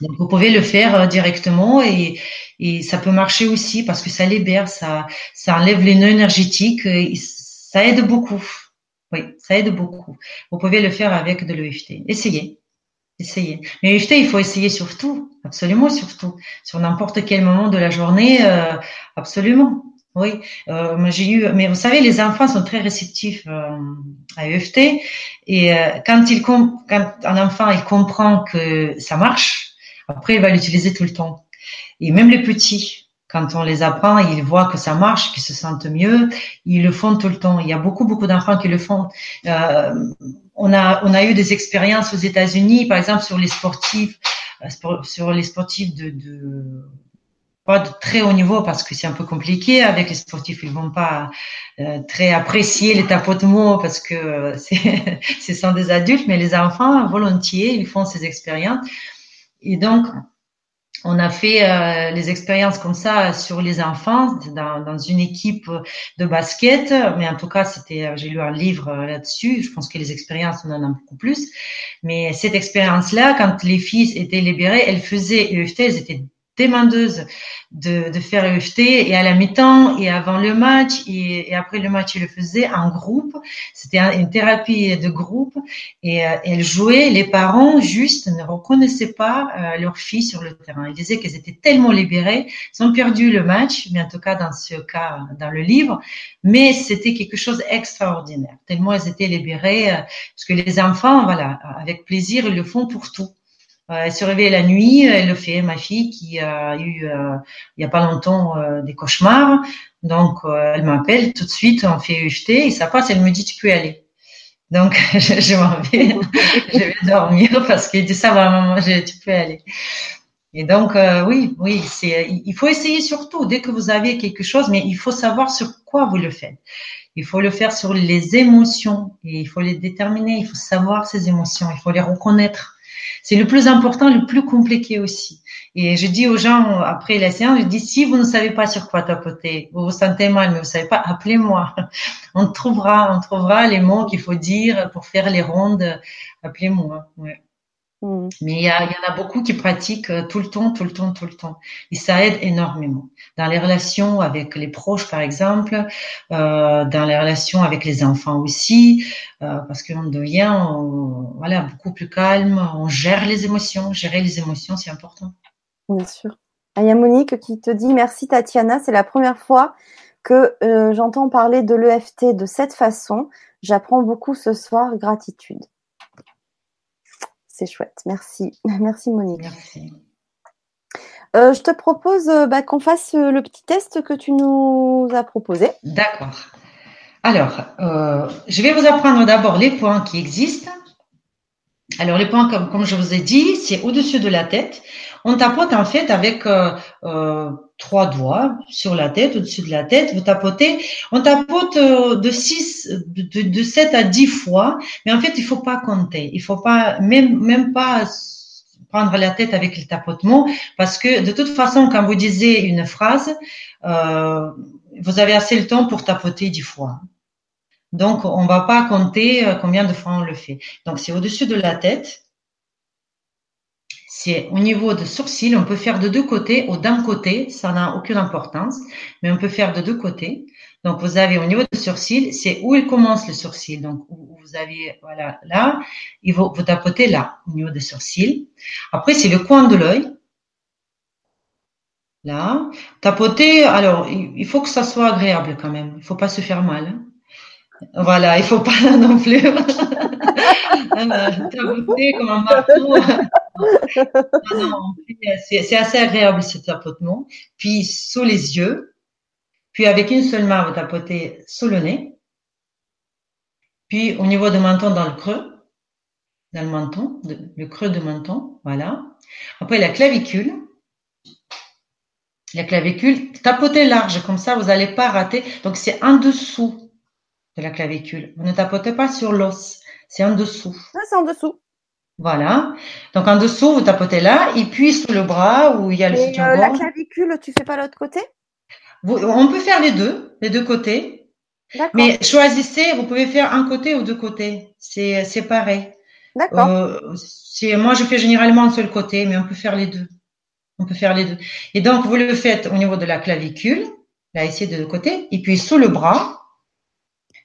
Donc vous pouvez le faire euh, directement et, et ça peut marcher aussi parce que ça libère, ça, ça enlève les nœuds énergétiques, et ça aide beaucoup. Oui, ça aide beaucoup. Vous pouvez le faire avec de l'EFT. Essayez. Essayez. Mais l'EFT, il faut essayer surtout, absolument surtout, sur n'importe quel moment de la journée, euh, absolument. Oui, euh, j'ai eu, mais vous savez, les enfants sont très réceptifs euh, à EFT et euh, quand il quand un enfant il comprend que ça marche, après il va l'utiliser tout le temps. Et même les petits, quand on les apprend, ils voient que ça marche, qu'ils se sentent mieux, ils le font tout le temps. Il y a beaucoup beaucoup d'enfants qui le font. Euh, on a on a eu des expériences aux États-Unis, par exemple sur les sportifs, euh, sur les sportifs de, de pas de très haut niveau parce que c'est un peu compliqué avec les sportifs ils vont pas euh, très apprécier les tapotements parce que euh, ce sont des adultes mais les enfants volontiers ils font ces expériences et donc on a fait euh, les expériences comme ça sur les enfants dans, dans, une équipe de basket, mais en tout cas, c'était, j'ai lu un livre là-dessus. Je pense que les expériences, on en a beaucoup plus. Mais cette expérience-là, quand les filles étaient libérées, elles faisaient EFT, elles étaient demandeuse de, de faire EFT et à la mi-temps et avant le match et, après le match, il le faisait en groupe. C'était une thérapie de groupe et euh, elle jouait. Les parents juste ne reconnaissaient pas euh, leur fille sur le terrain. Ils disaient qu'elles étaient tellement libérées, ils ont perdu le match, mais en tout cas dans ce cas, dans le livre, mais c'était quelque chose d'extraordinaire. Tellement elles étaient libérées euh, parce que les enfants, voilà, avec plaisir, ils le font pour tout. Euh, elle se réveille la nuit, elle le fait. Ma fille qui a eu euh, il y a pas longtemps euh, des cauchemars, donc elle m'appelle tout de suite, on fait UFT et ça passe. Elle me dit tu peux y aller. Donc je, je m'en vais, je vais dormir parce qu'elle dit ça va maman, tu peux aller. Et donc oui, oui, c'est il faut essayer surtout dès que vous avez quelque chose, mais il faut savoir sur quoi vous le faites. Il faut le faire sur les émotions et il faut les déterminer. Il faut savoir ces émotions. Il faut les reconnaître. C'est le plus important, le plus compliqué aussi. Et je dis aux gens après la séance, je dis si vous ne savez pas sur quoi tapoter, vous vous sentez mal, mais vous savez pas, appelez-moi. On trouvera, on trouvera les mots qu'il faut dire pour faire les rondes. Appelez-moi. Ouais. Mm. Mais il y, y, en a beaucoup qui pratiquent euh, tout le temps, tout le temps, tout le temps. Et ça aide énormément. Dans les relations avec les proches, par exemple, euh, dans les relations avec les enfants aussi, euh, parce qu'on devient voilà, beaucoup plus calme, on gère les émotions. Gérer les émotions, c'est important. Bien sûr. Il y a Monique qui te dit merci Tatiana, c'est la première fois que euh, j'entends parler de l'EFT de cette façon. J'apprends beaucoup ce soir, gratitude c'est chouette. Merci. Merci Monique. Merci. Euh, je te propose euh, bah, qu'on fasse euh, le petit test que tu nous as proposé. D'accord. Alors, je vais vous apprendre d'abord les points qui existent. Alors, les points, comme, comme je vous ai dit, c'est au-dessus de la tête. On tapote en fait avec trois doigts sur la tête, au-dessus de la tête. Vous tapotez. On tapote euh, de 6, de, de 7 à 10 fois. Mais en fait, il faut pas compter. Il faut pas, même, même pas prendre la tête avec le tapotement parce que de toute façon, quand vous disiez une phrase, euh, vous avez assez le temps pour tapoter 10 fois. Donc, on va pas compter euh, combien de fois on le fait. Donc, c'est au-dessus de la tête c'est au niveau de sourcils, on peut faire de deux côtés ou d'un côté, ça n'a aucune importance, mais on peut faire de deux côtés. Donc, vous avez au niveau de sourcil, c'est où il commence le sourcil. Donc, vous avez, voilà, là, il vous, vous tapotez là, au niveau des sourcils. Après, c'est le coin de l'œil. Là. Tapoter, alors, il faut que ça soit agréable quand même. Il faut pas se faire mal. Hein. Voilà, il faut pas non plus tapoter comme un marteau. c'est assez agréable ce tapotement. Puis sous les yeux, puis avec une seule main, vous tapotez sous le nez. Puis au niveau du menton dans le creux, dans le menton, le creux du menton, voilà. Après la clavicule. La clavicule, tapotez large, comme ça vous n'allez pas rater. Donc c'est en dessous de la clavicule. Vous ne tapotez pas sur l'os, c'est en dessous. Ah, c'est en dessous. Voilà. Donc en dessous, vous tapotez là, et puis sous le bras où il y a le euh, La clavicule, tu fais pas l'autre côté? On peut faire les deux, les deux côtés. Mais choisissez, vous pouvez faire un côté ou deux côtés. C'est c'est pareil. D'accord. Euh, moi, je fais généralement un seul côté, mais on peut faire les deux. On peut faire les deux. Et donc, vous le faites au niveau de la clavicule, là ici de deux côtés, et puis sous le bras,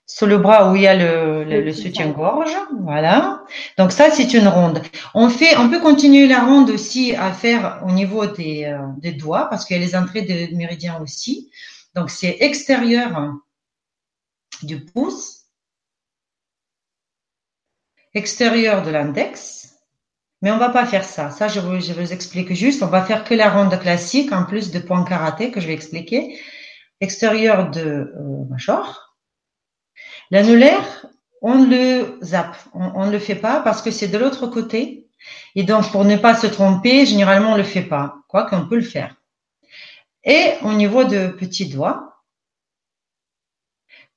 sur le bras où il y a le, le, soutien-gorge. Voilà. Donc ça, c'est une ronde. On fait, on peut continuer la ronde aussi à faire au niveau des, euh, des doigts parce qu'il y a les entrées de méridien aussi. Donc c'est extérieur du pouce, extérieur de l'index. Mais on va pas faire ça. Ça, je vous, je vous explique juste. On va faire que la ronde classique en plus de points karaté que je vais expliquer. Extérieur de euh, major L'annulaire, on le zappe, on ne le fait pas parce que c'est de l'autre côté. Et donc, pour ne pas se tromper, généralement, on le fait pas, quoi qu'on peut le faire. Et au niveau de petits doigts,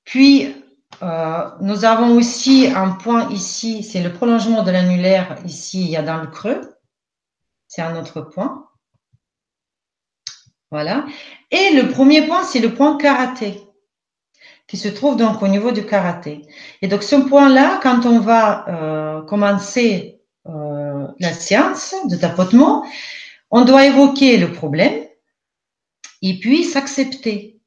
puis euh, nous avons aussi un point ici, c'est le prolongement de l'annulaire. Ici, il y a dans le creux. C'est un autre point. Voilà. Et le premier point, c'est le point karaté qui se trouve donc au niveau du karaté. Et donc ce point-là, quand on va euh, commencer euh, la séance de tapotement, On doit évoquer le problème et puis s'accepter.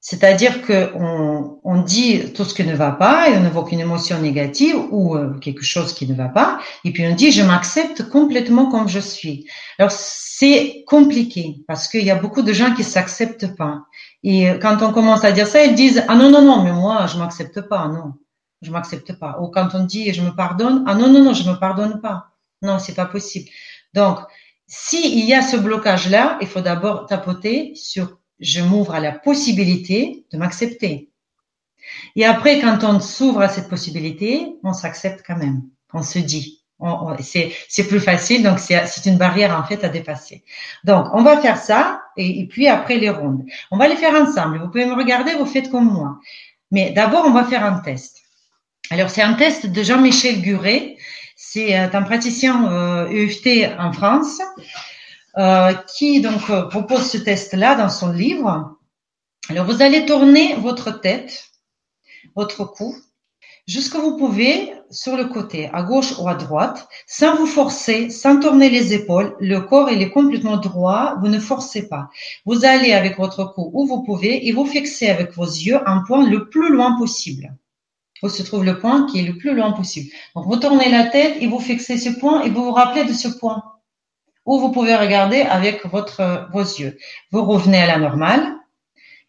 C'est-à-dire qu'on on dit tout ce qui ne va pas et on évoque une émotion négative ou euh, quelque chose qui ne va pas, et puis on dit je m'accepte complètement comme je suis. Alors c'est compliqué parce qu'il y a beaucoup de gens qui s'acceptent pas. Et quand on commence à dire ça, ils disent ah non non non mais moi je m'accepte pas non je m'accepte pas. Ou quand on dit je me pardonne ah non non non je me pardonne pas non c'est pas possible. Donc s'il y a ce blocage là, il faut d'abord tapoter sur je m'ouvre à la possibilité de m'accepter. Et après, quand on s'ouvre à cette possibilité, on s'accepte quand même. On se dit. c'est plus facile, donc c'est une barrière en fait à dépasser. Donc, on va faire ça, et, puis après les rondes. On va les faire ensemble. Vous pouvez me regarder, vous faites comme moi. Mais d'abord, on va faire un test. Alors, c'est un test de Jean-Michel Guret. C'est un praticien euh, EFT en France. Euh, qui donc euh, propose ce test-là dans son livre. Alors vous allez tourner votre tête, votre cou, jusque vous pouvez sur le côté, à gauche ou à droite, sans vous forcer, sans tourner les épaules. Le corps il est complètement droit, vous ne forcez pas. Vous allez avec votre cou où vous pouvez et vous fixez avec vos yeux un point le plus loin possible. Où se trouve le point qui est le plus loin possible. Donc vous tournez la tête et vous fixez ce point et vous vous rappelez de ce point ou vous pouvez regarder avec votre, vos yeux. Vous revenez à la normale,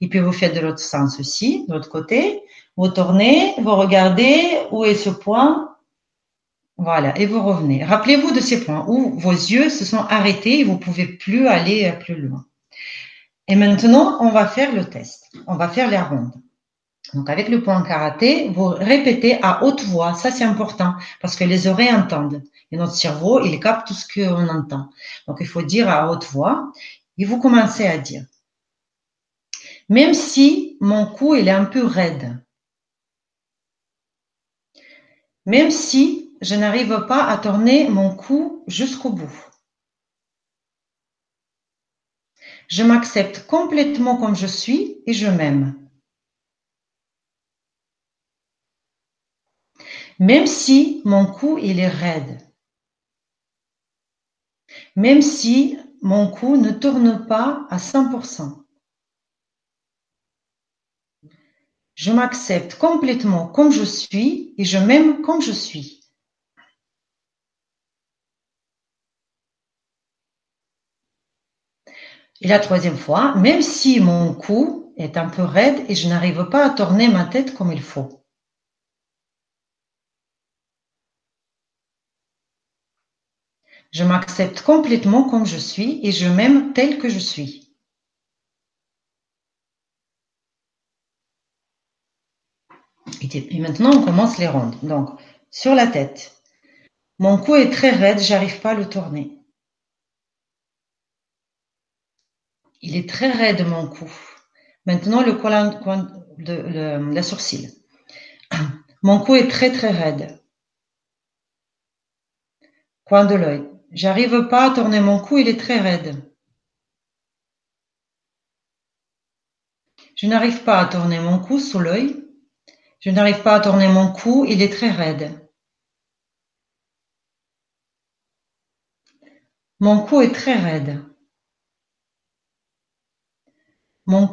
et puis vous faites de l'autre sens aussi, de l'autre côté. Vous tournez, vous regardez où est ce point? Voilà, et vous revenez. Rappelez-vous de ces points où vos yeux se sont arrêtés et vous pouvez plus aller plus loin. Et maintenant, on va faire le test. On va faire les rondes. Donc, avec le point karaté, vous répétez à haute voix. Ça, c'est important parce que les oreilles entendent. Et notre cerveau, il capte tout ce qu'on entend. Donc, il faut dire à haute voix. Et vous commencez à dire. Même si mon cou, il est un peu raide. Même si je n'arrive pas à tourner mon cou jusqu'au bout. Je m'accepte complètement comme je suis et je m'aime. Même si mon cou est raide. Même si mon cou ne tourne pas à 100%. Je m'accepte complètement comme je suis et je m'aime comme je suis. Et la troisième fois, même si mon cou est un peu raide et je n'arrive pas à tourner ma tête comme il faut. Je m'accepte complètement comme je suis et je m'aime tel que je suis. Et maintenant, on commence les rondes. Donc, sur la tête. Mon cou est très raide, j'arrive pas à le tourner. Il est très raide, mon cou. Maintenant, le coin de la sourcil. Mon cou est très, très raide. Coin de l'œil. J'arrive pas à tourner mon cou, il est très raide. Je n'arrive pas à tourner mon cou sous l'œil. Je n'arrive pas à tourner mon cou, il est très raide. Mon cou est très raide. Mon,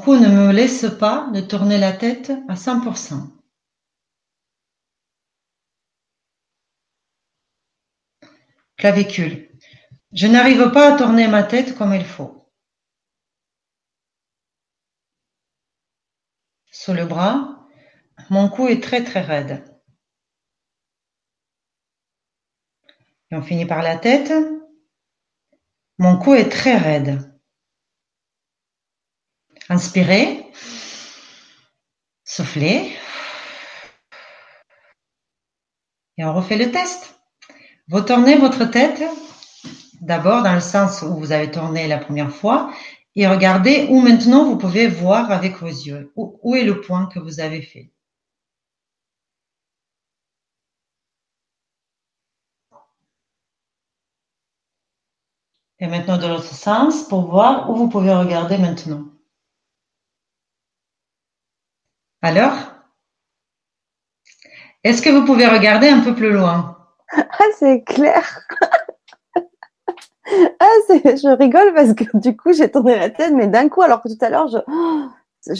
cou ne me laisse pas de tourner la tête à 100%. Clavicule. Je n'arrive pas à tourner ma tête comme il faut. Sous le bras, mon cou est très très raide. Et on finit par la tête. Mon cou est très raide. Inspirez. Soufflez. Et on refait le test. Vous tournez votre tête d'abord dans le sens où vous avez tourné la première fois et regardez où maintenant vous pouvez voir avec vos yeux. Où, est le point que vous avez fait? Et maintenant de l'autre sens pour voir où vous pouvez regarder maintenant. Alors, est-ce que vous pouvez regarder un peu plus loin? Ah, c'est clair. ah, je rigole parce que du coup, j'ai tourné la tête, mais d'un coup, alors que tout à l'heure, je.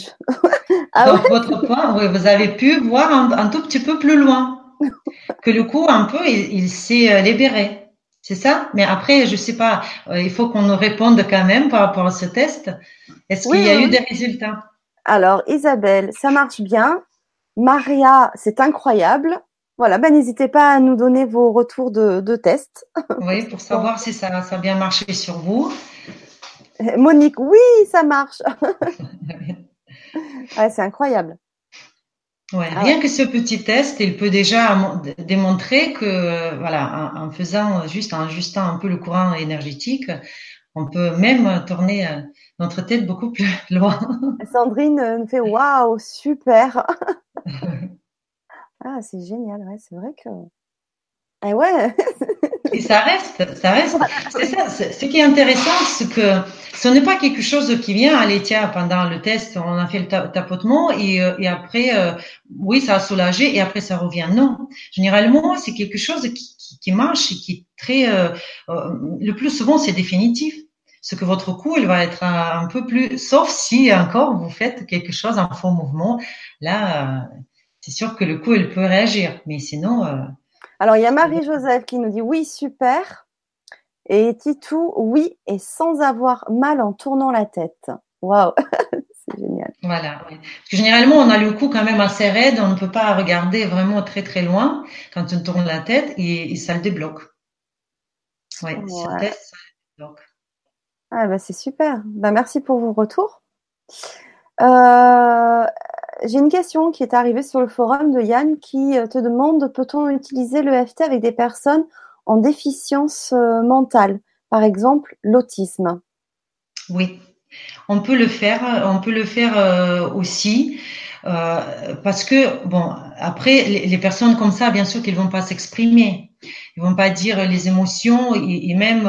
ah, Donc, votre point, oui, vous avez pu voir un, tout petit peu plus loin que le coup, un peu, il, s'est euh, libéré. C'est ça? Mais après, je sais pas, euh, il faut qu'on nous réponde quand même par rapport à ce test. Est-ce qu'il y a eu des résultats? Alors, Isabelle, ça marche bien. Maria, c'est incroyable. Voilà, ben, n'hésitez pas à nous donner vos retours de, de test. Oui, pour savoir si ça, ça, a bien marché sur vous. Monique, oui, ça marche. c'est incroyable. Ouais, ah rien que ce petit test, il peut déjà démontrer que, voilà, en, faisant juste, en ajustant un peu le courant énergétique, on peut même tourner euh, notre tête beaucoup plus loin. Sandrine nous fait waouh, super. Ah, c'est génial, ouais, c'est vrai que. Ah ouais. Et ça reste, ça reste. C'est ça. Ce qui est intéressant, c'est que ce n'est pas quelque chose qui vient, allez tiens, pendant le test, on a fait le tapotement et, euh, et après, euh, oui, ça a soulagé et après ça revient. Non, généralement, c'est quelque chose qui, qui, qui, marche et qui est très. Euh, le plus souvent, c'est définitif. Ce que votre cou, il va être un, peu plus, sauf si encore vous faites quelque chose en faux mouvement. Là, c'est sûr que le coup, elle peut réagir. Mais sinon. Alors, il y a Marie-Joseph qui nous dit oui, super. Et Titou, oui, et sans avoir mal en tournant la tête. Waouh, c'est génial. Voilà. Parce que généralement, on a le cou quand même assez raide, on ne peut pas regarder vraiment très très loin quand on tourne la tête et, ça le débloque. Oui, ça le débloque. Ah bah c'est super. Bah, merci pour vos retours. Euh, j'ai une question qui est arrivée sur le forum de Yann qui euh, te demande peut-on utiliser l'EFT avec des personnes en déficience euh, mentale, par exemple l'autisme? Oui, on peut le faire, on peut le faire euh, aussi. parce que bon, après les, personnes comme ça, bien sûr qu'ils vont pas s'exprimer, ils vont pas dire les émotions et, même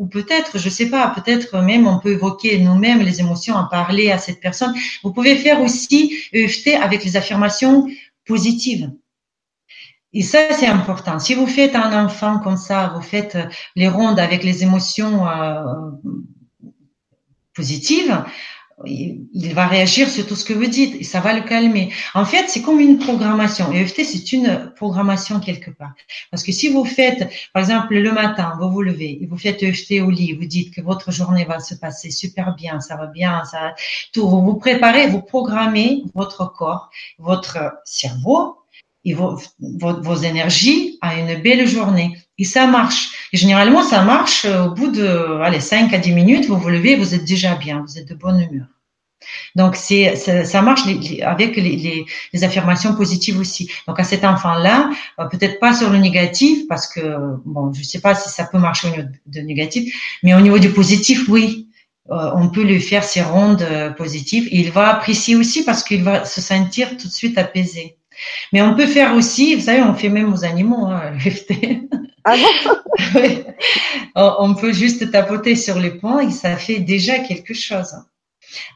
ou peut-être, je sais pas, peut-être même on peut évoquer nous-mêmes les émotions, en parler à cette personne. Vous pouvez faire aussi EFT avec les affirmations positives. Et ça, c'est important. Si vous faites un enfant comme ça, vous faites les rondes avec les émotions euh, positives, il va réagir sur tout ce que vous dites et ça va le calmer. En fait, c'est comme une programmation. EFT, c'est une programmation quelque part. Parce que si vous faites, par exemple, le matin, vous vous levez et vous faites EFT au lit, vous dites que votre journée va se passer super bien, ça va bien, ça, tout, vous vous préparez, vous programmez votre corps, votre cerveau et vos, vos, énergies à une belle journée. Et ça marche. Et généralement, ça marche euh, au bout de allez, 5 à 10 minutes, vous vous levez, vous êtes déjà bien, vous êtes de bonne humeur. Donc, c'est, ça, marche avec les, les, affirmations positives aussi. Donc, à cet enfant-là, euh, peut-être pas sur le négatif, parce que, bon, je sais pas si ça peut marcher au niveau de négatif, mais au niveau du positif, oui. Euh, on peut lui faire ses rondes positives et il va apprécier aussi parce qu'il va se sentir tout de suite apaisé. Mais on peut faire aussi, vous savez, on fait même aux animaux, hein, ah on peut juste tapoter sur les points et ça fait déjà quelque chose.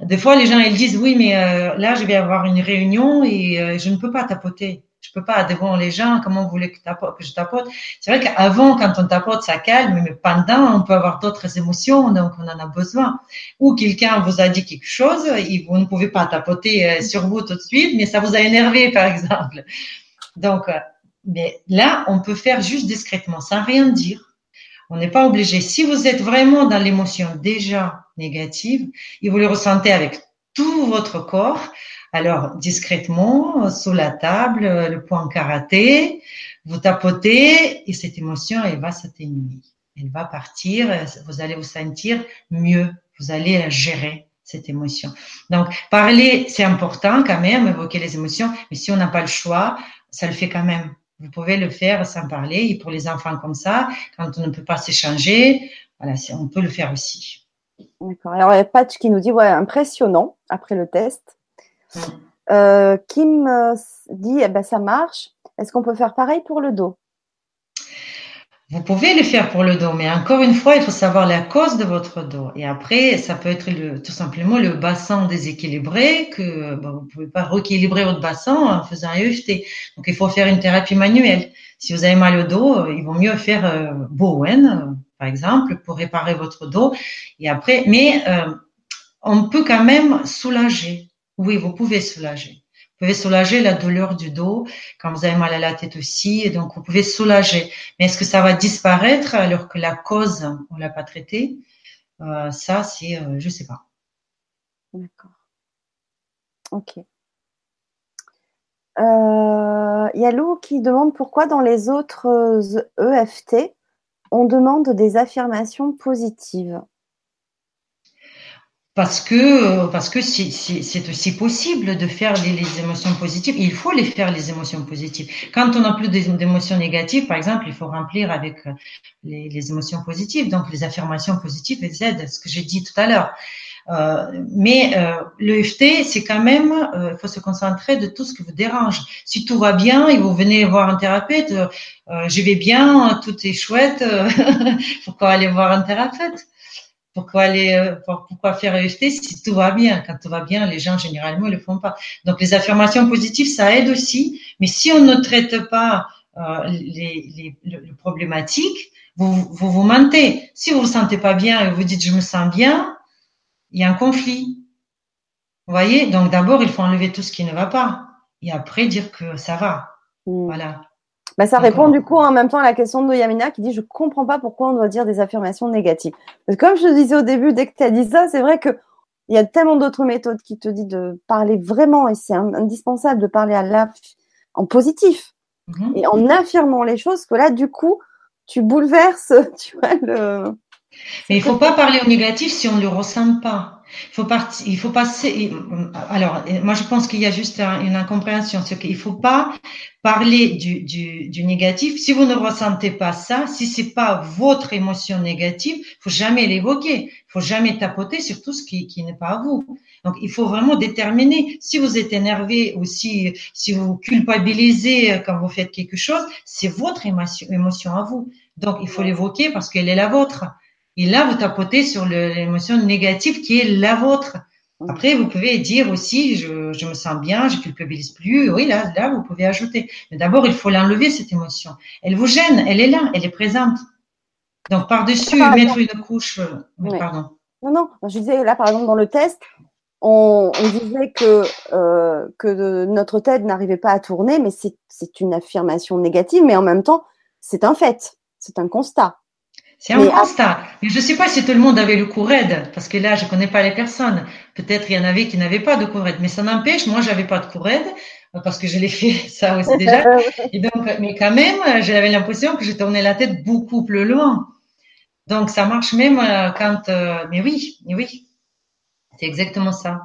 Des fois, les gens ils disent oui, mais euh, là, je vais avoir une réunion et euh, je ne peux pas tapoter je peux pas devant les gens, comment vous voulez que, je tapote? C'est vrai qu'avant, quand on tapote, ça calme, mais pendant, on peut avoir d'autres émotions, donc on en a besoin. Ou quelqu'un vous a dit quelque chose, et vous ne pouvez pas tapoter euh, sur vous tout de suite, mais ça vous a énervé, par exemple. Donc, mais là, on peut faire juste discrètement, sans rien dire. On n'est pas obligé. Si vous êtes vraiment dans l'émotion déjà négative, et vous le ressentez avec tout votre corps, alors, discrètement, sous la table, le point karaté, vous tapotez et cette émotion, elle va s'atténuer. Elle va partir, vous allez vous sentir mieux, vous allez gérer, cette émotion. Donc, parler, c'est important quand même, évoquer les émotions, mais si on n'a pas le choix, ça le fait quand même. Vous pouvez le faire sans parler, et pour les enfants comme ça, quand on ne peut pas s'échanger, voilà, on peut le faire aussi. D'accord. Alors, il y a Patch qui nous dit, ouais, impressionnant après le test. Euh, Kim euh, dit, eh ben, ça marche. Est-ce qu'on peut faire pareil pour le dos? Vous pouvez le faire pour le dos, mais encore une fois, il faut savoir la cause de votre dos. Et après, ça peut être le, tout simplement le bassin déséquilibré, que vous ne pouvez pas rééquilibrer votre bassin en faisant un EFT. Donc, il faut faire une thérapie manuelle. Si vous avez mal au dos, il vaut mieux faire euh, Bowen, par exemple, pour réparer votre dos. Et après, mais euh, on peut quand même soulager. Oui, vous pouvez soulager. Pouvez soulager la douleur du dos quand vous avez mal à la tête aussi, et donc vous pouvez soulager. Mais est-ce que ça va disparaître alors que la cause on l'a pas traitée euh, Ça, c'est, euh, je sais pas. D'accord. Ok. Euh, il y a Lou qui demande pourquoi dans les autres EFT, on demande des affirmations positives. Parce que parce que c'est aussi possible de faire les, les, émotions positives. Il faut les faire les émotions positives. Quand on n'a plus d'émotions négatives, par exemple, il faut remplir avec les, les émotions positives. Donc les affirmations positives elles aident. Ce que j'ai dit tout à l'heure. Euh, mais euh, l'EFT, c'est quand même, euh, il faut se concentrer de tout ce qui vous dérange. Si tout va bien et vous venez voir un thérapeute, euh, je vais bien, tout est chouette, pourquoi aller voir un thérapeute pourquoi aller, pourquoi faire EFT si tout va bien Quand tout va bien, les gens généralement ne le font pas. Donc les affirmations positives, ça aide aussi. Mais si on ne traite pas euh, les, les, les, problématiques, vous, vous vous mentez. Si vous vous sentez pas bien et vous dites je me sens bien, il y a un conflit. Vous voyez? Donc d'abord, il faut enlever tout ce qui ne va pas et après dire que ça va. Hmm. Voilà. Bah, ça répond du coup en même temps à la question de Yamina qui dit je comprends pas pourquoi on doit dire des affirmations négatives. Parce que comme je te disais au début, dès que tu as dit ça, c'est vrai que il y a tellement d'autres méthodes qui te disent de parler vraiment et c'est indispensable de parler à la en positif mm-hmm. et en affirmant les choses que là du coup tu bouleverses tu vois le mais il faut pas parler au négatif si on ne le ressent pas. Il faut, partir, il faut passer. Alors, moi, je pense qu'il y a juste une incompréhension. C'est qu'il faut pas parler du, du, du, négatif. Si vous ne ressentez pas ça, si c'est pas votre émotion négative, faut jamais l'évoquer. Faut jamais tapoter sur tout ce qui, qui n'est pas à vous. Donc, il faut vraiment déterminer. Si vous êtes énervé ou si, si vous culpabilisez quand vous faites quelque chose, c'est votre émotion, émotion à vous. Donc, il faut l'évoquer parce qu'elle est la vôtre. Et là, vous tapotez sur l'émotion négative qui est la vôtre. Après, vous pouvez dire aussi, je, je, me sens bien, je culpabilise plus. Oui, là, là, vous pouvez ajouter. Mais d'abord, il faut l'enlever, cette émotion. Elle vous gêne, elle est là, elle est présente. Donc, par-dessus, mettre une couche. Euh, oui, Pardon. Non, non, je disais, là, par exemple, dans le test, on, on disait que, euh, que notre tête n'arrivait pas à tourner, mais c'est une affirmation négative, mais en même temps, c'est un fait, c'est un constat. C'est un constat. Mais je ne sais pas si tout le monde avait le raide, parce que là, je ne connais pas les personnes. Peut-être il y en avait qui n'avaient pas de raide. Mais ça n'empêche, moi, j'avais pas de raide, parce que je l'ai fait ça aussi déjà. Et donc, mais quand même, j'avais l'impression que je tournais la tête beaucoup plus loin. Donc, ça marche même euh, quand. Euh, mais oui, oui. C'est exactement ça.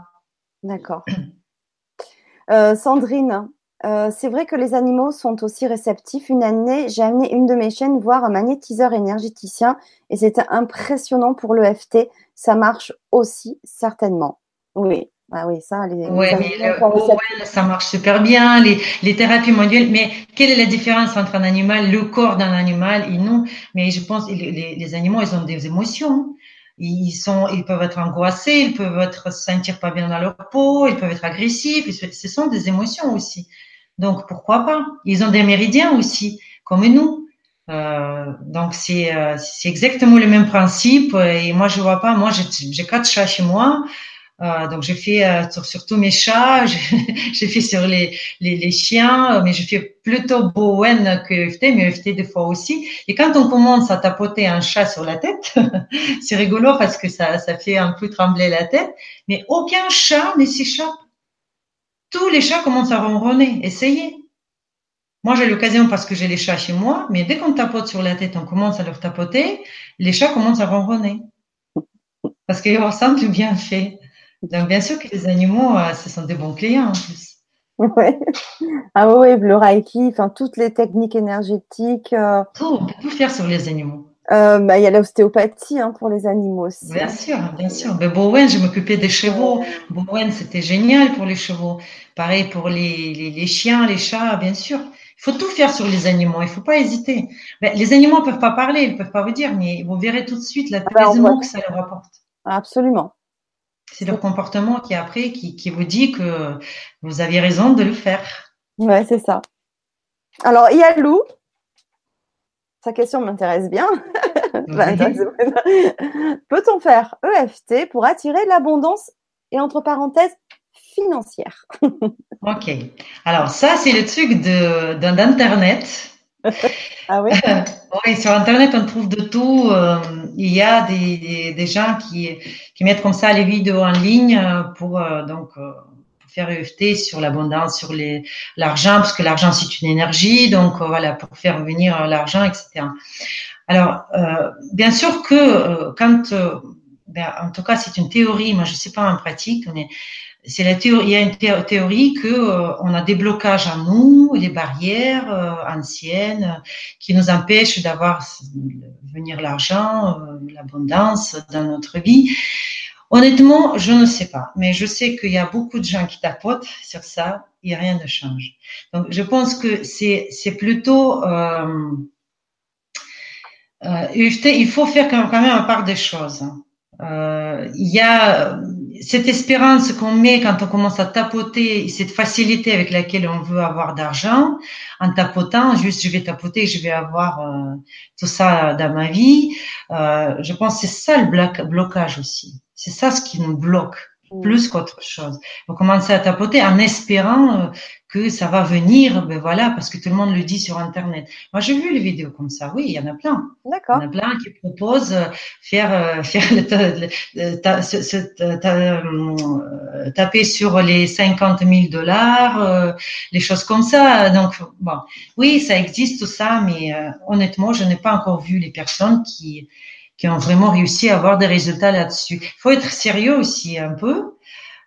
D'accord. Euh, Sandrine, euh, c'est vrai que les animaux sont aussi réceptifs. Une année, j'ai amené une de mes chaînes voir un magnétiseur énergéticien et c'était impressionnant pour le FT. Ça marche aussi certainement. Oui, ah oui, ça, les, ça marche super bien, les, les thérapies mondiales. Mais quelle est la différence entre un animal, le corps d'un animal et nous? Mais je pense les, les, animaux, ils ont des émotions. Ils sont, ils peuvent être angoissés, ils peuvent être sentir pas bien dans leur peau, ils peuvent être agressifs. Ce sont des émotions aussi. Donc pourquoi pas? Ils ont des méridiens aussi, comme nous. Euh, donc c'est euh, exactement le même principe. Et moi je vois pas. Moi j'ai quatre chats chez moi. Euh, donc j'ai fait euh, sur, sur, tous mes chats, j'ai fait sur les, les, les, chiens, mais je fais plutôt Bowen que EFT, mais EFT des fois aussi. Et quand on commence à tapoter un chat sur la tête, c'est rigolo parce que ça, ça fait un peu trembler la tête, mais aucun chat ne s'échappe tous les chats commencent à ronronner. Essayez. Moi, j'ai l'occasion parce que j'ai les chats chez moi, mais dès qu'on tapote sur la tête, on commence à leur tapoter, les chats commencent à ronronner. Parce qu'ils ressentent le bienfait. Donc, bien sûr que les animaux, euh, ce sont des bons clients en plus. Ouais. Ah oui, le Reiki, enfin, toutes les techniques énergétiques. Euh, tout, on peut tout faire sur les animaux. Euh, bah, il y a l'ostéopathie hein, pour les animaux aussi. Bien sûr, bien sûr. Mais Bowen, je m'occupais des chevaux. Bowen, c'était génial pour les chevaux. Pareil pour les, les, les, chiens, les chats, bien sûr. Il faut tout faire sur les animaux. Il faut pas hésiter. Ben, les animaux peuvent pas parler, ils peuvent pas vous dire, mais vous verrez tout de suite la ah ben, que ça leur apporte. Absolument. C'est leur comportement qui après qui, qui vous dit que vous aviez raison de le faire. Ouais, c'est ça. Alors, il y a Lou sa question m'intéresse bien. Peut-on faire EFT pour attirer l'abondance et entre parenthèses financière? Ok. Alors ça, c'est le truc d'Internet. ah oui? Oui, sur Internet, on trouve de tout. Euh, il y a des, des, gens qui, qui mettent comme ça les vidéos en ligne euh, pour euh, donc faire EFT sur l'abondance, sur l'argent, parce que l'argent c'est une énergie, donc voilà pour faire venir l'argent, etc. Alors, bien sûr que quand, ben, en tout cas c'est une théorie, moi je sais pas en pratique, mais c'est la théorie, il y a une théorie que euh, on a des blocages en nous, les barrières euh, anciennes qui nous empêchent d'avoir venir l'argent, euh, l'abondance dans notre vie. Honnêtement, je ne sais pas, mais je sais qu'il y a beaucoup de gens qui tapotent sur ça et rien ne change. Donc, je pense que c'est c'est plutôt il faut faire quand même un part des choses. il y a cette espérance qu'on met quand on commence à tapoter, cette facilité avec laquelle on veut avoir d'argent, en tapotant, juste je vais tapoter, je vais avoir euh, tout ça dans ma vie. Euh, je pense que c'est ça le blocage aussi. C'est ça ce qui nous bloque mm. plus qu'autre chose. Vous commencez à tapoter en espérant euh, que ça va venir, ben voilà, parce que tout le monde le dit sur Internet. Moi, j'ai vu les vidéos comme ça. Oui, il y en a plein. D'accord. Il y en a plein qui proposent euh, faire euh, faire euh, taper sur les 50 000 dollars, les choses comme ça. Donc, bon, oui, ça existe tout ça, mais honnêtement, je n'ai pas encore vu les personnes qui qui ont vraiment réussi à avoir des résultats là-dessus. Il faut être sérieux aussi un peu.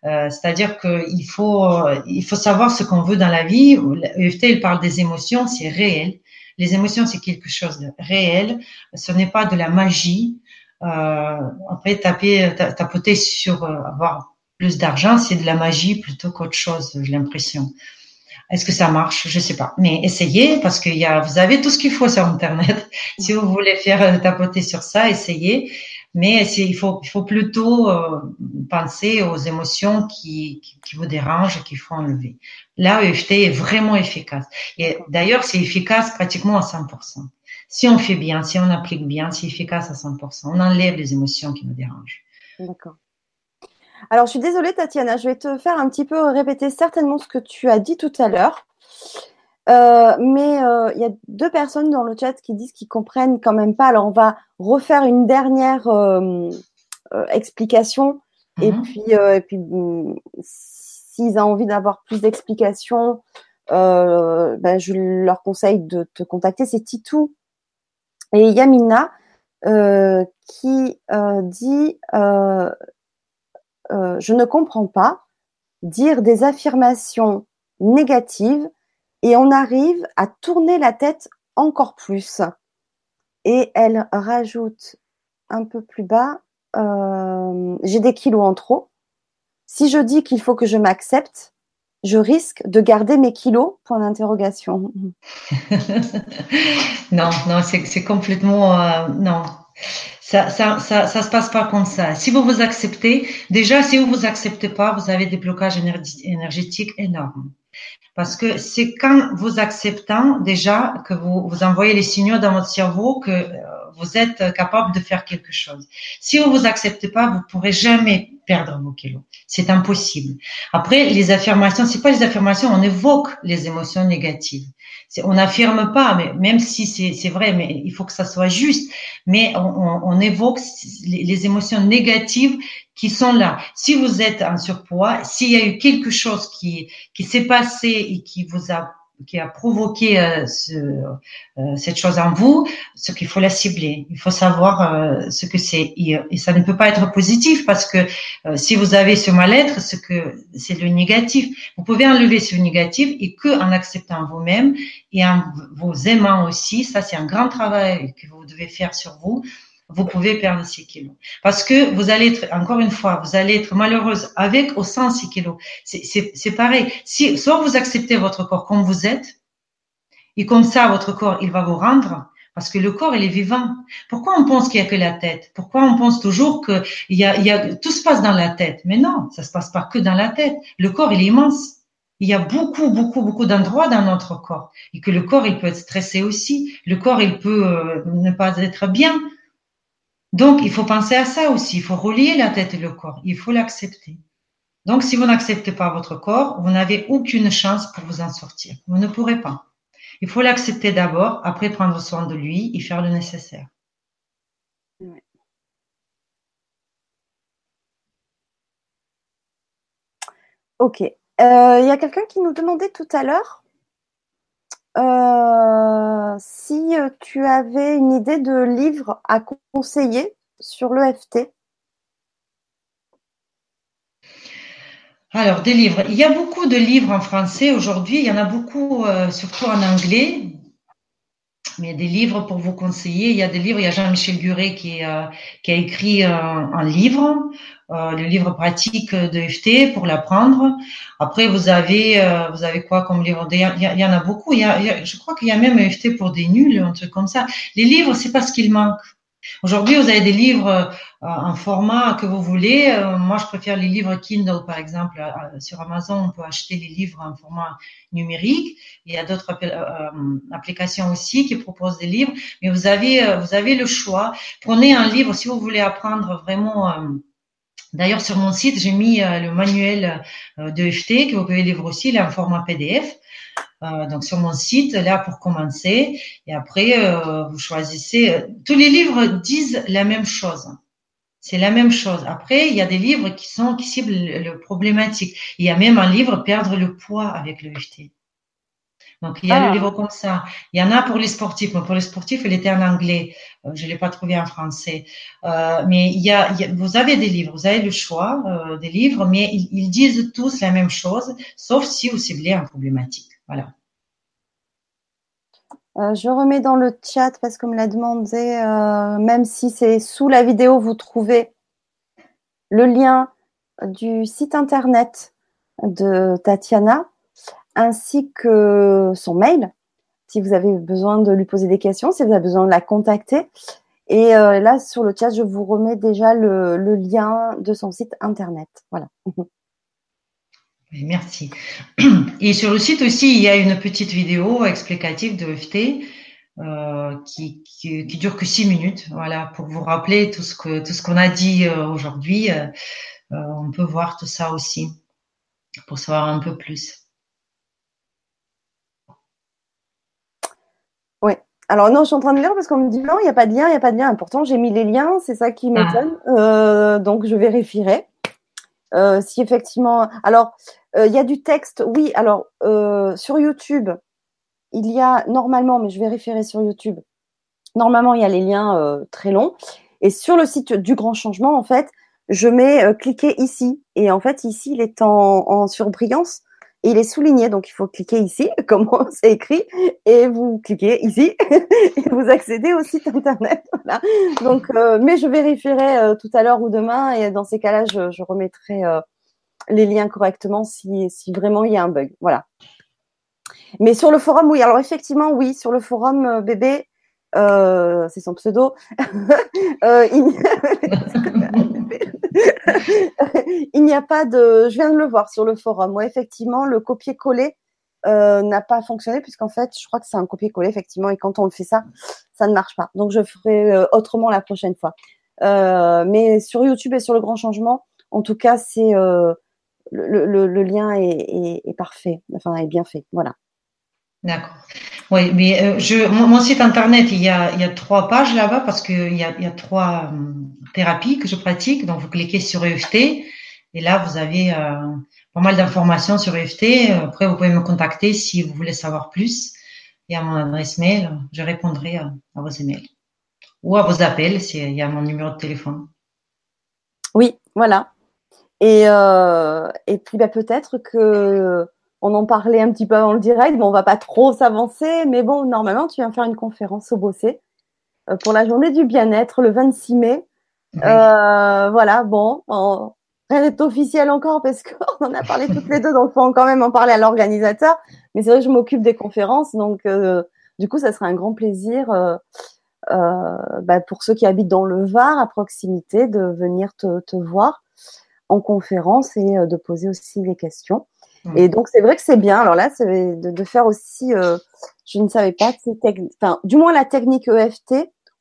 Euh, c'est-à-dire qu'il faut, il faut savoir ce qu'on veut dans la vie. L'EFT, il parle des émotions, c'est réel. Les émotions, c'est quelque chose de réel. Ce n'est pas de la magie. Euh, après, taper, tapoter sur euh, avoir plus d'argent, c'est de la magie plutôt qu'autre chose, j'ai l'impression. Est-ce que ça marche? Je sais pas. Mais essayez parce que y a, vous avez tout ce qu'il faut sur Internet. si vous voulez faire tapoter sur ça, essayez. Mais il faut, il faut plutôt euh, penser aux émotions qui, qui, vous dérangent qu'il faut enlever. Là, EFT est vraiment efficace. Et d'ailleurs, c'est efficace pratiquement à 100%. Si on fait bien, si on applique bien, c'est efficace à 100%. On enlève les émotions qui nous dérangent. D'accord. Alors, je suis désolée, Tatiana, je vais te faire un petit peu répéter certainement ce que tu as dit tout à l'heure. Euh, mais euh, il y a deux personnes dans le chat qui disent qu'ils comprennent quand même pas. Alors on va refaire une dernière euh, explication et mhm. puis et puis mm, s'ils ont envie d'avoir plus d'explications, ben, je leur conseille de te contacter. C'est Titou et Yamina qui dit je ne comprends pas dire des affirmations négatives et on arrive à tourner la tête encore plus. Et elle rajoute un peu plus bas, euh, j'ai des kilos en trop. Si je dis qu'il faut que je m'accepte, je risque de garder mes kilos? Point d'interrogation. non, non, c'est complètement euh, non. Ça, ça, ça, ça se passe pas comme ça. Si vous vous acceptez, déjà, si vous vous acceptez pas, vous avez des blocages énergétiques énormes. Parce que c'est quand vous acceptant déjà que vous, vous envoyez les signaux dans votre cerveau que euh, vous êtes capable de faire quelque chose. Si vous vous acceptez pas, vous pourrez jamais perdre vos kilos. C'est impossible. Après, les affirmations, c'est pas les affirmations, on évoque les émotions négatives. On n'affirme pas, mais même si c'est vrai, mais il faut que ça soit juste. Mais on, évoque les, les, émotions négatives qui sont là. Si vous êtes en surpoids, s'il y a eu quelque chose qui, qui s'est passé et qui vous a qui a provoqué euh, ce, euh, cette chose en vous, ce qu'il faut la cibler. Il faut savoir euh, ce que c'est. Et, ça ne peut pas être positif parce que si vous avez ce mal-être, ce que c'est le négatif. Vous pouvez enlever ce négatif et que en acceptant vous-même et en vous aimant aussi. Ça, c'est un grand travail que vous devez faire sur vous vous pouvez perdre 6 kilos. Parce que vous allez être, encore une fois, vous allez être malheureuse avec ou sans 6 kilos. C'est pareil. Si, soit vous acceptez votre corps comme vous êtes, et comme ça, votre corps, il va vous rendre, parce que le corps, il est vivant. Pourquoi on pense qu'il n'y a que la tête? Pourquoi on pense toujours que il y a, il y a, tout se passe dans la tête? Mais non, ça se passe pas que dans la tête. Le corps, il est immense. Il y a beaucoup, beaucoup, beaucoup d'endroits dans notre corps. Et que le corps, il peut être stressé aussi. Le corps, il peut euh, ne pas être bien. Donc, il faut penser à ça aussi. Il faut relier la tête et le corps. Il faut l'accepter. Donc, si vous n'acceptez pas votre corps, vous n'avez aucune chance pour vous en sortir. Vous ne pourrez pas. Il faut l'accepter d'abord, après prendre soin de lui et faire le nécessaire. Ok. Euh, il y a quelqu'un qui nous demandait tout à l'heure si euh, tu avais une idée de livre à conseiller sur l'EFT. Alors, des livres. Il y a beaucoup de livres en français aujourd'hui. Il y en a beaucoup, euh, surtout en anglais. Mais il y a des livres pour vous conseiller. Il y a des livres. Il y a Jean-Michel Guret euh, qui, a écrit un livre, euh, le livre pratique de FT pour l'apprendre. Après, vous avez, vous avez quoi comme livre? Il y, en a beaucoup. Il y a, je crois qu'il y a même FT pour des nuls, un truc comme ça. Les livres, c'est pas ce qu'il manque. Aujourd'hui, vous avez des livres euh, en format que vous voulez. Euh, moi, je préfère les livres Kindle, par exemple. Euh, sur Amazon, on peut acheter les livres en format numérique. Il y a d'autres applications aussi qui proposent des livres. Mais vous avez, vous avez le choix. Prenez un livre si vous voulez apprendre vraiment. D'ailleurs, sur mon site, j'ai mis le manuel de FT que vous pouvez lire aussi, il est en format PDF. Euh, donc sur mon site, là pour commencer. Et après, euh, vous choisissez. Euh, tous les livres disent la même chose. C'est la même chose. Après, il y a des livres qui sont qui ciblent le problématique. Il y a même un livre Perdre le poids avec le FT. Donc il y a le ah. livre comme ça. Il y en a pour les sportifs. Mais pour les sportifs, il était en anglais. je l'ai pas trouvé en français. mais il y, a, vous avez des livres, vous avez le choix des livres, mais ils, ils, disent tous la même chose, sauf si vous ciblez un problématique. Voilà. Euh, je remets dans le chat parce qu'on me l'a demandé, euh, même si c'est sous la vidéo, vous trouvez le lien du site internet de Tatiana ainsi que son mail si vous avez besoin de lui poser des questions, si vous avez besoin de la contacter. Et euh, là, sur le chat, je vous remets déjà le, lien de son site internet. Voilà. Merci. Et sur le site aussi, il y a une petite vidéo explicative de FT euh, qui, qui, dure que six minutes. Voilà, pour vous rappeler tout ce qu'on a dit euh, aujourd'hui. On peut voir tout ça aussi pour savoir un peu plus. Oui. Alors non, je suis en train de lire parce qu'on me dit non, il n'y a pas de lien, il n'y a pas de lien. Pourtant, j'ai mis les liens, c'est ça qui ah. m'étonne. donc, je vérifierai. si effectivement, alors euh, il y a du texte, oui. Alors, euh, sur YouTube, il y a normalement, mais je vais référer sur YouTube, normalement, il y a les liens euh, très longs. Et sur le site du Grand Changement, en fait, je mets cliquer ici. Et en fait, ici, il est en, en surbrillance il est souligné. Donc, il faut cliquer ici, comme c'est écrit, et vous cliquez ici et vous accédez au site internet. Voilà. Donc, mais je vérifierai tout à l'heure ou demain. Et dans ces cas-là, je, je remettrai les liens correctement si, si vraiment il y a un bug. Voilà. Mais sur le forum, oui. Alors effectivement, oui, sur le forum euh, bébé, euh, c'est son pseudo. euh, il n'y a pas de. Je viens de le voir sur le forum. Ouais, effectivement, le copier-coller euh, n'a pas fonctionné puisqu'en fait, je crois que c'est un copier-coller effectivement. Et quand on le fait ça, ça ne marche pas. Donc je ferai autrement la prochaine fois. Mais sur YouTube et sur le Grand Changement, en tout cas, c'est le, lien est, parfait, enfin est bien fait. Voilà. D'accord. Oui, mais euh, je, mon, site internet, il y a, il y a trois pages là-bas parce qu'il y a, il y a trois euh, thérapies que je pratique. Donc, vous cliquez sur EFT et là, vous avez euh, pas mal d'informations sur EFT. Après, vous pouvez me contacter si vous voulez savoir plus. Et à mon adresse mail, je répondrai à, à vos emails ou à vos appels s'il y a mon numéro de téléphone. Oui, voilà. Et, euh, et puis bah, peut-être que on en parlait un petit peu avant le direct. Bon, on va pas trop s'avancer, mais bon, normalement, tu viens faire une conférence au Bossé euh, pour la journée du bien-être le 26 mai. Euh, voilà, bon, rien n'est officiel encore parce qu'on en a parlé toutes les deux, donc faut quand même en parler à l'organisateur. Mais c'est vrai que je m'occupe des conférences, donc euh, du coup, ça sera un grand plaisir bah, pour ceux qui habitent dans le Var, à proximité, de venir te, te voir en conférence et de poser aussi des questions. Mmh. Et donc c'est vrai que c'est bien. Alors là, c'est de, faire aussi. Euh, je ne savais pas. Enfin, du moins la technique EFT,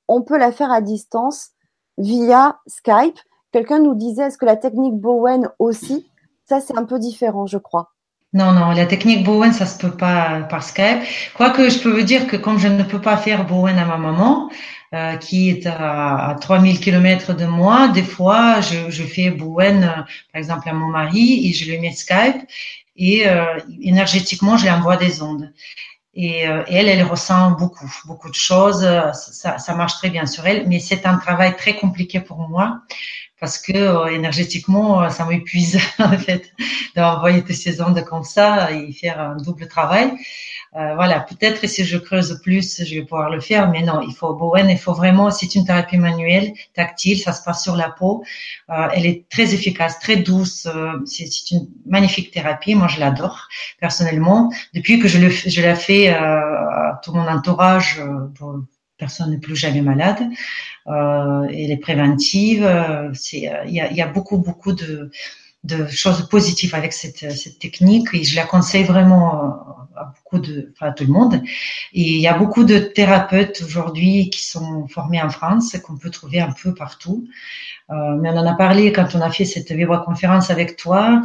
on peut la faire à distance via Skype. Quelqu'un nous disait, est-ce que la technique Bowen aussi? Ça, c'est un peu différent, je crois. Non, non, la technique Bowen, ça se peut pas par Skype. Quoique, je peux vous dire que comme je ne peux pas faire Bowen à ma maman, euh, qui est à, à 3000 km de moi, des fois, je, je fais Bowen, euh, par exemple, à mon mari, et je lui mets Skype, et euh, énergétiquement, je lui envoie des ondes. Et, euh, elle, elle ressent beaucoup, beaucoup de choses. Ça, ça marche très bien sur elle, mais c'est un travail très compliqué pour moi parce que euh, énergétiquement, ça m'épuise en fait d'envoyer toutes ces ondes comme ça et faire un double travail. Euh, voilà, peut-être si je creuse plus, je vais pouvoir le faire, mais non, il faut Bowen, il faut vraiment, c'est une thérapie manuelle, tactile, ça se passe sur la peau. Euh, elle est très efficace, très douce. Euh, c'est une magnifique thérapie. Moi, je l'adore personnellement. Depuis que je, le, je l'ai fait à tout mon entourage, pour, personne n'est plus jamais malade. Euh, elle est préventive. Il y a, y a, beaucoup, beaucoup de, de choses positives avec cette, cette technique et je la conseille vraiment à beaucoup de, enfin tout le monde. Et il y a beaucoup de thérapeutes aujourd'hui qui sont formés en France, qu'on peut trouver un peu partout. Euh, mais on en a parlé quand on a fait cette conférence avec toi.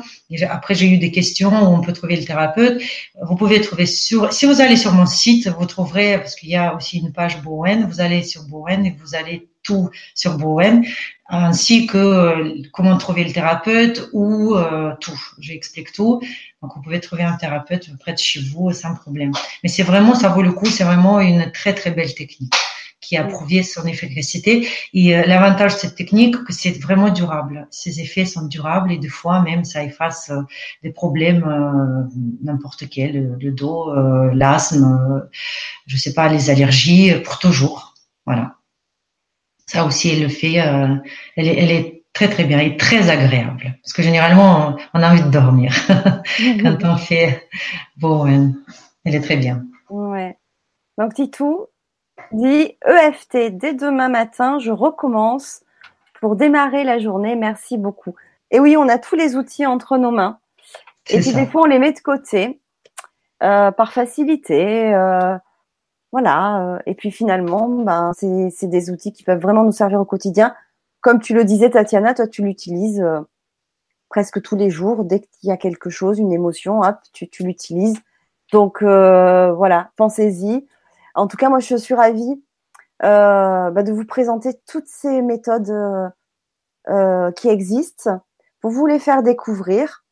Après, j'ai eu des questions où on peut trouver le thérapeute. Vous pouvez trouver sur, si vous allez sur mon site, vous trouverez, parce qu'il y a aussi une page Bowen, vous allez sur Bowen et vous allez tout sur Bowen, ainsi que euh, comment trouver le thérapeute ou euh, tout. J'explique tout. Donc, vous pouvez trouver un thérapeute près de chez vous sans problème. Mais c'est vraiment, ça vaut le coup, c'est vraiment une très, très belle technique qui a prouvé son efficacité. Et euh, l'avantage de cette technique, que c'est vraiment durable. Ces effets sont durables et des fois même ça efface euh, des problèmes euh, n'importe quel, le dos, l'asthme, je sais pas, les allergies, pour toujours. Voilà. Ça aussi, elle le fait. elle, est, elle est très très bien et très agréable. Parce que généralement, on a envie de dormir quand on fait Bowen. Elle est très bien. Ouais. Donc Titou, dit EFT dès demain matin, je recommence pour démarrer la journée. Merci beaucoup. Et oui, on a tous les outils entre nos mains. Et puis des fois, on les met de côté euh, par facilité. Euh, voilà. Euh, et puis finalement, ben, c'est des outils qui peuvent vraiment nous servir au quotidien. Comme tu le disais, Tatiana, toi, tu l'utilises presque tous les jours. Dès qu'il y a quelque chose, une émotion, hop, tu, tu l'utilises. Donc voilà, pensez-y. En tout cas, moi, je suis ravie euh, bah, de vous présenter toutes ces méthodes euh, euh, qui existent pour vous les faire découvrir.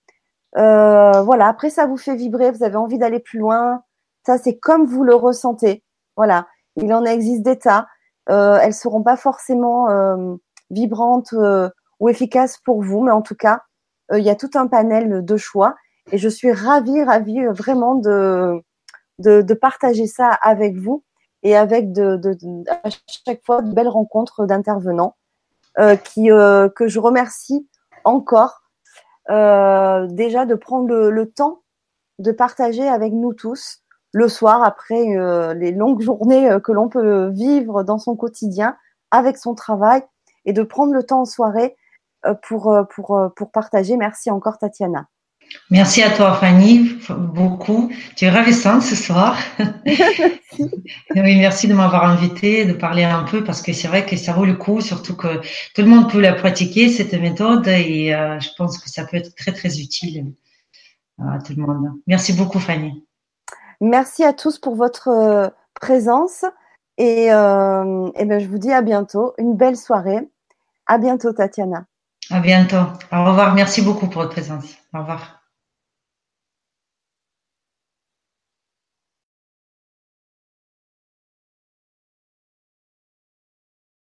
voilà. Après, ça vous fait vibrer. Vous avez envie d'aller plus loin. Ça, c'est comme vous le ressentez. Voilà. Il en existe des tas. Euh, elles seront pas forcément vibrantes ou efficaces pour vous, mais en tout cas, il y a tout un panel de choix. Et je suis ravie, ravie vraiment de de, de, partager ça avec vous et avec de, de, à chaque fois de belles rencontres d'intervenants euh, qui euh, que je remercie encore euh, déjà de prendre le, le, temps de partager avec nous tous le soir après euh, les longues journées euh, que l'on peut vivre dans son quotidien avec son travail et de prendre le temps en soirée euh, pour pour pour partager. Merci encore Tatiana. Merci à toi, Fanny, beaucoup. Tu es ravissante ce soir. oui, merci de m'avoir invité, de parler un peu, parce que c'est vrai que ça vaut le coup, surtout que tout le monde peut la pratiquer, cette méthode, et euh, je pense que ça peut être très, très utile à tout le monde. Merci beaucoup, Fanny. Merci à tous pour votre euh, présence, et, euh, ben, je vous dis à bientôt. Une belle soirée. À bientôt, Tatiana. À bientôt. Au revoir. Merci beaucoup pour votre présence. Au revoir.